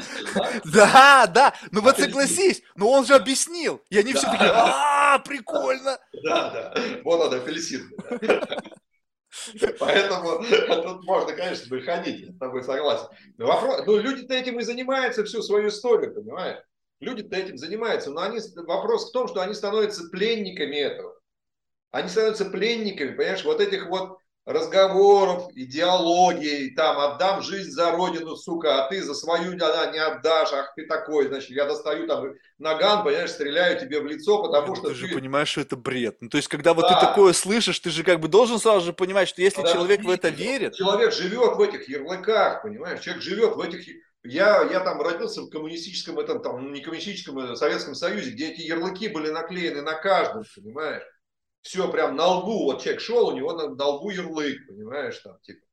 да, да, ну вот согласись, но он же объяснил, и они все такие, а, прикольно. Да, да, вот он апельсин. Поэтому тут можно, конечно, выходить, я с тобой согласен. Но вопрос, ну, люди-то этим и занимаются всю свою историю, понимаешь? Люди-то этим занимаются, но они, вопрос в том, что они становятся пленниками этого. Они становятся пленниками, понимаешь, вот этих вот разговоров, идеологии, там, отдам жизнь за родину, сука, а ты за свою да, не отдашь, ах ты такой, значит, я достаю там наган, понимаешь, стреляю тебе в лицо, потому ну, что ты... ты же понимаешь, что это бред. Ну, то есть, когда вот да. ты такое слышишь, ты же как бы должен сразу же понимать, что если Подожди, человек в это верит... Человек живет в этих ярлыках, понимаешь, человек живет в этих... Я, я там родился в коммунистическом, этом, там, не коммунистическом, а Советском Союзе, где эти ярлыки были наклеены на каждом, понимаешь? Все прям на лбу, вот человек шел, у него на, на лбу ярлык, понимаешь, там, типа.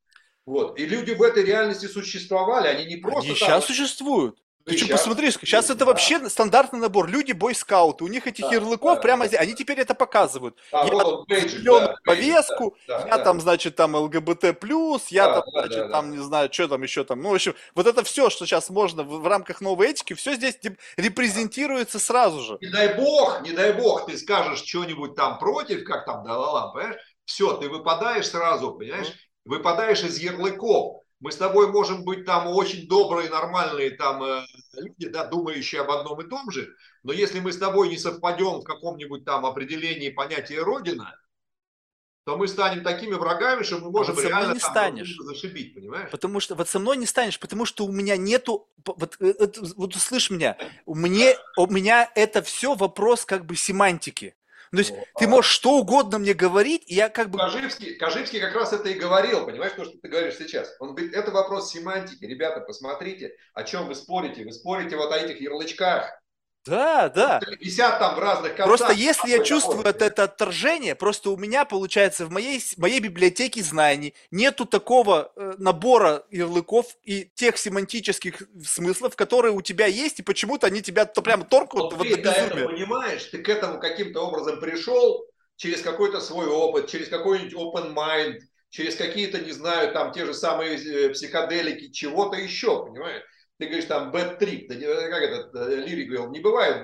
Вот. И люди в этой реальности существовали, они не просто... Они там... сейчас существуют. Ты что, посмотри, сейчас это вообще стандартный набор. Люди бойскауты, у них этих да, ярлыков да, прямо здесь, они теперь это показывают. А, я вот бейджик, да, повестку, да, я да, там, значит, там ЛГБТ+, я да, там, да, значит, да, там, да. не знаю, что там еще там. Ну, в общем, вот это все, что сейчас можно в, в рамках новой этики, все здесь репрезентируется сразу же. Не дай бог, не дай бог, ты скажешь что-нибудь там против, как там Далалам, понимаешь? Все, ты выпадаешь сразу, понимаешь? Выпадаешь из ярлыков мы с тобой можем быть там очень добрые, нормальные там э, люди, да, думающие об одном и том же, но если мы с тобой не совпадем в каком-нибудь там определении понятия Родина, то мы станем такими врагами, что мы можем вот реально не станешь. зашибить, понимаешь? Потому что вот со мной не станешь, потому что у меня нету, вот, э, это, вот услышь меня, у, мне, у меня это все вопрос как бы семантики. То есть О, ты можешь что угодно мне говорить, и я как бы... Кожевский, Кожевский как раз это и говорил, понимаешь, то, что ты говоришь сейчас. Он говорит, это вопрос семантики. Ребята, посмотрите, о чем вы спорите. Вы спорите вот о этих ярлычках. Да, да. Висят там в разных концах. Просто если я чувствую это, это отторжение, просто у меня, получается, в моей, моей библиотеке знаний нету такого э, набора ярлыков и тех семантических смыслов, которые у тебя есть, и почему-то они тебя то прям торкают. Вот, вот ты это понимаешь, ты к этому каким-то образом пришел через какой-то свой опыт, через какой-нибудь open mind, через какие-то, не знаю, там те же самые э, психоделики, чего-то еще, понимаешь? Ты говоришь там trip, да, как этот э, лирик говорил, не бывает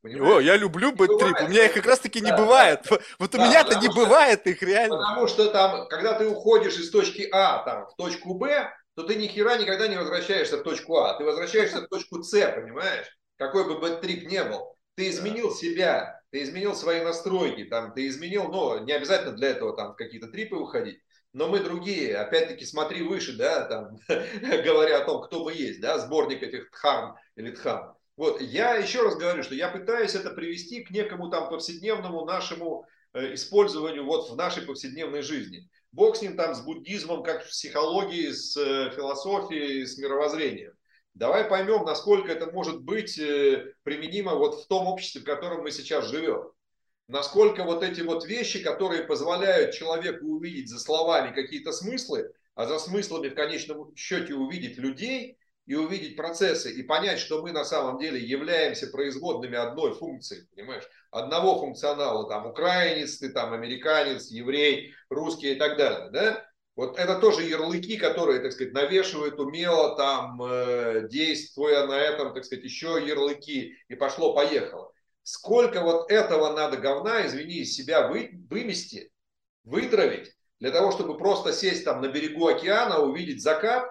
понимаешь? О, я люблю trip, у меня их как раз таки не да, бывает. Да. Вот у да, меня-то не что, бывает их реально. Потому что там, когда ты уходишь из точки А там, в точку Б, то ты ни хера никогда не возвращаешься в точку А, ты возвращаешься в точку С, понимаешь? Какой бы trip не был. Ты изменил себя, ты изменил свои настройки, там, ты изменил, но не обязательно для этого там в какие-то трипы уходить но мы другие. Опять-таки смотри выше, да, там, говоря о том, кто мы есть, да, сборник этих тхан или тхан. Вот, я еще раз говорю, что я пытаюсь это привести к некому там повседневному нашему э, использованию вот в нашей повседневной жизни. Бог с ним там, с буддизмом, как с психологией, с э, философией, с мировоззрением. Давай поймем, насколько это может быть э, применимо вот в том обществе, в котором мы сейчас живем насколько вот эти вот вещи, которые позволяют человеку увидеть за словами какие-то смыслы, а за смыслами в конечном счете увидеть людей и увидеть процессы, и понять, что мы на самом деле являемся производными одной функции, понимаешь, одного функционала, там, украинец, ты там, американец, еврей, русский и так далее, да? Вот это тоже ярлыки, которые, так сказать, навешивают умело, там, э, действуя на этом, так сказать, еще ярлыки, и пошло-поехало сколько вот этого надо говна, извини, из себя вы, вымести, вытравить, для того, чтобы просто сесть там на берегу океана, увидеть закат,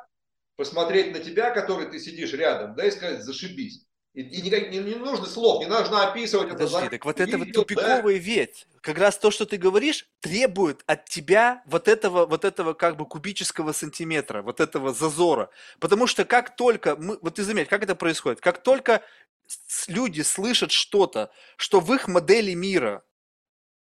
посмотреть на тебя, который ты сидишь рядом, да, и сказать, зашибись. И, и никак, не, не нужно слов, не нужно описывать Подожди, это. так вот это вот тупиковый да? ведь. Как раз то, что ты говоришь, требует от тебя вот этого, вот этого как бы кубического сантиметра, вот этого зазора. Потому что как только мы, вот ты заметь, как это происходит, как только люди слышат что-то, что в их модели мира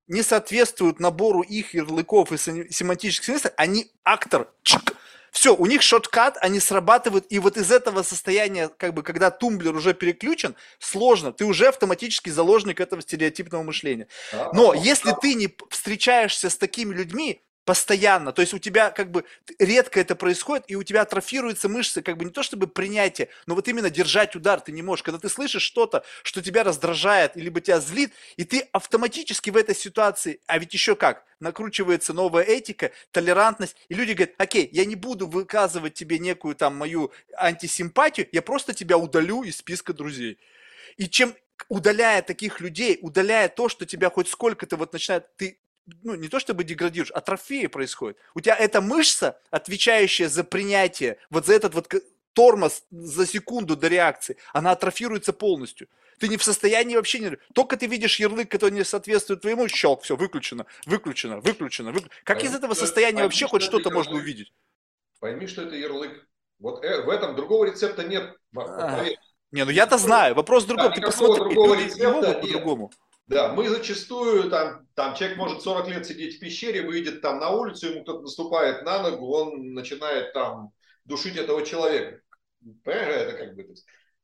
не соответствует набору их ярлыков и семантических смыслов, они актор, чик, все, у них шоткат, они срабатывают, и вот из этого состояния, как бы, когда тумблер уже переключен, сложно, ты уже автоматически заложник этого стереотипного мышления. Но если ты не встречаешься с такими людьми, постоянно. То есть у тебя как бы редко это происходит, и у тебя атрофируются мышцы, как бы не то чтобы принятие, но вот именно держать удар ты не можешь. Когда ты слышишь что-то, что тебя раздражает, либо тебя злит, и ты автоматически в этой ситуации, а ведь еще как, накручивается новая этика, толерантность, и люди говорят, окей, я не буду выказывать тебе некую там мою антисимпатию, я просто тебя удалю из списка друзей. И чем удаляя таких людей, удаляя то, что тебя хоть сколько-то вот начинает, ты ну, не то чтобы деградируешь, атрофия происходит. У тебя эта мышца, отвечающая за принятие, вот за этот вот тормоз за секунду до реакции, она атрофируется полностью. Ты не в состоянии вообще не... Только ты видишь ярлык, который не соответствует твоему, щелк, все, выключено, выключено, выключено. выключено. Как пойми, из этого состояния пойми, вообще хоть что-то можно увидеть? Пойми, что это ярлык. Вот э, в этом другого рецепта нет. А, не, ну я-то знаю. Вопрос в другом. Да, ты посмотри, другого люди не могут по-другому. Да, мы зачастую, там, там человек может 40 лет сидеть в пещере, выйдет там на улицу, ему кто-то наступает на ногу, он начинает там душить этого человека. Понимаешь, это как бы...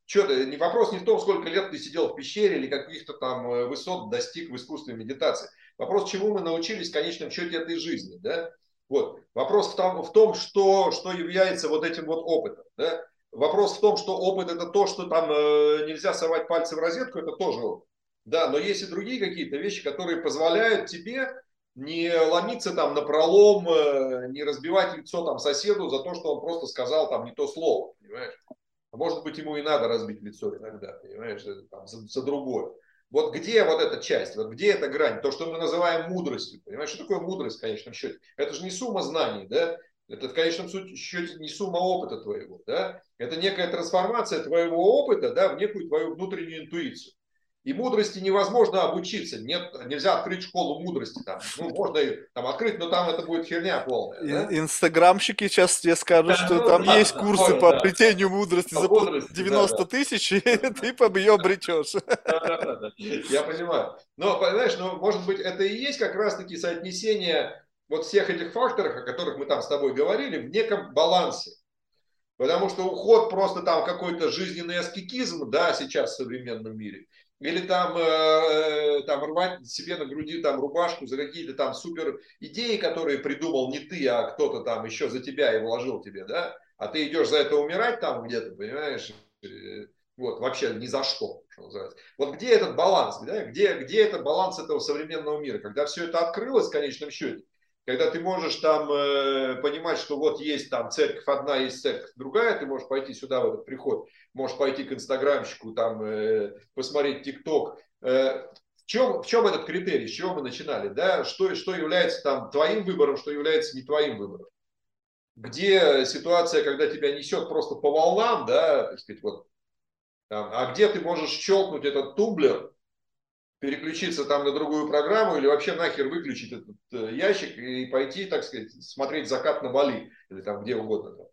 Что-то, не вопрос не в том, сколько лет ты сидел в пещере или каких-то там э, высот достиг в искусстве медитации. Вопрос, чему мы научились в конечном счете этой жизни. Да? Вот. Вопрос в том, в том что, что является вот этим вот опытом. Да? Вопрос в том, что опыт это то, что там э, нельзя совать пальцы в розетку, это тоже опыт. Да, но есть и другие какие-то вещи, которые позволяют тебе не ломиться там на пролом, э, не разбивать лицо там соседу за то, что он просто сказал там не то слово, понимаешь? А может быть, ему и надо разбить лицо иногда, понимаешь, там, за, за другое. Вот где вот эта часть, вот где эта грань, то, что мы называем мудростью, понимаешь, что такое мудрость в конечном счете? Это же не сумма знаний, да? Это в конечном счете не сумма опыта твоего, да? Это некая трансформация твоего опыта, да, в некую твою внутреннюю интуицию. И мудрости невозможно обучиться. Нет, нельзя открыть школу мудрости. Там. Ну, можно там открыть, но там это будет херня полная. Да? Инстаграмщики сейчас тебе скажут, да, что ну, там да, есть курсы да, по обретению мудрости по за мудрости, 90 да, тысяч, и ты по ее обретешь. Я понимаю. Но, понимаешь, ну, может быть, это и есть как раз-таки соотнесение вот всех этих факторов, о которых мы там с тобой говорили, в неком балансе. Потому что уход просто там какой-то жизненный аскетизм, да, сейчас в современном мире, или там, э, там рвать себе на груди там рубашку за какие-то там супер идеи, которые придумал не ты, а кто-то там еще за тебя и вложил тебе, да, а ты идешь за это умирать там где-то, понимаешь, э, вот, вообще ни за что, что называется. Вот где этот баланс, да? где, где этот баланс этого современного мира, когда все это открылось в конечном счете, когда ты можешь там э, понимать, что вот есть там церковь одна, есть церковь другая, ты можешь пойти сюда в этот приход, можешь пойти к инстаграмщику, там э, посмотреть тикток. Э, в чем, в чем этот критерий, с чего мы начинали, да? Что, что является там твоим выбором, что является не твоим выбором? Где ситуация, когда тебя несет просто по волнам, да, так сказать, вот, там, а где ты можешь щелкнуть этот тумблер, переключиться там на другую программу или вообще нахер выключить этот э, ящик и пойти, так сказать, смотреть закат на Бали или там где угодно. Там.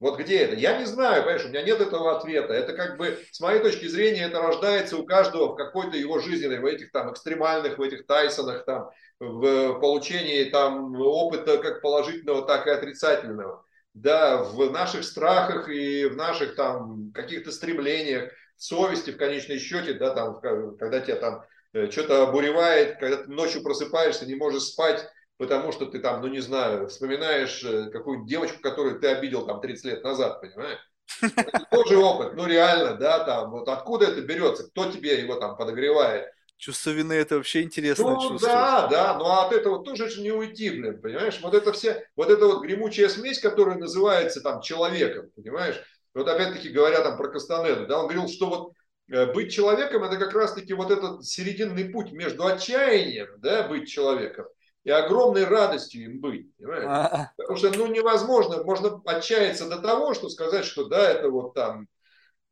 Вот где это? Я не знаю, понимаешь, у меня нет этого ответа. Это как бы, с моей точки зрения, это рождается у каждого в какой-то его жизненной, в этих там экстремальных, в этих Тайсонах, там, в получении там опыта как положительного, так и отрицательного. Да, в наших страхах и в наших там каких-то стремлениях, совести в конечном счете, да, там, когда тебя там что-то обуревает, когда ты ночью просыпаешься, не можешь спать, потому что ты там, ну не знаю, вспоминаешь э, какую-нибудь девочку, которую ты обидел там 30 лет назад, понимаешь? Это тоже опыт, ну реально, да, там, вот откуда это берется, кто тебе его там подогревает. Чувство вины это вообще интересно. Ну чувство. да, да, но от этого тоже же не уйти, блин, понимаешь? Вот это все, вот эта вот гремучая смесь, которая называется там человеком, понимаешь? Вот опять-таки говоря там про Кастанеду, да, он говорил, что вот Э, быть человеком это как раз-таки вот этот серединный путь между отчаянием, да, быть человеком, и огромной радостью им быть. Понимаете? А. Потому что ну, невозможно, можно отчаяться до того, что сказать, что да, это вот там,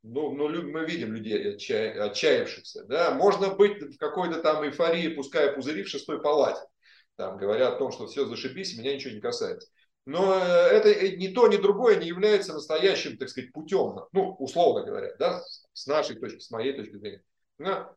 ну, ну мы видим людей отчая, отчаявшихся, да, можно быть в какой-то там эйфории, пускай пузыри в шестой палате, там говорят о том, что все зашибись, меня ничего не касается. Но э, это э, ни то, ни другое не является настоящим, так сказать, путем, ну, условно говоря, да, с нашей точки, с моей точки зрения.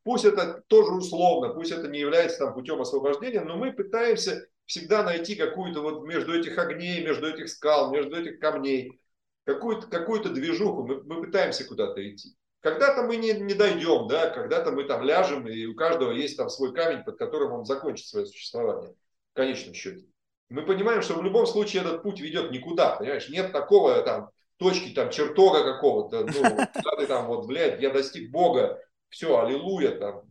Пусть это тоже условно, пусть это не является там путем освобождения, но мы пытаемся всегда найти какую-то вот между этих огней, между этих скал, между этих камней, какую-то какую движуху, мы, мы пытаемся куда-то идти. Когда-то мы не, не дойдем, да, когда-то мы там ляжем, и у каждого есть там свой камень, под которым он закончит свое существование в конечном счете мы понимаем, что в любом случае этот путь ведет никуда, понимаешь? Нет такого там точки, там, чертога какого-то, ну, когда ты там, вот, блядь, я достиг Бога, все, аллилуйя там.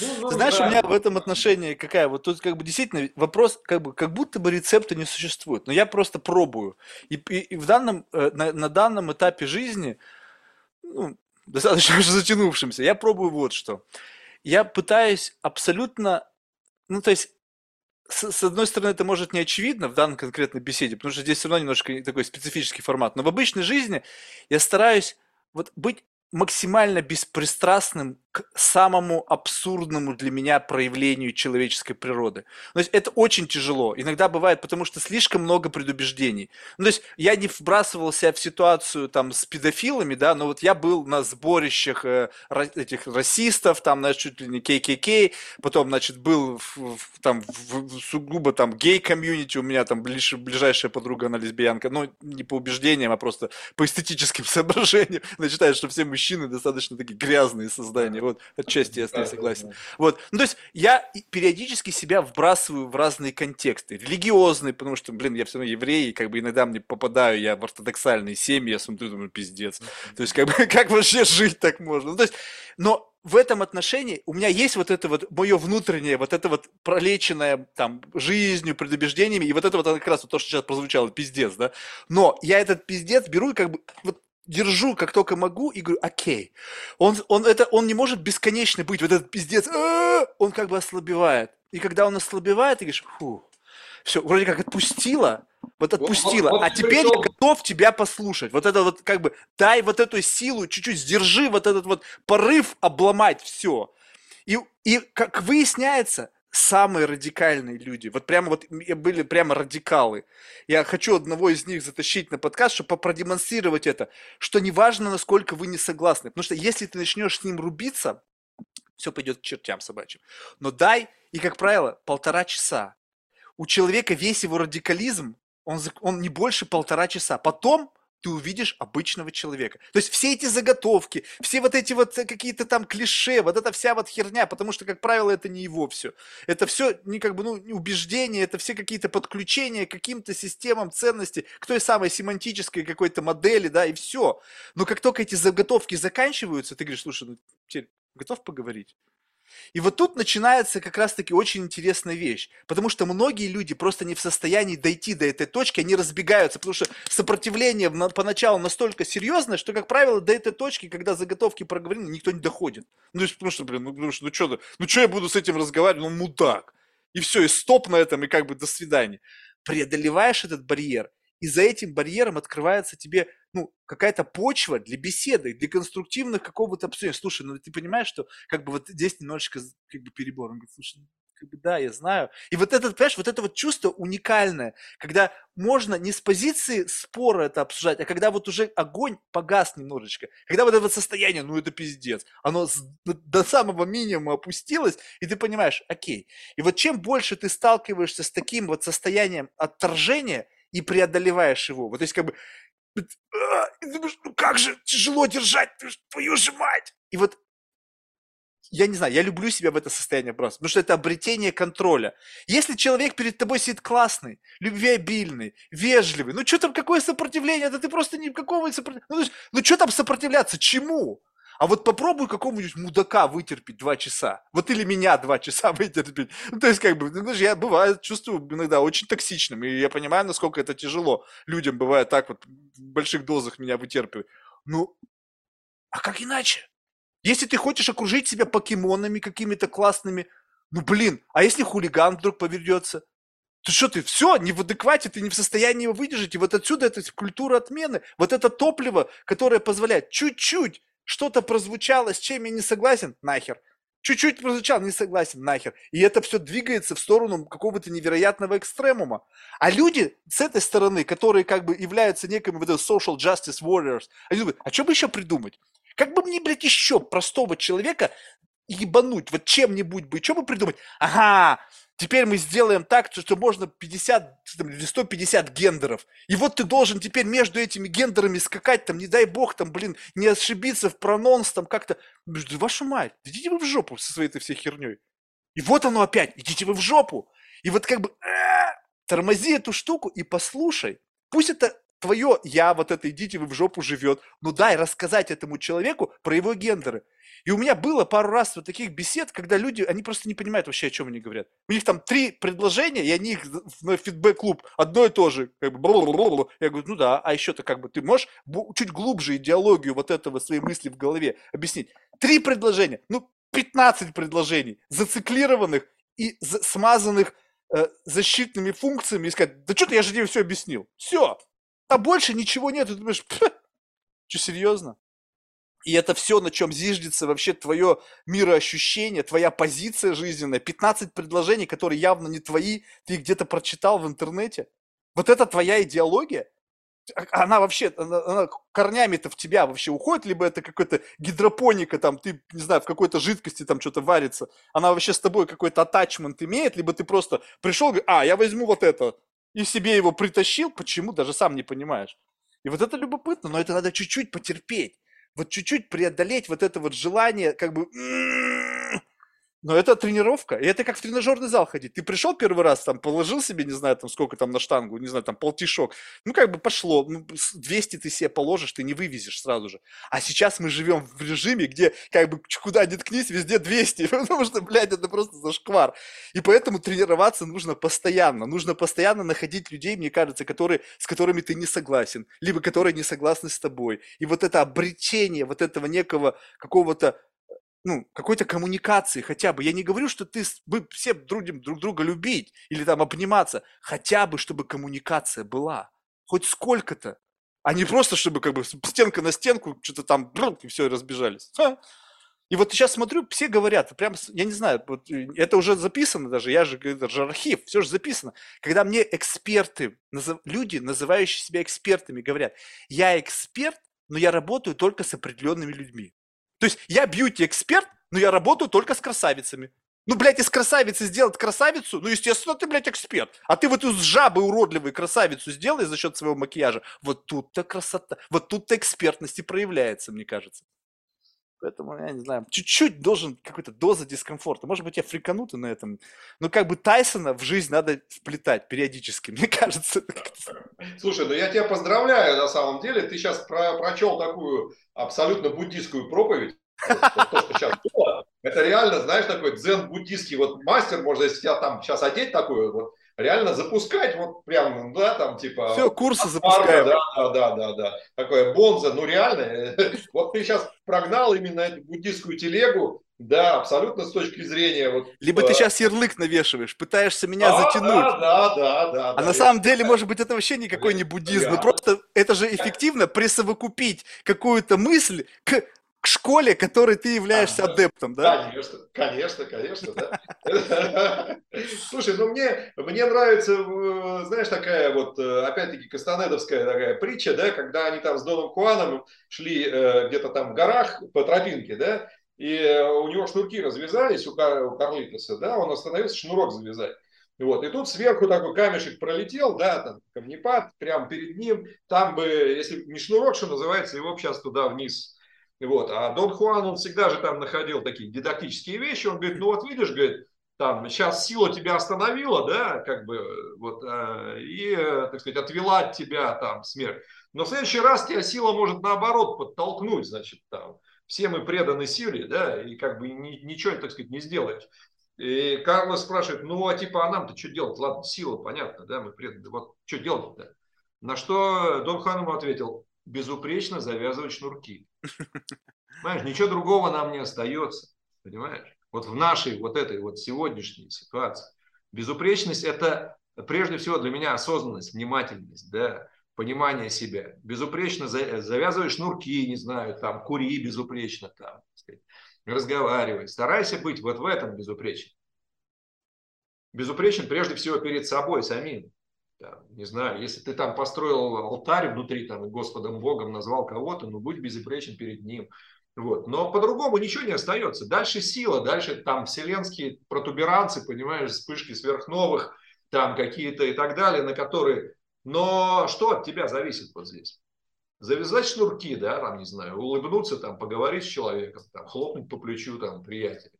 Ну, ну, ты знаешь, да. у меня в этом отношении какая, вот тут как бы действительно вопрос, как бы, как будто бы рецепта не существует, но я просто пробую. И, и, и в данном, э, на, на данном этапе жизни, ну, достаточно уже затянувшимся, я пробую вот что. Я пытаюсь абсолютно, ну, то есть с, с одной стороны, это может не очевидно в данной конкретной беседе, потому что здесь все равно немножко такой специфический формат. Но в обычной жизни я стараюсь вот быть максимально беспристрастным к самому абсурдному для меня проявлению человеческой природы. То есть это очень тяжело. Иногда бывает, потому что слишком много предубеждений. Ну, то есть я не вбрасывал себя в ситуацию там с педофилами, да, но вот я был на сборищах э, этих расистов, там, значит, чуть ли не ККК, потом, значит, был в, в, там в, в сугубо там гей-комьюнити, у меня там ближ, ближайшая подруга, она лесбиянка, ну, не по убеждениям, а просто по эстетическим соображениям. Она считает, что все мужчины достаточно такие грязные создания вот, отчасти я с ней согласен. Вот, ну, то есть я периодически себя вбрасываю в разные контексты. Религиозные, потому что, блин, я все равно еврей, и как бы иногда мне попадаю, я в ортодоксальные семьи, я смотрю, думаю, пиздец. То есть, как бы, как вообще жить так можно? Ну, то есть, но в этом отношении у меня есть вот это вот мое внутреннее, вот это вот пролеченное там жизнью, предубеждениями, и вот это вот как раз вот то, что сейчас прозвучало, пиздец, да. Но я этот пиздец беру и как бы вот держу как только могу и говорю, окей. Он, он, это, он не может бесконечно быть, вот этот пиздец, он как бы ослабевает. И когда он ослабевает, ты говоришь, фу, все, вроде как отпустила, вот отпустила, вот, вот, а теперь пришел. я готов тебя послушать. Вот это вот как бы, дай вот эту силу, чуть-чуть сдержи вот этот вот порыв обломать все. И, и как выясняется, самые радикальные люди, вот прямо вот были прямо радикалы. Я хочу одного из них затащить на подкаст, чтобы продемонстрировать это, что неважно, насколько вы не согласны, потому что если ты начнешь с ним рубиться, все пойдет к чертям собачьим. Но дай, и как правило, полтора часа. У человека весь его радикализм, он, он не больше полтора часа. Потом ты увидишь обычного человека. То есть все эти заготовки, все вот эти вот э, какие-то там клише, вот эта вся вот херня, потому что, как правило, это не его все. Это все не как бы, ну, убеждения, это все какие-то подключения к каким-то системам ценностей, к той самой семантической какой-то модели, да, и все. Но как только эти заготовки заканчиваются, ты говоришь, слушай, ну, теперь готов поговорить? И вот тут начинается как раз-таки очень интересная вещь, потому что многие люди просто не в состоянии дойти до этой точки, они разбегаются, потому что сопротивление поначалу настолько серьезное, что, как правило, до этой точки, когда заготовки проговорены, никто не доходит. Ну, потому что, блин, ну, потому что, ну что, ну что я буду с этим разговаривать, ну мудак. И все, и стоп на этом, и как бы до свидания. Преодолеваешь этот барьер, и за этим барьером открывается тебе ну, какая-то почва для беседы, для конструктивных какого-то обсуждения. Слушай, ну ты понимаешь, что как бы вот здесь немножечко как бы перебор. Он говорит, слушай, ну, как бы, да, я знаю. И вот это, понимаешь, вот это вот чувство уникальное, когда можно не с позиции спора это обсуждать, а когда вот уже огонь погас немножечко, когда вот это состояние, ну это пиздец, оно до самого минимума опустилось, и ты понимаешь, окей. И вот чем больше ты сталкиваешься с таким вот состоянием отторжения, и преодолеваешь его. Вот то есть как бы «А, думаешь, ну как же тяжело держать, твою же мать. И вот я не знаю, я люблю себя в это состояние просто, потому что это обретение контроля. Если человек перед тобой сидит классный, любвеобильный, вежливый, ну что там, какое сопротивление, да ты просто никакого сопротивления, ну, ну что там сопротивляться, чему? А вот попробуй какому-нибудь мудака вытерпеть два часа. Вот или меня два часа вытерпеть. Ну, то есть, как бы, ну, я бываю, чувствую иногда очень токсичным. И я понимаю, насколько это тяжело. Людям бывает так вот в больших дозах меня вытерпевать. Ну, а как иначе? Если ты хочешь окружить себя покемонами какими-то классными, ну, блин, а если хулиган вдруг поведется? Ты что, ты все, не в адеквате, ты не в состоянии его выдержать. И вот отсюда эта культура отмены, вот это топливо, которое позволяет чуть-чуть что-то прозвучало, с чем я не согласен, нахер. Чуть-чуть прозвучал, не согласен, нахер. И это все двигается в сторону какого-то невероятного экстремума. А люди с этой стороны, которые как бы являются некими вот social justice warriors, они думают, а что бы еще придумать? Как бы мне, блядь, еще простого человека ебануть, вот чем-нибудь бы, что бы придумать? Ага, Теперь мы сделаем так, что можно 50 или 150 гендеров. И вот ты должен теперь между этими гендерами скакать, там, не дай бог, там, блин, не ошибиться в прононс, там, как-то. Вашу мать, идите вы в жопу со своей этой всей херней. И вот оно опять, идите вы в жопу. И вот как бы э, тормози эту штуку и послушай. Пусть это твое я, вот это идите вы в жопу живет, ну дай рассказать этому человеку про его гендеры. И у меня было пару раз вот таких бесед, когда люди, они просто не понимают вообще, о чем они говорят. У них там три предложения, и они их на фидбэк-клуб одно и то же. Как бы, я говорю, ну да, а еще-то как бы ты можешь чуть глубже идеологию вот этого своей мысли в голове объяснить. Три предложения, ну 15 предложений, зациклированных и смазанных э, защитными функциями, и сказать, да что-то я же тебе все объяснил. Все. А больше ничего нет. Ты думаешь, что серьезно? И это все, на чем зиждется вообще твое мироощущение, твоя позиция жизненная. 15 предложений, которые явно не твои, ты где-то прочитал в интернете. Вот это твоя идеология? А, она вообще, она, она корнями-то в тебя вообще уходит, либо это какая-то гидропоника, там, ты, не знаю, в какой-то жидкости там что-то варится, она вообще с тобой какой-то атачмент имеет, либо ты просто пришел, говоришь, а, я возьму вот это, и себе его притащил, почему, даже сам не понимаешь. И вот это любопытно, но это надо чуть-чуть потерпеть вот чуть-чуть преодолеть вот это вот желание, как бы, но это тренировка, и это как в тренажерный зал ходить. Ты пришел первый раз, там, положил себе, не знаю, там, сколько там на штангу, не знаю, там, полтишок. Ну, как бы пошло. Ну, 200 ты себе положишь, ты не вывезешь сразу же. А сейчас мы живем в режиме, где, как бы, куда ни ткнись, везде 200. Потому что, блядь, это просто зашквар. И поэтому тренироваться нужно постоянно. Нужно постоянно находить людей, мне кажется, которые, с которыми ты не согласен. Либо которые не согласны с тобой. И вот это обретение вот этого некого какого-то ну, какой-то коммуникации хотя бы. Я не говорю, что ты, мы все будем друг друга любить или там обниматься. Хотя бы, чтобы коммуникация была. Хоть сколько-то. А не просто, чтобы как бы стенка на стенку, что-то там, и все, разбежались. Ха. И вот сейчас смотрю, все говорят, прям, я не знаю, вот, э, это уже записано даже, я же, это же архив, все же записано. Когда мне эксперты, люди, называющие себя экспертами, говорят, я эксперт, но я работаю только с определенными людьми. То есть я бьюти-эксперт, но я работаю только с красавицами. Ну, блядь, из красавицы сделать красавицу, ну, естественно, ты, блядь, эксперт. А ты вот из жабы уродливой красавицу сделай за счет своего макияжа. Вот тут-то красота, вот тут-то экспертность и проявляется, мне кажется. Поэтому, я не знаю, чуть-чуть должен какой-то доза дискомфорта. Может быть, я фриканутый на этом. Но как бы Тайсона в жизнь надо вплетать периодически, мне кажется. Слушай, ну я тебя поздравляю на самом деле. Ты сейчас про прочел такую абсолютно буддийскую проповедь. То, что сейчас было. Это реально, знаешь, такой дзен-буддийский вот мастер, можно если тебя там сейчас одеть такую, вот, реально запускать вот прям, да, там типа... Все, курсы запускаем. Да, да, да, да, да. Такое бонза, ну реально, вот ты сейчас прогнал именно эту буддийскую телегу, да, абсолютно с точки зрения вот... Либо ты сейчас э, ярлык навешиваешь, пытаешься меня да, затянуть. Да, да, да, да. А да, на самом деле, может быть, это вообще никакой не буддизм, но просто это же эффективно присовокупить какую-то мысль к к школе, которой ты являешься а, адептом, да? Конечно, конечно, конечно, да. Слушай, ну мне, мне нравится, э, знаешь, такая вот, э, опять-таки, Кастанедовская такая притча, да, когда они там с Доном Куаном шли э, где-то там в горах по тропинке, да, и у него шнурки развязались у, Кар, у Карлитоса, да, он остановился шнурок завязать. Вот. И тут сверху такой камешек пролетел, да, там камнепад, прямо перед ним. Там бы, если не шнурок, что называется, его бы сейчас туда вниз вот. А Дон Хуан, он всегда же там находил такие дидактические вещи. Он говорит, ну вот видишь, говорит, там сейчас сила тебя остановила, да, как бы, вот, э, и, так сказать, отвела от тебя там смерть. Но в следующий раз тебя сила может наоборот подтолкнуть, значит, там, все мы преданы силе, да, и как бы ни, ничего, так сказать, не сделаешь. И Карлос спрашивает, ну, а типа, а нам-то что делать? Ладно, сила, понятно, да, мы преданы, вот что делать-то? На что Дон Хуан ему ответил, безупречно завязывать шнурки. Понимаешь, ничего другого нам не остается. Понимаешь? Вот в нашей вот этой вот сегодняшней ситуации. Безупречность – это прежде всего для меня осознанность, внимательность, да, понимание себя. Безупречно завязывай шнурки, не знаю, там, кури безупречно, там, сказать, разговаривай. Старайся быть вот в этом безупречен. Безупречен прежде всего перед собой самим не знаю, если ты там построил алтарь внутри, там, и Господом Богом назвал кого-то, ну, будь безупречен перед Ним. Вот. Но по-другому ничего не остается. Дальше сила, дальше там вселенские протуберанцы, понимаешь, вспышки сверхновых, там какие-то и так далее, на которые... Но что от тебя зависит вот здесь? Завязать шнурки, да, там, не знаю, улыбнуться, там, поговорить с человеком, там, хлопнуть по плечу, там, приятеля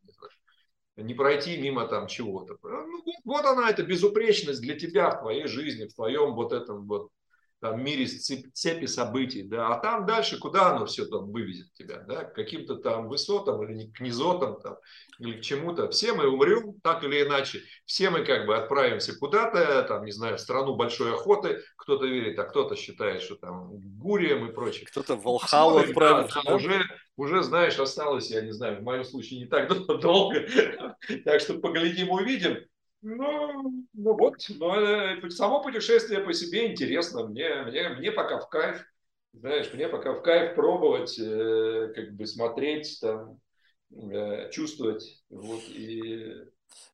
не пройти мимо там чего-то. Ну, вот она, эта безупречность для тебя в твоей жизни, в твоем вот этом вот там, мире цепи событий, да, а там дальше куда оно все там вывезет тебя, да, к каким-то там высотам или к низотам там, или к чему-то. Все мы умрем, так или иначе, все мы как бы отправимся куда-то, там, не знаю, в страну большой охоты, кто-то верит, а кто-то считает, что там Гурием и прочее. Кто-то в Волхалу отправится. Да, уже, уже, знаешь, осталось, я не знаю, в моем случае не так долго, так что поглядим, увидим. Ну, ну вот, но э, само путешествие по себе интересно. Мне, мне, мне пока в кайф, знаешь, мне пока в кайф пробовать, э, как бы смотреть, там, э, чувствовать. Вот, и...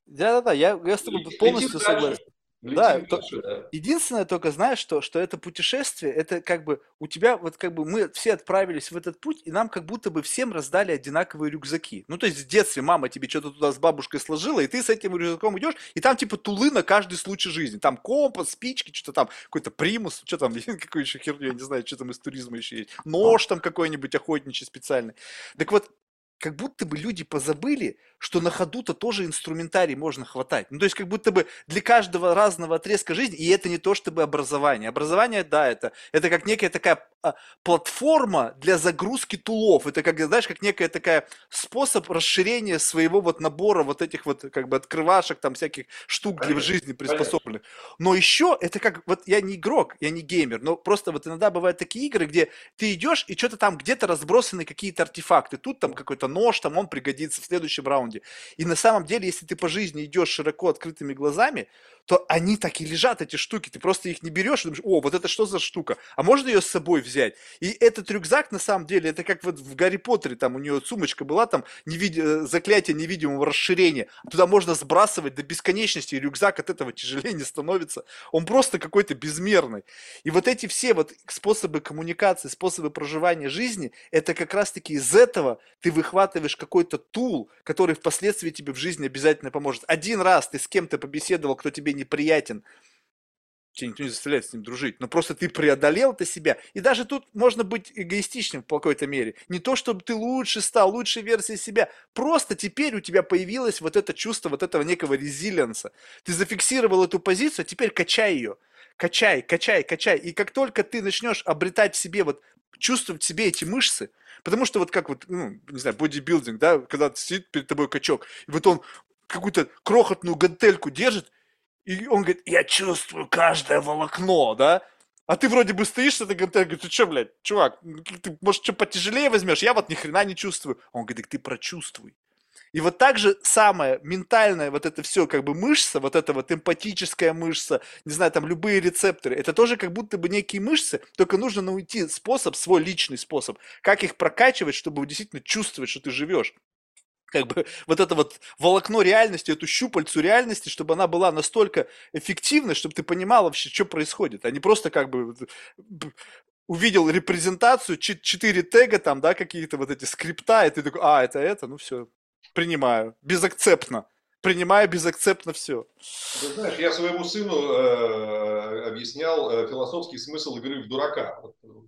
Да-да-да, я, я с тобой полностью согласен. Да, то, да, единственное только знаешь, что, что это путешествие, это как бы у тебя, вот как бы мы все отправились в этот путь, и нам как будто бы всем раздали одинаковые рюкзаки. Ну, то есть в детстве мама тебе что-то туда с бабушкой сложила, и ты с этим рюкзаком идешь, и там типа тулы на каждый случай жизни. Там компас, спички, что-то там, какой-то примус, что там, какой еще херню, я не знаю, что там из туризма еще есть. Нож там какой-нибудь охотничий специальный. Так вот, как будто бы люди позабыли, что на ходу-то тоже инструментарий можно хватать. Ну, то есть, как будто бы для каждого разного отрезка жизни, и это не то чтобы образование. Образование, да, это, это как некая такая а, платформа для загрузки тулов. Это как, знаешь, как некая такая способ расширения своего вот набора вот этих вот как бы открывашек, там всяких штук для жизни приспособленных. Но еще это как, вот я не игрок, я не геймер, но просто вот иногда бывают такие игры, где ты идешь и что-то там где-то разбросаны какие-то артефакты. Тут там какой-то нож, там он пригодится в следующем раунде. И на самом деле, если ты по жизни идешь широко открытыми глазами, то они так и лежат, эти штуки. Ты просто их не берешь и думаешь, о, вот это что за штука? А можно ее с собой взять? И этот рюкзак, на самом деле, это как вот в Гарри Поттере, там у нее сумочка была, там невид... Э, заклятие невидимого расширения. Туда можно сбрасывать до бесконечности, и рюкзак от этого тяжелее не становится. Он просто какой-то безмерный. И вот эти все вот способы коммуникации, способы проживания жизни, это как раз-таки из этого ты выхватываешь какой-то тул, который впоследствии тебе в жизни обязательно поможет. Один раз ты с кем-то побеседовал, кто тебе неприятен, тебе никто не заставляет с ним дружить, но просто ты преодолел это себя. И даже тут можно быть эгоистичным в какой-то мере. Не то, чтобы ты лучше стал, лучшей версией себя. Просто теперь у тебя появилось вот это чувство вот этого некого резилиенса. Ты зафиксировал эту позицию, теперь качай ее. Качай, качай, качай. И как только ты начнешь обретать в себе вот чувствовать в себе эти мышцы, потому что вот как вот, ну, не знаю, бодибилдинг, да, когда сидит перед тобой качок, и вот он какую-то крохотную гантельку держит, и он говорит, я чувствую каждое волокно, да? А ты вроде бы стоишь с этой гантелькой, говорит, ты что, блядь, чувак, ты, может, что потяжелее возьмешь? Я вот ни хрена не чувствую. Он говорит, ты прочувствуй. И вот так же самое ментальное, вот это все как бы мышца, вот эта вот эмпатическая мышца, не знаю, там любые рецепторы, это тоже как будто бы некие мышцы, только нужно найти способ, свой личный способ, как их прокачивать, чтобы действительно чувствовать, что ты живешь как бы вот это вот волокно реальности, эту щупальцу реальности, чтобы она была настолько эффективной, чтобы ты понимал вообще, что происходит, а не просто как бы увидел репрезентацию, четыре тега там, да, какие-то вот эти скрипта, и ты такой, а, это это, ну все, принимаю, безакцептно. Принимаю безакцептно все. Ты знаешь, я своему сыну э, объяснял э, философский смысл игры в дурака.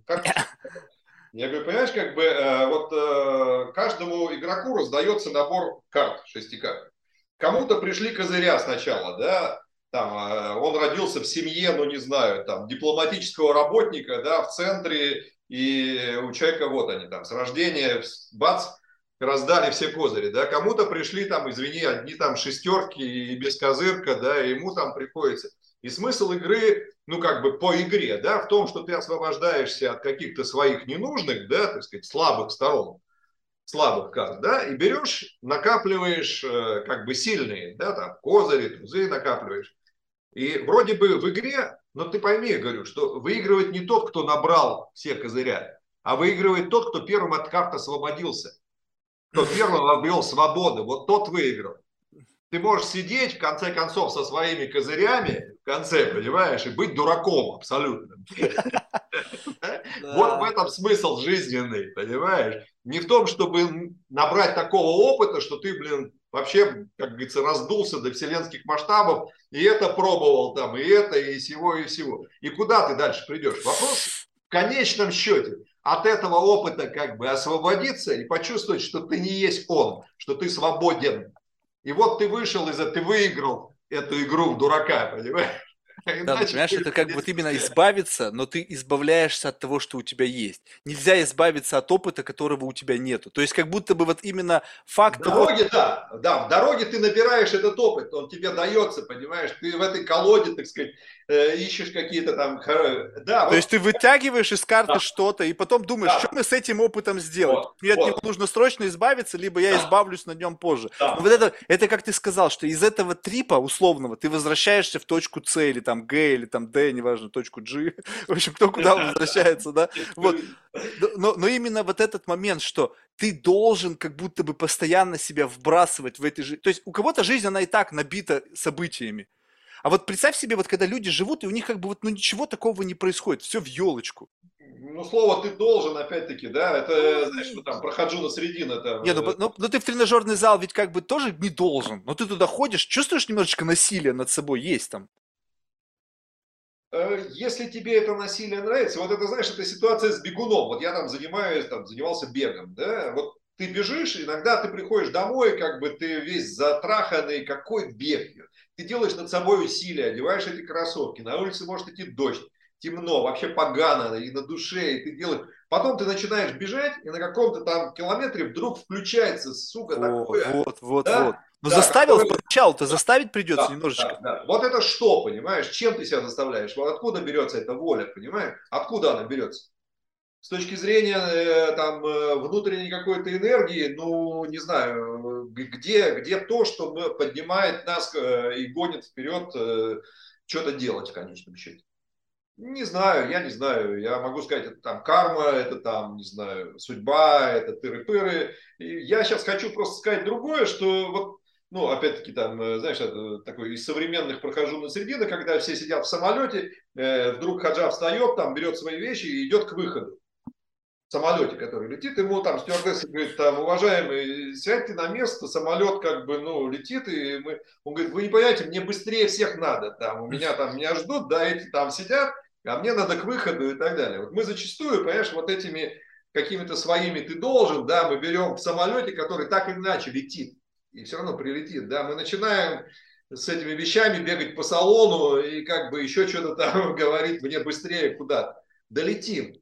Как Я говорю, понимаешь, как бы э, вот э, каждому игроку раздается набор карт, шести карт. Кому-то пришли козыря сначала, да, там, э, он родился в семье, ну не знаю, там, дипломатического работника, да, в центре, и у человека вот они там, с рождения, бац, раздали все козыри, да, кому-то пришли там, извини, одни там шестерки и без козырка, да, ему там приходится. И смысл игры ну, как бы по игре, да, в том, что ты освобождаешься от каких-то своих ненужных, да, так сказать, слабых сторон, слабых карт, да, и берешь, накапливаешь э, как бы сильные, да, там, козыри, тузы накапливаешь. И вроде бы в игре, но ты пойми, я говорю, что выигрывает не тот, кто набрал все козыря, а выигрывает тот, кто первым от карт освободился. Кто первым обрел свободу, вот тот выиграл. Ты можешь сидеть, в конце концов, со своими козырями, в конце, понимаешь, и быть дураком абсолютно. Вот в этом смысл жизненный, понимаешь? Не в том, чтобы набрать такого опыта, что ты, блин, вообще, как говорится, раздулся до вселенских масштабов, и это пробовал там, и это, и всего, и всего. И куда ты дальше придешь? Вопрос в конечном счете от этого опыта как бы освободиться и почувствовать, что ты не есть он, что ты свободен, и вот ты вышел из этого, ты выиграл эту игру в дурака, понимаешь? Да, понимаешь, это как вот именно избавиться, но ты избавляешься от того, что у тебя есть. Нельзя избавиться от опыта, которого у тебя нету. То есть как будто бы вот именно факт... В дороге, того... да, да, в дороге ты набираешь этот опыт, он тебе дается, понимаешь, ты в этой колоде, так сказать, э, ищешь какие-то там... Да, То вот... есть ты вытягиваешь из карты да. что-то, и потом думаешь, да. что мы с этим опытом сделать? Вот, Мне вот. от него нужно срочно избавиться, либо я да. избавлюсь на нем позже. Да. Но вот это, это как ты сказал, что из этого трипа условного ты возвращаешься в точку С или там Г или там Д, неважно, точку G. В общем, кто куда возвращается, да? Вот. Но, но именно вот этот момент, что ты должен как будто бы постоянно себя вбрасывать в этой жизни. То есть у кого-то жизнь, она и так набита событиями. А вот представь себе, вот когда люди живут, и у них как бы вот ну ничего такого не происходит, все в елочку. Ну, слово ты должен, опять-таки, да, это, знаешь, ну, там, прохожу на середину. Это... Не, ну, ну, но ну, ты в тренажерный зал ведь как бы тоже не должен, но ты туда ходишь, чувствуешь немножечко насилие над собой, есть там. Э, если тебе это насилие нравится, вот это, знаешь, это ситуация с бегуном. Вот я там занимаюсь, там, занимался бегом, да, вот ты бежишь, иногда ты приходишь домой, как бы ты весь затраханный, какой бег. Ты делаешь над собой усилия, одеваешь эти кроссовки, на улице может идти дождь, темно, вообще погано, и на душе, и ты делаешь... Потом ты начинаешь бежать, и на каком-то там километре вдруг включается, сука, такое. Вот, вот, да? вот. Но да, заставил который... поначалу-то заставить придется да, немножечко. Да, да. Вот это что, понимаешь? Чем ты себя заставляешь? Вот откуда берется эта воля, понимаешь? Откуда она берется? С точки зрения э, там, э, внутренней какой-то энергии, ну, не знаю, где, где то, что поднимает нас э, и гонит вперед что-то делать в конечном счете. Не знаю, я не знаю. Я могу сказать, это там карма, это там, не знаю, судьба, это тыры-пыры. И я сейчас хочу просто сказать другое, что вот ну, опять-таки, там, знаешь, это такой из современных прохожу на середину, когда все сидят в самолете, вдруг Хаджа встает, там, берет свои вещи и идет к выходу самолете, который летит, ему там стюардесса говорит, там, уважаемый, сядьте на место, самолет как бы, ну, летит, и мы, он говорит, вы не понимаете, мне быстрее всех надо, там, у меня там, меня ждут, да, эти там сидят, а мне надо к выходу и так далее. Вот мы зачастую, понимаешь, вот этими какими-то своими ты должен, да, мы берем в самолете, который так или иначе летит, и все равно прилетит, да, мы начинаем с этими вещами бегать по салону и как бы еще что-то там говорить, мне быстрее куда-то. Долетим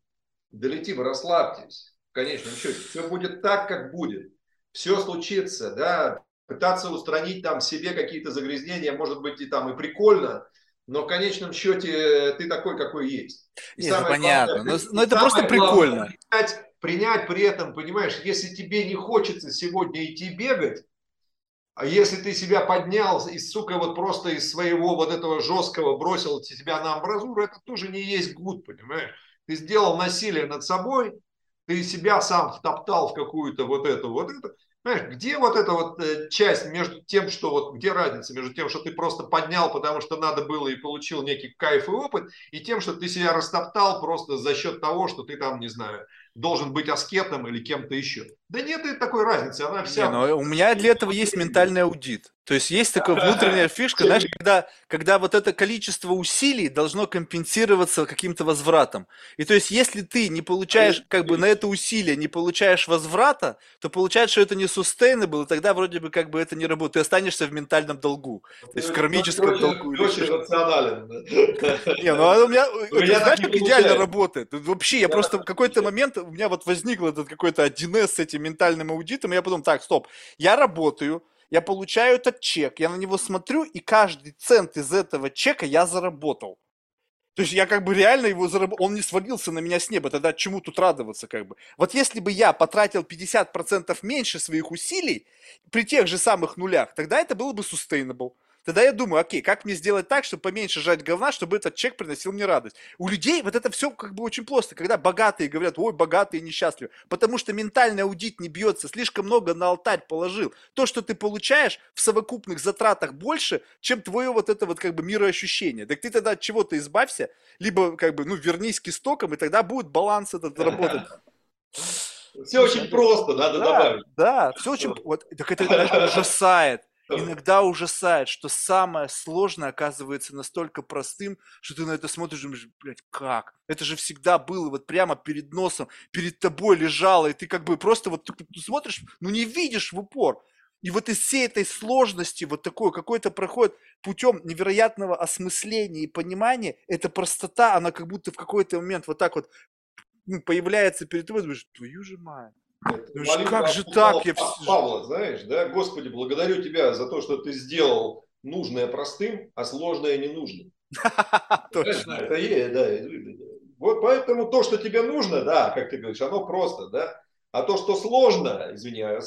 долетим, расслабьтесь. В конечном счете, все будет так, как будет. Все случится, да, пытаться устранить там себе какие-то загрязнения, может быть, и там и прикольно, но в конечном счете ты такой, какой есть. И Нет, понятно, главное, но, но это просто прикольно. принять, принять при этом, понимаешь, если тебе не хочется сегодня идти бегать, а если ты себя поднял и, сука, вот просто из своего вот этого жесткого бросил тебя на амбразуру, это тоже не есть гуд, понимаешь? Ты сделал насилие над собой, ты себя сам втоптал в какую-то вот эту, вот это. Понимаешь, где вот эта вот э, часть между тем, что вот, где разница между тем, что ты просто поднял, потому что надо было и получил некий кайф и опыт, и тем, что ты себя растоптал просто за счет того, что ты там, не знаю, должен быть аскетом или кем-то еще. Да нет такой разницы, она вся... Не, но у меня для этого есть ментальный аудит. То есть есть такая внутренняя фишка, знаешь, когда, когда вот это количество усилий должно компенсироваться каким-то возвратом. И то есть если ты не получаешь, как бы на это усилие не получаешь возврата, то получается, что это не sustainable, и тогда вроде бы как бы это не работает. Ты останешься в ментальном долгу. То есть в кармическом долгу. Очень рационален. Не, ну а у меня, знаешь, как идеально работает. Вообще, я просто в какой-то момент, у меня вот возник этот какой-то 1С с этим ментальным аудитом, я потом, так, стоп, я работаю, я получаю этот чек, я на него смотрю, и каждый цент из этого чека я заработал. То есть я как бы реально его заработал, он не свалился на меня с неба, тогда чему тут радоваться как бы. Вот если бы я потратил 50% меньше своих усилий при тех же самых нулях, тогда это было бы sustainable. Тогда я думаю, окей, как мне сделать так, чтобы поменьше жать говна, чтобы этот чек приносил мне радость. У людей вот это все как бы очень просто, когда богатые говорят, ой, богатые несчастливы, потому что ментальный аудит не бьется, слишком много на алтарь положил. То, что ты получаешь в совокупных затратах больше, чем твое вот это вот как бы мироощущение. Так ты тогда от чего-то избавься, либо как бы, ну, вернись к истокам, и тогда будет баланс этот работать. Все очень просто, надо да, добавить. Да, все очень... Вот, так это ужасает иногда ужасает, что самое сложное оказывается настолько простым, что ты на это смотришь и думаешь, блядь, как? Это же всегда было вот прямо перед носом, перед тобой лежало, и ты как бы просто вот ты, ты смотришь, ну не видишь в упор. И вот из всей этой сложности, вот такой какой-то проходит путем невероятного осмысления и понимания, эта простота, она как будто в какой-то момент вот так вот ну, появляется перед тобой, думаешь, твою же мать. Ну, как же так? Я... Павла, знаешь, да, Господи, благодарю Тебя за то, что Ты сделал нужное простым, а сложное ненужным. Точно. Это да. Вот поэтому то, что тебе нужно, да, как ты говоришь, оно просто, да. А то, что сложно, извини, а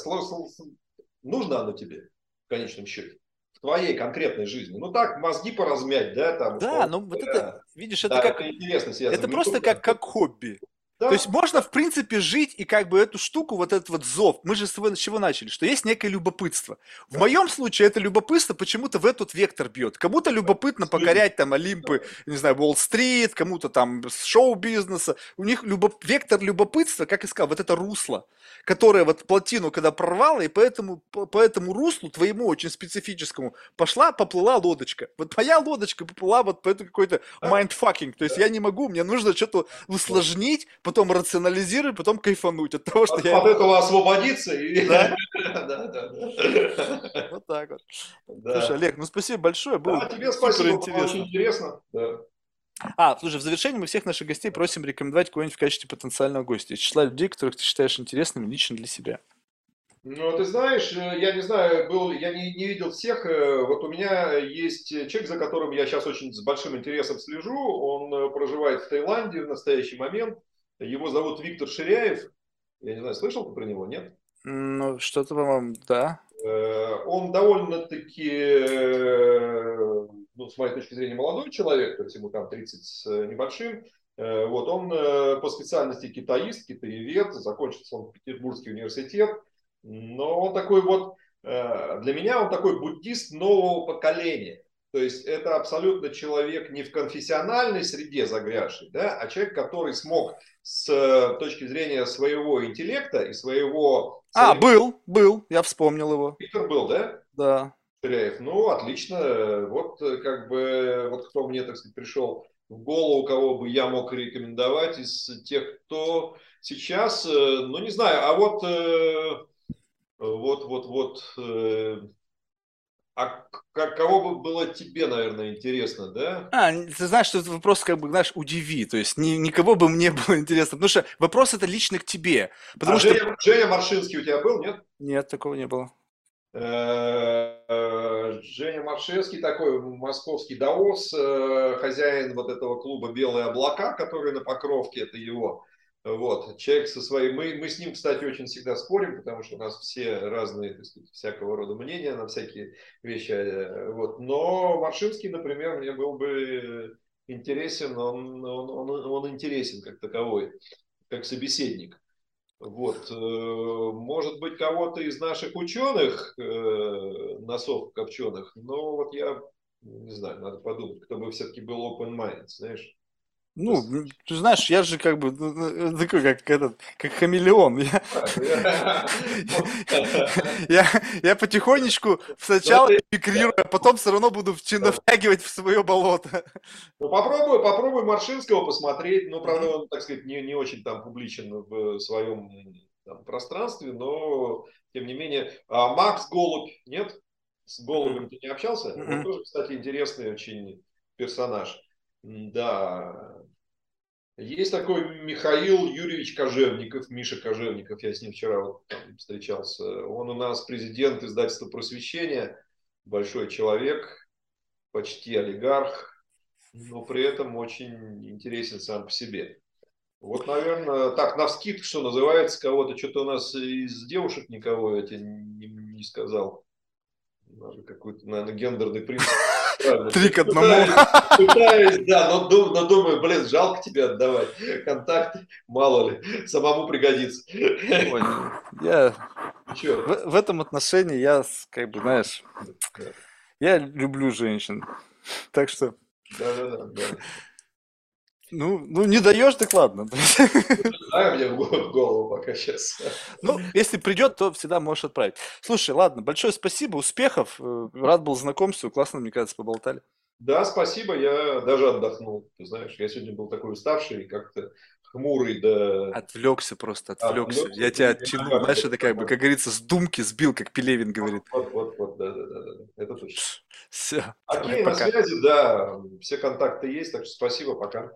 нужно оно тебе в конечном счете в твоей конкретной жизни. Ну так, мозги поразмять, да, там. Да, ну вот это, видишь, это как... Это интересно. Это просто как, как хобби. Да. То есть можно, в принципе, жить и как бы эту штуку, вот этот вот зов, мы же с чего начали, что есть некое любопытство. В да. моем случае это любопытство почему-то в этот вектор бьет. Кому-то любопытно покорять там Олимпы, не знаю, Уолл-стрит, кому-то там шоу-бизнеса. У них любоп... вектор любопытства, как и сказал, вот это русло, которое вот плотину когда прорвало, и поэтому, по, по этому руслу твоему очень специфическому пошла, поплыла лодочка. Вот моя лодочка поплыла вот по этому какой-то mindfucking. То есть я не могу, мне нужно что-то усложнить, потом рационализировать, потом кайфануть от того, что от, я... От этого освободиться и... Да? да, да, да. Вот так вот. Да. Слушай, Олег, ну спасибо большое, было да, тебе спасибо, интересно. очень интересно. Да. А, слушай, в завершении мы всех наших гостей просим рекомендовать кого-нибудь в качестве потенциального гостя из числа людей, которых ты считаешь интересными лично для себя. Ну, ты знаешь, э, я не знаю, был, я не, не видел всех. Э, вот у меня есть человек, за которым я сейчас очень с большим интересом слежу. Он э, проживает в Таиланде в настоящий момент. Его зовут Виктор Ширяев. Я не знаю, слышал ты про него, нет? Ну, что-то, по-моему, да. Э, он довольно-таки, э, ну, с моей точки зрения, молодой человек, то есть ему там 30 с небольшим. Э, вот он по специальности китаист, китаевед, закончил он Петербургский университет. Но он такой вот, для меня он такой буддист нового поколения. То есть это абсолютно человек не в конфессиональной среде загрязший, да, а человек, который смог с точки зрения своего интеллекта и своего... А, был, был, я вспомнил его. Виктор был, да? Да. Ширяев. Ну, отлично. Вот как бы, вот кто мне, так сказать, пришел в голову, кого бы я мог рекомендовать из тех, кто сейчас, э, ну, не знаю, а вот, э, вот, вот, вот, э, а кого бы было тебе, наверное, интересно, да? А, ты знаешь, что этот вопрос, как бы, знаешь, удиви. То есть ни, никого бы мне было интересно. Потому что вопрос это лично к тебе. Потому а что... Женя, Женя Маршинский у тебя был, нет? Нет, такого не было. Э, э, Женя Маршевский, такой московский даос, э, хозяин вот этого клуба «Белые облака», который на Покровке, это его вот, человек со своим... Мы, мы с ним, кстати, очень всегда спорим, потому что у нас все разные, так сказать, всякого рода мнения на всякие вещи. Э, вот. Но Маршинский, например, мне был бы интересен, он, он, он, он интересен как таковой, как собеседник. Вот. Э, может быть, кого-то из наших ученых, э, носов копченых, но вот я не знаю, надо подумать, кто бы все-таки был open mind, знаешь. Ну, ты знаешь, я же как бы ну, ну, такой, как этот, как хамелеон. Я, я, я потихонечку сначала мигрирую, а потом все равно буду втягивать в свое болото. Ну, попробуй, попробуй Маршинского посмотреть. Ну, правда, он, так сказать, не, не очень там публичен в своем там, пространстве, но, тем не менее. А Макс Голубь, нет? С Голубем ты не общался? Он тоже, кстати, интересный очень персонаж. Да. Есть такой Михаил Юрьевич Кожевников, Миша Кожевников, я с ним вчера вот встречался. Он у нас президент издательства «Просвещение», большой человек, почти олигарх, но при этом очень интересен сам по себе. Вот, наверное, так, на вскид, что называется, кого-то, что-то у нас из девушек никого я тебе не, не сказал. Надо какой-то, наверное, гендерный принцип Три к одному. Пытаюсь, да, но, но думаю, блин, жалко тебе отдавать контакты, мало ли, самому пригодится. Ой, я в, в этом отношении я, как бы, знаешь, я люблю женщин, так что. Да, да, да. Ну, ну не даешь, так ладно. Дай мне в голову пока сейчас. Ну, если придет, то всегда можешь отправить. Слушай, ладно, большое спасибо, успехов. Э, рад был знакомству, классно, мне кажется, поболтали. Да, спасибо, я даже отдохнул. Ты знаешь, я сегодня был такой уставший, как-то хмурый, да. Отвлекся просто, отвлекся. отвлекся я тебя оттянул, знаешь, это как бы, как говорится, с думки сбил, как Пелевин говорит. Вот, вот, вот, да, да, да, да. это точно. Все. Окей, на связи, да, все контакты есть, так что спасибо, пока.